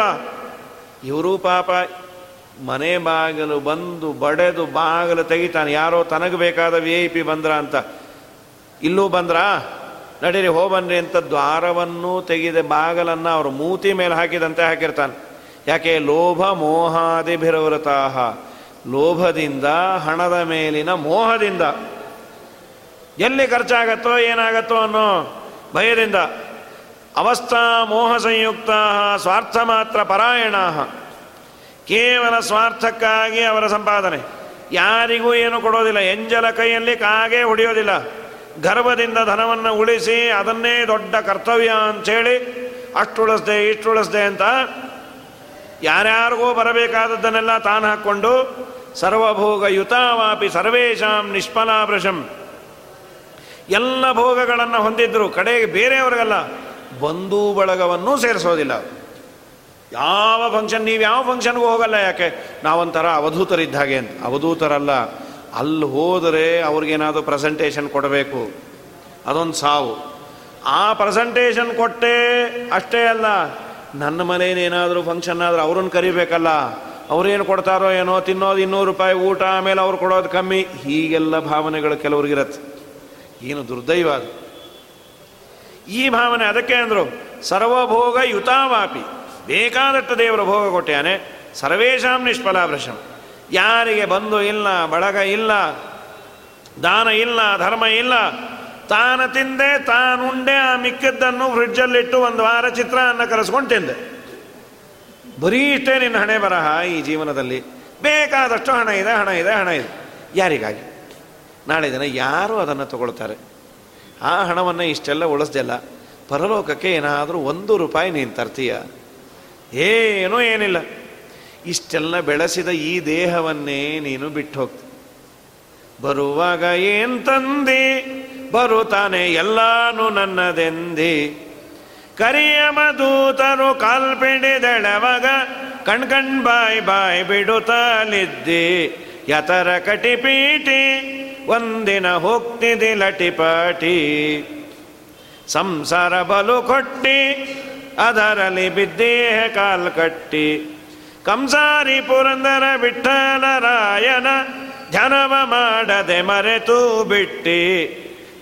ಇವರು ಪಾಪ ಮನೆ ಬಾಗಿಲು ಬಂದು ಬಡೆದು ಬಾಗಿಲು ತೆಗಿತಾನೆ. ಯಾರೋ ತನಗೆ ಬೇಕಾದ ವಿ ಐ ಪಿ ಬಂದ್ರ ಅಂತ. ಇಲ್ಲೂ ಬಂದ್ರಾ? ನಡೀರಿ ಹೋಬನ್ರಿ ಅಂತ ದ್ವಾರವನ್ನು ತೆಗೆದ ಬಾಗಲನ್ನು ಅವರು ಮೂತಿ ಮೇಲೆ ಹಾಕಿದಂತೆ ಹಾಕಿರ್ತಾನೆ. ಯಾಕೆ ಲೋಭ ಮೋಹಾದಿಭಿರವೃತಾಹ ಲೋಭದಿಂದ ಹಣದ ಮೇಲಿನ ಮೋಹದಿಂದ. ಎಲ್ಲಿ ಖರ್ಚಾಗತ್ತೋ ಏನಾಗತ್ತೋ ಅನ್ನೋ ಭಯದಿಂದ. ಅವಸ್ಥಾ ಮೋಹ ಸಂಯುಕ್ತ ಸ್ವಾರ್ಥ ಮಾತ್ರ ಪರಾಯಣ ಕೇವಲ ಸ್ವಾರ್ಥಕ್ಕಾಗಿ ಅವರ ಸಂಪಾದನೆ. ಯಾರಿಗೂ ಏನು ಕೊಡೋದಿಲ್ಲ. ಎಂಜಲ ಕೈಯಲ್ಲಿ ಕಾಗೆ ಹೊಡೆಯೋದಿಲ್ಲ. ಗರ್ಭದಿಂದ ಧನವನ್ನು ಉಳಿಸಿ ಅದನ್ನೇ ದೊಡ್ಡ ಕರ್ತವ್ಯ ಅಂಥೇಳಿ ಅಷ್ಟು ಉಳಿಸ್ದೆ ಇಷ್ಟು ಅಂತ ಯಾರ್ಯಾರಿಗೂ ಬರಬೇಕಾದದ್ದನ್ನೆಲ್ಲ ತಾನು ಹಾಕ್ಕೊಂಡು ಸರ್ವಭೋಗ ಯುತಾವಾಪಿ ಸರ್ವೇಶಾಂ ನಿಷ್ಫಲಾಭೃಶಂ ಎಲ್ಲ ಭೋಗಗಳನ್ನು ಹೊಂದಿದ್ರು, ಕಡೆಗೆ ಬೇರೆಯವ್ರಿಗಲ್ಲ, ಬಂಧು ಬಳಗವನ್ನೂ ಸೇರಿಸೋದಿಲ್ಲ. ಯಾವ ಫಂಕ್ಷನ್ ನೀವು ಯಾವ ಫಂಕ್ಷನ್ಗೂ ಹೋಗಲ್ಲ ಯಾಕೆ? ನಾವೊಂಥರ ಅವಧೂತರಿದ್ದ ಹಾಗೆ ಅಂತ. ಅವಧೂತರಲ್ಲ, ಅಲ್ಲಿ ಹೋದರೆ ಅವ್ರಿಗೇನಾದರೂ ಪ್ರೆಸೆಂಟೇಷನ್ ಕೊಡಬೇಕು. ಅದೊಂದು ಸಾವು. ಆ ಪ್ರೆಸೆಂಟೇಷನ್ ಕೊಟ್ಟೆ ಅಷ್ಟೇ ಅಲ್ಲ ನನ್ನ ಮನೇನೇನಾದರೂ ಫಂಕ್ಷನ್ ಆದ್ರೆ ಅವ್ರನ್ನ ಕರಿಬೇಕಲ್ಲ. ಅವ್ರೇನು ಕೊಡ್ತಾರೋ ಏನೋ, ತಿನ್ನೋದು ಇನ್ನೂರು ರೂಪಾಯಿ, ಊಟ ಆಮೇಲೆ ಅವ್ರು ಕೊಡೋದು ಕಮ್ಮಿ. ಹೀಗೆಲ್ಲ ಭಾವನೆಗಳು ಕೆಲವ್ರಿಗಿರತ್ತೆ ಏನು ದುರ್ದೈವ ಅದು. ಈ ಭಾವನೆ ಅದಕ್ಕೆ ಅಂದರು, ಸರ್ವಭೋಗ ಯುತಾವಾಪಿ. ಬೇಕಾದಷ್ಟು ದೇವರ ಭೋಗ ಕೊಟ್ಟ್ಯಾನೆ ಸರ್ವೇಶಾಂ ನಿಷ್ಫಲಾಭ್ರಶಂ. ಯಾರಿಗೆ ಬಂಧು ಇಲ್ಲ, ಬಳಗ ಇಲ್ಲ, ದಾನ ಇಲ್ಲ, ಧರ್ಮ ಇಲ್ಲ ತಾನು ತಿಂದೆ ತಾನುಂಡೆ ಆ ಮಿಕ್ಕದ್ದನ್ನು ಫ್ರಿಡ್ಜಲ್ಲಿಟ್ಟು ಒಂದು ವಾರ ಚಿತ್ರಾನ್ನ ಕರೆಸ್ಕೊಂಡು ತಿಂದೆ. ಬರೀ ಇಷ್ಟೇ ನಿನ್ನ ಹಣೆ ಬರಹ ಈ ಜೀವನದಲ್ಲಿ. ಬೇಕಾದಷ್ಟು ಹಣ ಇದೆ ಹಣ ಇದೆ ಹಣ ಇದೆ. ಯಾರಿಗಾಗಿ? ನಾಳೆ ದಿನ ಯಾರು ಅದನ್ನು ತಗೊಳ್ತಾರೆ? ಆ ಹಣವನ್ನು ಇಷ್ಟೆಲ್ಲ ಉಳಿಸ್ದೆಲ್ಲ ಪರಲೋಕಕ್ಕೆ ಏನಾದರೂ ಒಂದು ರೂಪಾಯಿ ನೀನು ತರ್ತೀಯ? ಏನೂ ಏನಿಲ್ಲ. ಇಷ್ಟೆಲ್ಲ ಬೆಳೆಸಿದ ಈ ದೇಹವನ್ನೇ ನೀನು ಬಿಟ್ಟು ಹೋಗ್ತಿ. ಬರುವಾಗ ಏನು ತಂದಿ? ಬರುತ್ತಾನೆ ಎಲ್ಲಾನು ನನ್ನದೆಂದಿ. ಕರಿಯ ದೂತರು ಕಾಲ್ಪಿಡಿದೆಳವಾಗ ಕಣ್ ಕಣ್ ಬಾಯ್ ಬಾಯ್ ಬಿಡುತ್ತಲಿದ್ದಿ. ಯತರ ಕಟಿಪೀಟಿ ಒಂದಿನ ಹೋಗ್ತಿದಿ ಲಟಿಪಾಟಿ ಸಂಸಾರ ಬಲು ಕೊಟ್ಟಿ, ಅದರಲ್ಲಿ ಬಿದ್ದೇಹ ಕಾಲ್ ಕಟ್ಟಿ. ಕಂಸಾರಿ ಪುರಂದರ ವಿಠಲರಾಯನ ಧ್ಯಾನವ ಮಾಡದೆ ಮರೆತು ಬಿಟ್ಟಿ.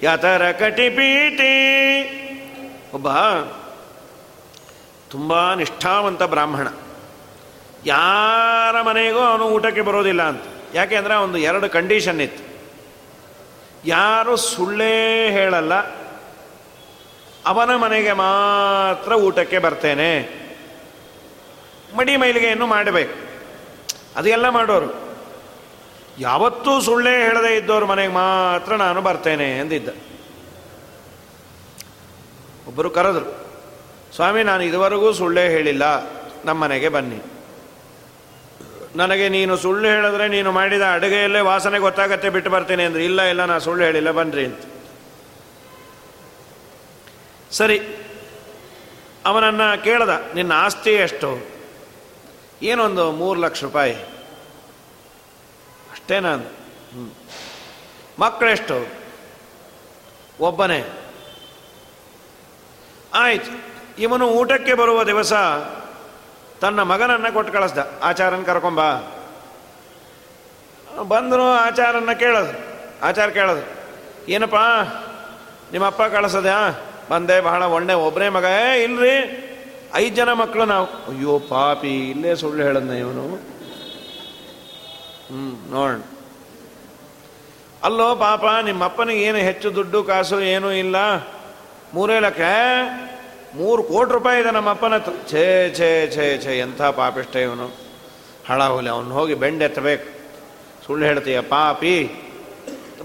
ಯತರ ಕಟಿಪೀಟಿ ಒಬ್ಬ ತುಂಬ ನಿಷ್ಠಾವಂತ ಬ್ರಾಹ್ಮಣ. ಯಾರ ಮನೆಗೂ ಅವನು ಊಟಕ್ಕೆ ಬರೋದಿಲ್ಲ ಅಂತ. ಯಾಕೆ ಅಂದರೆ ಒಂದು ಎರಡು ಕಂಡೀಷನ್ ಇತ್ತು. ಯಾರು ಸುಳ್ಳೇ ಹೇಳಲ್ಲ, ಅವನ ಮನೆಗೆ ಮಾತ್ರ ಊಟಕ್ಕೆ ಬರ್ತೇನೆ. ಮಡಿ ಮೈಲಿಗೆಯನ್ನು ಮಾಡಬೇಕು. ಅದೆಲ್ಲ ಮಾಡೋರು. ಯಾವತ್ತೂ ಸುಳ್ಳೇ ಹೇಳದೇ ಇದ್ದವ್ರ ಮನೆಗೆ ಮಾತ್ರ ನಾನು ಬರ್ತೇನೆ ಎಂದಿದ್ದ. ಒಬ್ಬರು ಕರೆದ್ರು, ಸ್ವಾಮಿ, ನಾನು ಇದುವರೆಗೂ ಸುಳ್ಳೇ ಹೇಳಿಲ್ಲ, ನಮ್ಮ ಮನೆಗೆ ಬನ್ನಿ. ನನಗೆ ನೀನು ಸುಳ್ಳು ಹೇಳಿದ್ರೆ ನೀನು ಮಾಡಿದ ಅಡುಗೆಯಲ್ಲೇ ವಾಸನೆ ಗೊತ್ತಾಗತ್ತೆ, ಬಿಟ್ಟು ಬರ್ತೀನಿ ಅಂದ್ರೆ. ಇಲ್ಲ ಇಲ್ಲ ನಾನು ಸುಳ್ಳು ಹೇಳಿಲ್ಲ, ಬನ್ರಿ ಅಂತ. ಸರಿ, ಅವನನ್ನು ಕೇಳ್ದ, ನಿನ್ನ ಆಸ್ತಿ ಎಷ್ಟು? ಏನೊಂದು ಮೂರು ಲಕ್ಷ ರೂಪಾಯಿ. ಅಷ್ಟೇ ನಾನು ಹ್ಞೂ ಮಕ್ಕಳೆಷ್ಟು ಒಬ್ಬನೇ. ಆಯ್ತು. ಇವನು ಊಟಕ್ಕೆ ಬರುವ ದಿವಸ ತನ್ನ ಮಗನನ್ನು ಕೊಟ್ಟು ಕಳಿಸ್ದ. ಆಚಾರನ ಕರ್ಕೊಂಬ ಬಂದರು ಆಚಾರನ್ನ ಕೇಳೋದು. ಆಚಾರ ಕೇಳೋದು. ಏನಪ್ಪ? ನಿಮ್ಮಪ್ಪ ಕಳಿಸೋದ್ಯಾ? ಬಂದೆ, ಬಹಳ ಒಳ್ಳೆ ಒಬ್ಬನೇ ಮಗ. ಏ, ಇಲ್ರಿ. ಐದು ಜನ ಮಕ್ಕಳು ನಾವು. ಅಯ್ಯೋ, ಪಾಪಿ. ಇಲ್ಲೇ ಸುಳ್ಳು ಹೇಳದ್ನ ಇವನು. ಹ್ಞೂ ನೋಡೋಣ. ಅಲ್ಲೋ ಪಾಪ, ನಿಮ್ಮಪ್ಪನಿಗೆ ಏನು ಹೆಚ್ಚು ದುಡ್ಡು, ಕಾಸು ಏನೂ ಇಲ್ಲ. ಮೂರೇ ಲಕ್ಷ ಮೂರು ಕೋಟಿ ರೂಪಾಯಿ ಇದೆ ನಮ್ಮ ಅಪ್ಪನ ಹತ್ರ. ಛೇ ಛೇ ಛೇ ಛೇ, ಎಂಥ ಪಾಪಿಷ್ಟ ಇವನು. ಹಳ ಹೋಲಿ ಅವನು ಹೋಗಿ ಬೆಂಡೆತ್ತಬೇಕು ಸುಳ್ಳು ಹೇಳ್ತೀಯ, ಪಾಪಿ.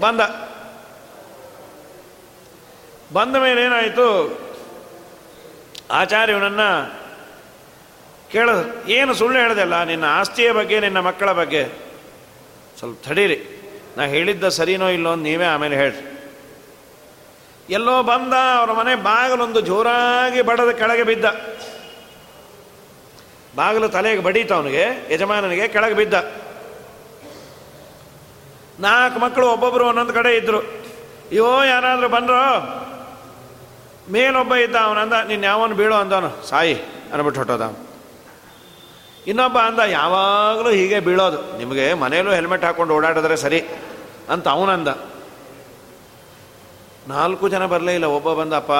ಬಂದ. ಬಂದ ಮೇಲೆ ಏನಾಯಿತು? ಆಚಾರ್ಯವನನ್ನ ಕೇಳಿದ್ರು ಏನು ಸುಳ್ಳು ಹೇಳ್ದಲ್ಲ ನಿನ್ನ ಆಸ್ತಿಯ ಬಗ್ಗೆ, ನಿನ್ನ ಮಕ್ಕಳ ಬಗ್ಗೆ? ಸ್ವಲ್ಪ ತಡೀರಿ. ನಾ ಹೇಳಿದ್ದ ಸರಿನೋ ಇಲ್ಲೋ ಅಂತ ನೀವೇ ಆಮೇಲೆ ಹೇಳ್ರಿ. ಎಲ್ಲೋ ಬಂದ ಅವರ ಮನೆ ಬಾಗಿಲೊಂದು ಜೋರಾಗಿ ಬಡದ ಕೆಳಗೆ ಬಿದ್ದ. ಬಾಗಿಲು ತಲೆಗೆ ಬಡೀತ ಅವನಿಗೆ, ಯಜಮಾನನಿಗೆ ಕೆಳಗೆ ಬಿದ್ದ. ನಾಲ್ಕು ಮಕ್ಕಳು ಒಬ್ಬೊಬ್ಬರು ಒಂದೊಂದು ಕಡೆ ಇದ್ರು. ಅಯ್ಯೋ, ಯಾರಾದರೂ ಬಂದ್ರೋ? ಮೇಲೊಬ್ಬ ಇದ್ದ, ಅವನಂದ ನೀನು ಯಾವನು ಬೀಳೋ ಅಂದವನು. ಸಾಯಿ ಅನ್ಬಿಟ್ಟು ಹೊಟ್ಟೋದ ಇನ್ನೊಬ್ಬ ಅಂದ, ಯಾವಾಗಲೂ ಹೀಗೆ ಬೀಳೋದು. ನಿಮಗೆ ಮನೆಯಲ್ಲೂ ಹೆಲ್ಮೆಟ್ ಹಾಕೊಂಡು ಓಡಾಡಿದ್ರೆ ಸರಿ, ಅಂತ ಅವನಂದ. ನಾಲ್ಕು ಜನ ಬರಲೇ ಇಲ್ಲ. ಒಬ್ಬ ಬಂದಪ್ಪ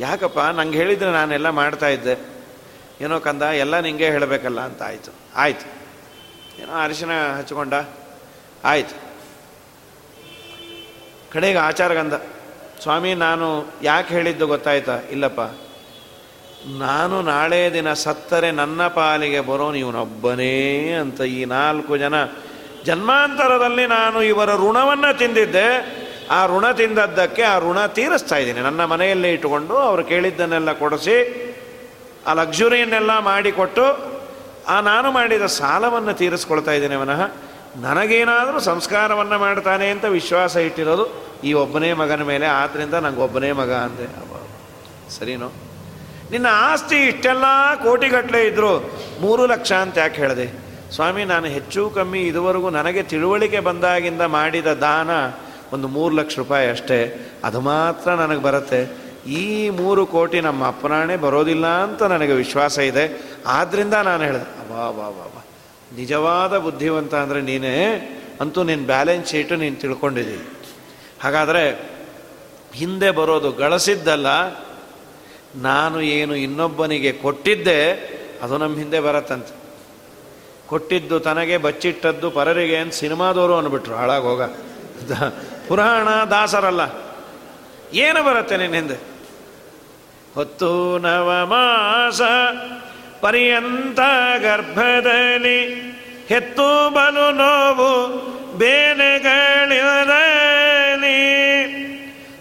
ಯಾಕಪ್ಪ? ನಂಗೆ ಹೇಳಿದ್ರೆ ನಾನೆಲ್ಲ ಮಾಡ್ತಾ ಇದ್ದೆ. ಏನೋ ಕಂದ, ಎಲ್ಲ ನಿಂಗೆ ಹೇಳಬೇಕಲ್ಲ, ಅಂತ ಆಯಿತು. ಆಯಿತು. ಏನೋ ಅರಿಶಿನ ಹಚ್ಕೊಂಡ. ಆಯಿತು. ಕಡೆಗೆ ಆಚಾರಗಂದ ಸ್ವಾಮಿ, ನಾನು ಯಾಕೆ ಹೇಳಿದ್ದು ಗೊತ್ತಾಯ್ತಾ? ಇಲ್ಲಪ್ಪ. ನಾನು ನಾಳೆ ದಿನ ಸತ್ತರೆ ನನ್ನ ಪಾಲಿಗೆ ಬರೋ ಇವನೊಬ್ಬನೇ ಅಂತ ಈ ನಾಲ್ಕು ಜನ. ಜನ್ಮಾಂತರದಲ್ಲಿ ನಾನು ಇವರ ಋಣವನ್ನು ತಿಂದಿದ್ದೆ. ಆ ಋಣ ತಿಂದದ್ದಕ್ಕೆ ಆ ಋಣ ತೀರಿಸ್ತಾ ಇದ್ದೀನಿ. ನನ್ನ ಮನೆಯಲ್ಲೇ ಇಟ್ಟುಕೊಂಡು ಅವರು ಕೇಳಿದ್ದನ್ನೆಲ್ಲ ಕೊಡಿಸಿ, ಆ ಲಕ್ಸುರಿಯನ್ನೆಲ್ಲ ಮಾಡಿಕೊಟ್ಟು, ಆ ನಾನು ಮಾಡಿದ ಸಾಲವನ್ನು ತೀರಿಸ್ಕೊಳ್ತಾ ಇದ್ದೇನೆ ಅವನಃ ನನಗೇನಾದರೂ ಸಂಸ್ಕಾರವನ್ನು ಮಾಡ್ತಾನೆ ಅಂತ ವಿಶ್ವಾಸ ಇಟ್ಟಿರೋದು ಈ ಒಬ್ಬನೇ ಮಗನ ಮೇಲೆ. ಆದ್ದರಿಂದ ನನಗೊಬ್ಬನೇ ಮಗ ಅಂದೆ. ಸರಿನೋ? ನಿನ್ನ ಆಸ್ತಿ ಇಷ್ಟೆಲ್ಲ ಕೋಟಿಗಟ್ಟಲೆ ಇದ್ದರು ಮೂರು ಲಕ್ಷ ಅಂತ ಯಾಕೆ ಹೇಳಿದೆ? ಸ್ವಾಮಿ, ನಾನು ಹೆಚ್ಚು ಕಮ್ಮಿ ಇದುವರೆಗೂ ನನಗೆ ತಿಳುವಳಿಕೆ ಬಂದಾಗಿಂದ ಮಾಡಿದ ದಾನ ಒಂದು ಮೂರು ಲಕ್ಷ ರೂಪಾಯಿ ಅಷ್ಟೇ. ಅದು ಮಾತ್ರ ನನಗೆ ಬರುತ್ತೆ. ಈ ಮೂರು ಕೋಟಿ ನಮ್ಮ ಅಪ್ಪನಾಣೆ ಬರೋದಿಲ್ಲ ಅಂತ ನನಗೆ ವಿಶ್ವಾಸ ಇದೆ. ಆದ್ದರಿಂದ ನಾನು ಹೇಳಿದೆ ವಾ ವಾ ವಾ ಬಾ ನಿಜವಾದ ಬುದ್ಧಿವಂತ ಅಂದರೆ ನೀನೇ? ಅಂತೂ ನಿನ್ನ ಬ್ಯಾಲೆನ್ಸ್ ಶೀಟು ನೀನು ತಿಳ್ಕೊಂಡಿದ್ದೀನಿ ಹಾಗಾದರೆ ಹಿಂದೆ ಬರೋದು ಗಳಿಸಿದ್ದಲ್ಲ ನಾನು ಏನು ಇನ್ನೊಬ್ಬನಿಗೆ ಕೊಟ್ಟಿದ್ದೆ, ಅದು ನಮ್ಮ ಹಿಂದೆ ಬರತ್ತಂತೆ. ಕೊಟ್ಟಿದ್ದು ತನಗೆ ಬಚ್ಚಿಟ್ಟದ್ದು ಪರರಿಗೆ ಅಂತ ಸಿನಿಮಾದವರು ಅಂದ್ಬಿಟ್ರು ಹಾಳಾಗೋಗ ಪುರಾಣ ದಾಸರಲ್ಲ. ಏನು ಬರುತ್ತೆ ನಿನ್ನ ಹಿಂದೆ? ಹೊತ್ತು ನವಮಾಸ, ಪರ್ಯಂತ ಗರ್ಭದಲ್ಲಿ ಹೆತ್ತು ಬಲು ನೋವು, ಬೇನೆಗಳಿರಲಿ.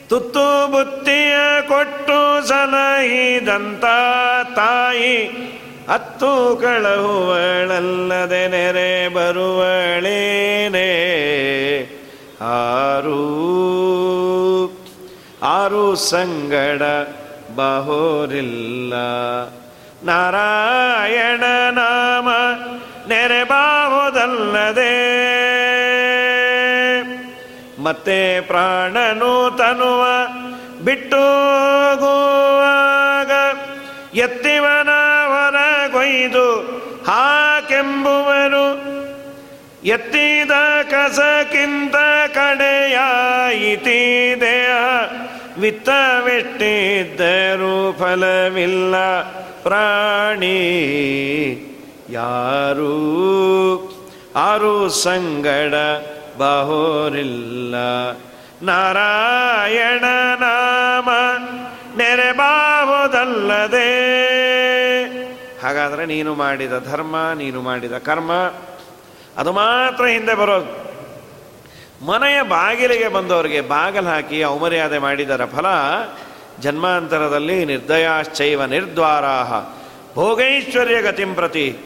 ತುತ್ತು ಬುತ್ತಿಯ ಕೊಟ್ಟು ಸಲಹಿದಂತ ತಾಯಿ ಹತ್ತು ಕಳಹುವಳಲ್ಲದೆ ನೆರೆ ಬರುವಳೇನೆ. ಆರು ಆರು ಸಂಗಡ ಬಹೋರಿಲ್ಲ. ನಾರಾಯಣ ನಾಮ ನೆರೆಬಾಹುದಲ್ಲದೆ ಮತ್ತೆ ಪ್ರಾಣನು ತನುವ, ಬಿಟ್ಟು ಹೋಗುವಾಗ ಎತ್ತಿವನ ಹೊರಗೊಯ್ದು ಹಾಕೆಂಬುವರು ಎತ್ತಿದ ಕಸಕ್ಕಿಂತ ಕಡೆಯಾಯಿತೀದೆ ವಿತ್ತವೆಟ್ಟಿದ್ದರೂ ಫಲವಿಲ್ಲ ಪ್ರಾಣಿ. ಯಾರೂ ಆರು ಸಂಗಡ ಬಹೋರಿಲ್ಲ. ನಾರಾಯಣ ನಾಮ ನೆರೆಬಾಹುದಲ್ಲದೆ. ಹಾಗಾದರೆ ನೀನು ಮಾಡಿದ ಧರ್ಮ, ನೀನು ಮಾಡಿದ ಕರ್ಮ, ಅದು ಮಾತ್ರ ಹಿಂದೆ ಬರೋದು. ಮನೆಯ ಬಾಗಿಲಿಗೆ ಬಂದವರಿಗೆ ಬಾಗಲು ಹಾಕಿ ಔಮರ್ಯಾದೆ ಮಾಡಿದರ ಫಲ ಜನ್ಮಾಂತರದಲ್ಲಿ ನಿರ್ದಯಾಶ್ಚೈವ ನಿರ್ದ್ವಾರಾಹ. ಭೋಗೈಶ್ವರ್ಯ ಗತಿಂ ಪ್ರತಿ.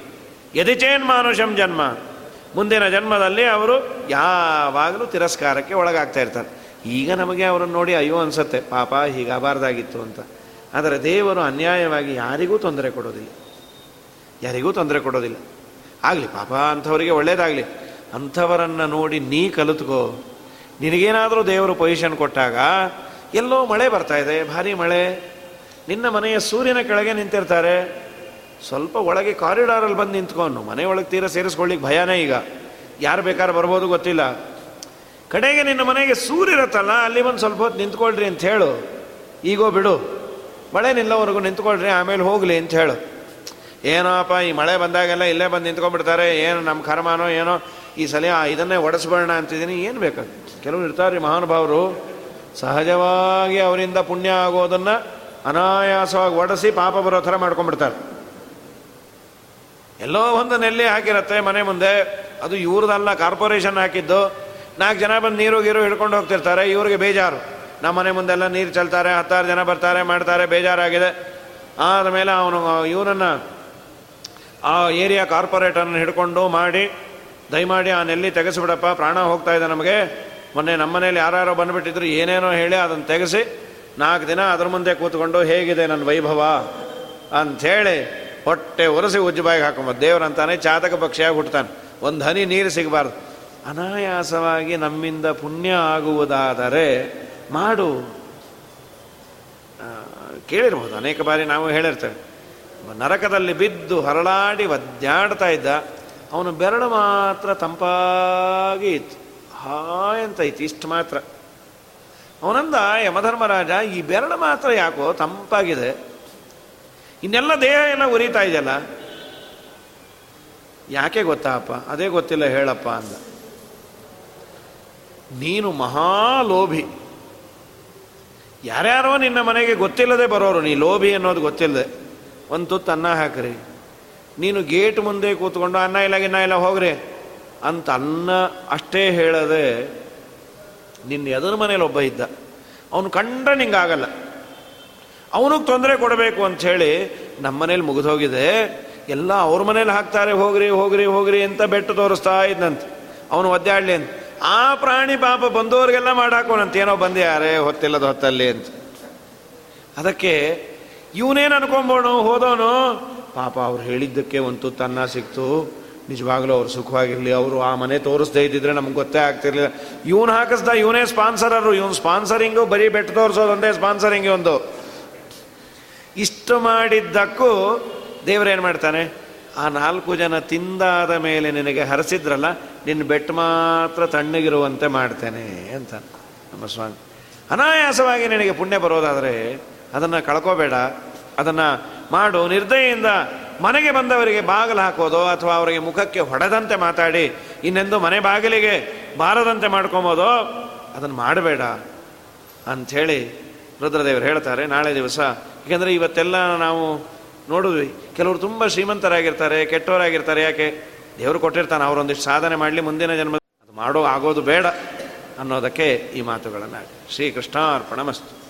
ಯದಿಚೇನ್ ಮಾನುಷಂ ಜನ್ಮ. ಮುಂದಿನ ಜನ್ಮದಲ್ಲಿ ಅವರು ಯಾವಾಗಲೂ ತಿರಸ್ಕಾರಕ್ಕೆ ಒಳಗಾಗ್ತಾ ಇರ್ತಾರೆ ಈಗ ನಮಗೆ ಅವರನ್ನು ನೋಡಿ ಅಯ್ಯೋ ಅನ್ಸತ್ತೆ, ಪಾಪ ಹೀಗಾಗಬಾರ್ದಾಗಿತ್ತು ಅಂತ. ಆದರೆ ದೇವರು ಅನ್ಯಾಯವಾಗಿ ಯಾರಿಗೂ ತೊಂದರೆ ಕೊಡೋದಿಲ್ಲ. ಯಾರಿಗೂ ತೊಂದರೆ ಕೊಡೋದಿಲ್ಲ. ಆಗಲಿ, ಪಾಪ ಅಂಥವರಿಗೆ ಒಳ್ಳೇದಾಗಲಿ. ಅಂಥವರನ್ನು ನೋಡಿ ನೀ ಕಲಿತ್ಕೋ. ನಿನಗೇನಾದರೂ ದೇವರು ಪೊಸಿಷನ್ ಕೊಟ್ಟಾಗ ಎಲ್ಲೋ ಮಳೆ ಬರ್ತಾ ಇದೆ, ಭಾರಿ ಮಳೆ. ನಿನ್ನ ಮನೆಯ ಸೂರ್ಯನ ಕೆಳಗೆ ನಿಂತಿರ್ತಾರೆ. ಸ್ವಲ್ಪ ಒಳಗೆ ಕಾರಿಡಾರಲ್ಲಿ ಬಂದು ನಿಂತ್ಕೊಂಡು ಮನೆ ಒಳಗೆ ತೀರ ಸೇರಿಸ್ಕೊಳ್ಳಿಕ್ಕೆ ಭಯನೇ ಈಗ. ಯಾರು ಬೇಕಾದ್ರೆ ಬರ್ಬೋದು ಗೊತ್ತಿಲ್ಲ. ಕಡೆಗೆ ನಿನ್ನ ಮನೆಗೆ ಸೂರಿರತ್ತಲ್ಲ ಅಲ್ಲಿ ಬಂದು ಸ್ವಲ್ಪ ಹೊತ್ತು ನಿಂತ್ಕೊಳ್ರಿ ಅಂತ ಹೇಳು. ಈಗೋ ಬಿಡು. ಮಳೆ ನಿಲ್ಲವರೆಗೂ ನಿಂತ್ಕೊಳ್ರಿ, ಆಮೇಲೆ ಹೋಗಲಿ ಅಂತ ಹೇಳು. ಏನೋಪ್ಪ, ಈ ಮಳೆ ಬಂದಾಗೆಲ್ಲ ಇಲ್ಲೇ ಬಂದು ನಿಂತ್ಕೊಂಡ್ಬಿಡ್ತಾರೆ. ಏನು ನಮ್ಮ ಕರ್ಮನೋ ಏನೋ. ಈ ಸಲ ಇದನ್ನೇ ಒಡಿಸ್ಬೇಡ ಅಂತಿದ್ದೀನಿ. ಏನು ಬೇಕು ಕೆಲವರು ಇರ್ತಾರೆ ಮಹಾನುಭಾವರು. ಸಹಜವಾಗಿ ಅವರಿಂದ ಪುಣ್ಯ ಆಗೋದನ್ನು ಅನಾಯಾಸವಾಗಿ ಒಡಿಸಿ ಪಾಪ ಬರೋ ಥರ ಮಾಡ್ಕೊಂಡ್ಬಿಡ್ತಾರೆ. ಎಲ್ಲೋ ಒಂದು ನೆಲ್ಲಿ ಹಾಕಿರತ್ತೆ ಮನೆ ಮುಂದೆ. ಅದು ಇವ್ರದಲ್ಲ, ಕಾರ್ಪೊರೇಷನ್ ಹಾಕಿದ್ದು. ನಾಲ್ಕು ಜನ ಬಂದು ನೀರು ಗೀರು ಹಿಡ್ಕೊಂಡು ಹೋಗ್ತಿರ್ತಾರೆ. ಇವ್ರಿಗೆ ಬೇಜಾರು. ನಮ್ಮ ಮನೆ ಮುಂದೆಲ್ಲ ನೀರು ಚೆಲ್ತಾರೆ, ಹತ್ತಾರು ಜನ ಬರ್ತಾರೆ, ಮಾಡ್ತಾರೆ, ಬೇಜಾರಾಗಿದೆ. ಆದಮೇಲೆ ಅವನು, ಇವನನ್ನು ಆ ಏರಿಯಾ ಕಾರ್ಪೊರೇಟರ್ನ ಹಿಡ್ಕೊಂಡು ಮಾಡಿ, ದಯಮಾಡಿ ಆ ನೆಲ್ಲಿ ತೆಗೆಸಿಬಿಡಪ್ಪ, ಪ್ರಾಣ ಹೋಗ್ತಾ ಇದೆ ನಮಗೆ. ಮೊನ್ನೆ ನಮ್ಮ ಮನೇಲಿ ಯಾರ್ಯಾರೋ ಬಂದುಬಿಟ್ಟಿದ್ರು, ಏನೇನೋ ಹೇಳಿ ಅದನ್ನು ತೆಗೆಸಿ ನಾಲ್ಕು ದಿನ ಅದ್ರ ಮುಂದೆ ಕೂತ್ಕೊಂಡು, ಹೇಗಿದೆ ನನ್ನ ವೈಭವ? ಅಂಥೇಳಿ ಹೊಟ್ಟೆ ಒರೆಸಿ ಉಜ್ಜುಬಾಯಿಗೆ ಹಾಕೊಂಬೋದು ದೇವರಂತಾನೆ ಚಾತಕ ಪಕ್ಷಿಯಾಗಿ ಹುಟ್ಟುತ್ತಾನೆ ಒಂದು ಹನಿ ನೀರು ಸಿಗಬಾರ್ದು. ಅನಾಯಾಸವಾಗಿ ನಮ್ಮಿಂದ ಪುಣ್ಯ ಆಗುವುದಾದರೆ ಮಾಡು. ಕೇಳಿರ್ಬೋದು. ಅನೇಕ ಬಾರಿ ನಾವು ಹೇಳಿರ್ತೇವೆ. ನರಕದಲ್ಲಿ ಬಿದ್ದು ಹರಳಾಡಿ ಒದ್ದಾಡ್ತಾ ಇದ್ದ, ಅವನು ಬೆರಳು ಮಾತ್ರ ತಂಪಾಗಿ ಇತ್ತು. ಹಾಯ್ ಅಂತ ಇತ್ತು? ಇಷ್ಟು ಮಾತ್ರ. ಅವನಂದ, ಯಮಧರ್ಮರಾಜ, ಈ ಬೆರಳು ಮಾತ್ರ ಯಾಕೋ ತಂಪಾಗಿದೆ? ಇನ್ನೆಲ್ಲ ದೇಹ ಎಲ್ಲ ಉರಿತಾ ಇದೆಯಲ್ಲ? ಯಾಕೆ ಗೊತ್ತಾಪ್ಪ ಅದೇ ಗೊತ್ತಿಲ್ಲ, ಹೇಳಪ್ಪ ಅಂದ. ನೀನು ಮಹಾಲೋಭಿ. ಯಾರ್ಯಾರೋ ನಿನ್ನ ಮನೆಗೆ ಗೊತ್ತಿಲ್ಲದೆ ಬರೋರು, ನೀ ಲೋಭಿ ಅನ್ನೋದು ಗೊತ್ತಿಲ್ಲದೆ. ಒಂದು ತುತ್ತು ಅನ್ನ ಹಾಕ್ರಿ. ನೀನು ಗೇಟ್ ಮುಂದೆ ಕೂತ್ಕೊಂಡು, ಅನ್ನ ಇಲ್ಲ, ಗಿನ್ನ ಇಲ್ಲ, ಹೋಗ್ರಿ. ಅಂತ ಅನ್ನ ಅಷ್ಟೇ ಹೇಳದೆ ನಿನ್ನ ಎದುರು ಮನೇಲಿ ಒಬ್ಬ ಇದ್ದ. ಅವನು ಕಂಡ್ರೆ ನಿಂಗಾಗಲ್ಲ. ಅವನಿಗೆ ತೊಂದರೆ ಕೊಡಬೇಕು ಅಂಥೇಳಿ ನಮ್ಮ ಮನೇಲಿ ಮುಗಿದೋಗಿದೆ. ಎಲ್ಲ ಅವ್ರ ಮನೇಲಿ ಹಾಕ್ತಾರೆ, ಹೋಗ್ರಿ ಹೋಗ್ರಿ ಹೋಗ್ರಿ ಅಂತ ಬೆಟ್ಟು ತೋರಿಸ್ತಾ ಇದ್ದಂತೆ ಅವನು ಒದ್ದಾಡ್ಲಿ ಅಂತ. ಆ ಪ್ರಾಣಿ ಪಾಪ ಬಂದವರಿಗೆಲ್ಲ ಮಾಡಾಕೋನಂತ. ಏನೋ ಬಂದ, ಯಾರೇ ಹೊತ್ತಿಲ್ಲದ ಹೊತ್ತಲ್ಲಿ ಅಂತ. ಅದಕ್ಕೆ ಇವನೇನು ಅನ್ಕೊಂಬೋಣು ಹೋದವನು ಪಾಪ ಅವ್ರು ಹೇಳಿದ್ದಕ್ಕೆ ಒಂದು ತನ್ನ ಸಿಕ್ತು. ನಿಜವಾಗ್ಲೂ ಅವ್ರು ಸುಖವಾಗಿರಲಿ. ಅವರು ಆ ಮನೆ ತೋರಿಸ್ದೇ ಇದ್ದಿದ್ರೆ ನಮ್ಗೆ ಗೊತ್ತೇ ಆಗ್ತಿರ್ಲಿಲ್ಲ. ಇವನು ಹಾಕಿಸ್ದ ಇವನೇ ಸ್ಪಾನ್ಸರರು. ಇವನು ಸ್ಪಾನ್ಸರಿಂಗು ಬರೀ ಬೆಟ್ಟ ತೋರಿಸೋದು ಒಂದೇ ಸ್ಪಾನ್ಸರಿಂಗ್ ಒಂದು. ಇಷ್ಟು ಮಾಡಿದ್ದಕ್ಕೂ ದೇವರೇನು ಮಾಡ್ತಾನೆ, ಆ ನಾಲ್ಕು ಜನ ತಿಂದಾದ ಮೇಲೆ ನಿನಗೆ ಹರಿಸಿದ್ರಲ್ಲ ನಿನ್ನ ಬೆಟ್ಟ ಮಾತ್ರ ತಣ್ಣಗಿರುವಂತೆ ಮಾಡ್ತೇನೆ ಅಂತ ನಮ್ಮ ಸ್ವಾಮಿ. ಅನಾಯಾಸವಾಗಿ ನಿನಗೆ ಪುಣ್ಯ ಬರೋದಾದರೆ ಅದನ್ನು ಕಳ್ಕೋಬೇಡ, ಅದನ್ನು ಮಾಡು. ನಿರ್ದಯೆಯಿಂದ ಮನೆಗೆ ಬಂದವರಿಗೆ ಬಾಗಿಲು ಹಾಕೋದು ಅಥವಾ ಅವರಿಗೆ ಮುಖಕ್ಕೆ ಹೊಡೆದಂತೆ ಮಾತಾಡಿ, ಇನ್ನೆಂದು ಮನೆ ಬಾಗಿಲಿಗೆ ಬಾರದಂತೆ ಮಾಡ್ಕೊಬೋದು, ಅದನ್ನು ಮಾಡಬೇಡ. ಅಂಥೇಳಿ ರುದ್ರದೇವರು ಹೇಳ್ತಾರೆ, ನಾಳೆ ದಿವಸ ಏಕೆಂದರೆ ಇವತ್ತೆಲ್ಲ ನಾವು ನೋಡಿದ್ವಿ. ಕೆಲವರು ತುಂಬ ಶ್ರೀಮಂತರಾಗಿರ್ತಾರೆ, ಕೆಟ್ಟವರಾಗಿರ್ತಾರೆ. ಯಾಕೆ? ದೇವರು ಕೊಟ್ಟಿರ್ತಾನೆ, ಅವರೊಂದಿಷ್ಟು ಸಾಧನೆ ಮಾಡಲಿ, ಮುಂದಿನ ಜನ್ಮ ಅದು ಮಾಡೋ ಆಗೋದು ಬೇಡ ಅನ್ನೋದಕ್ಕೆ ಈ ಮಾತುಗಳನ್ನು ಶ್ರೀಕೃಷ್ಣಾರ್ಪಣ ಮಸ್ತು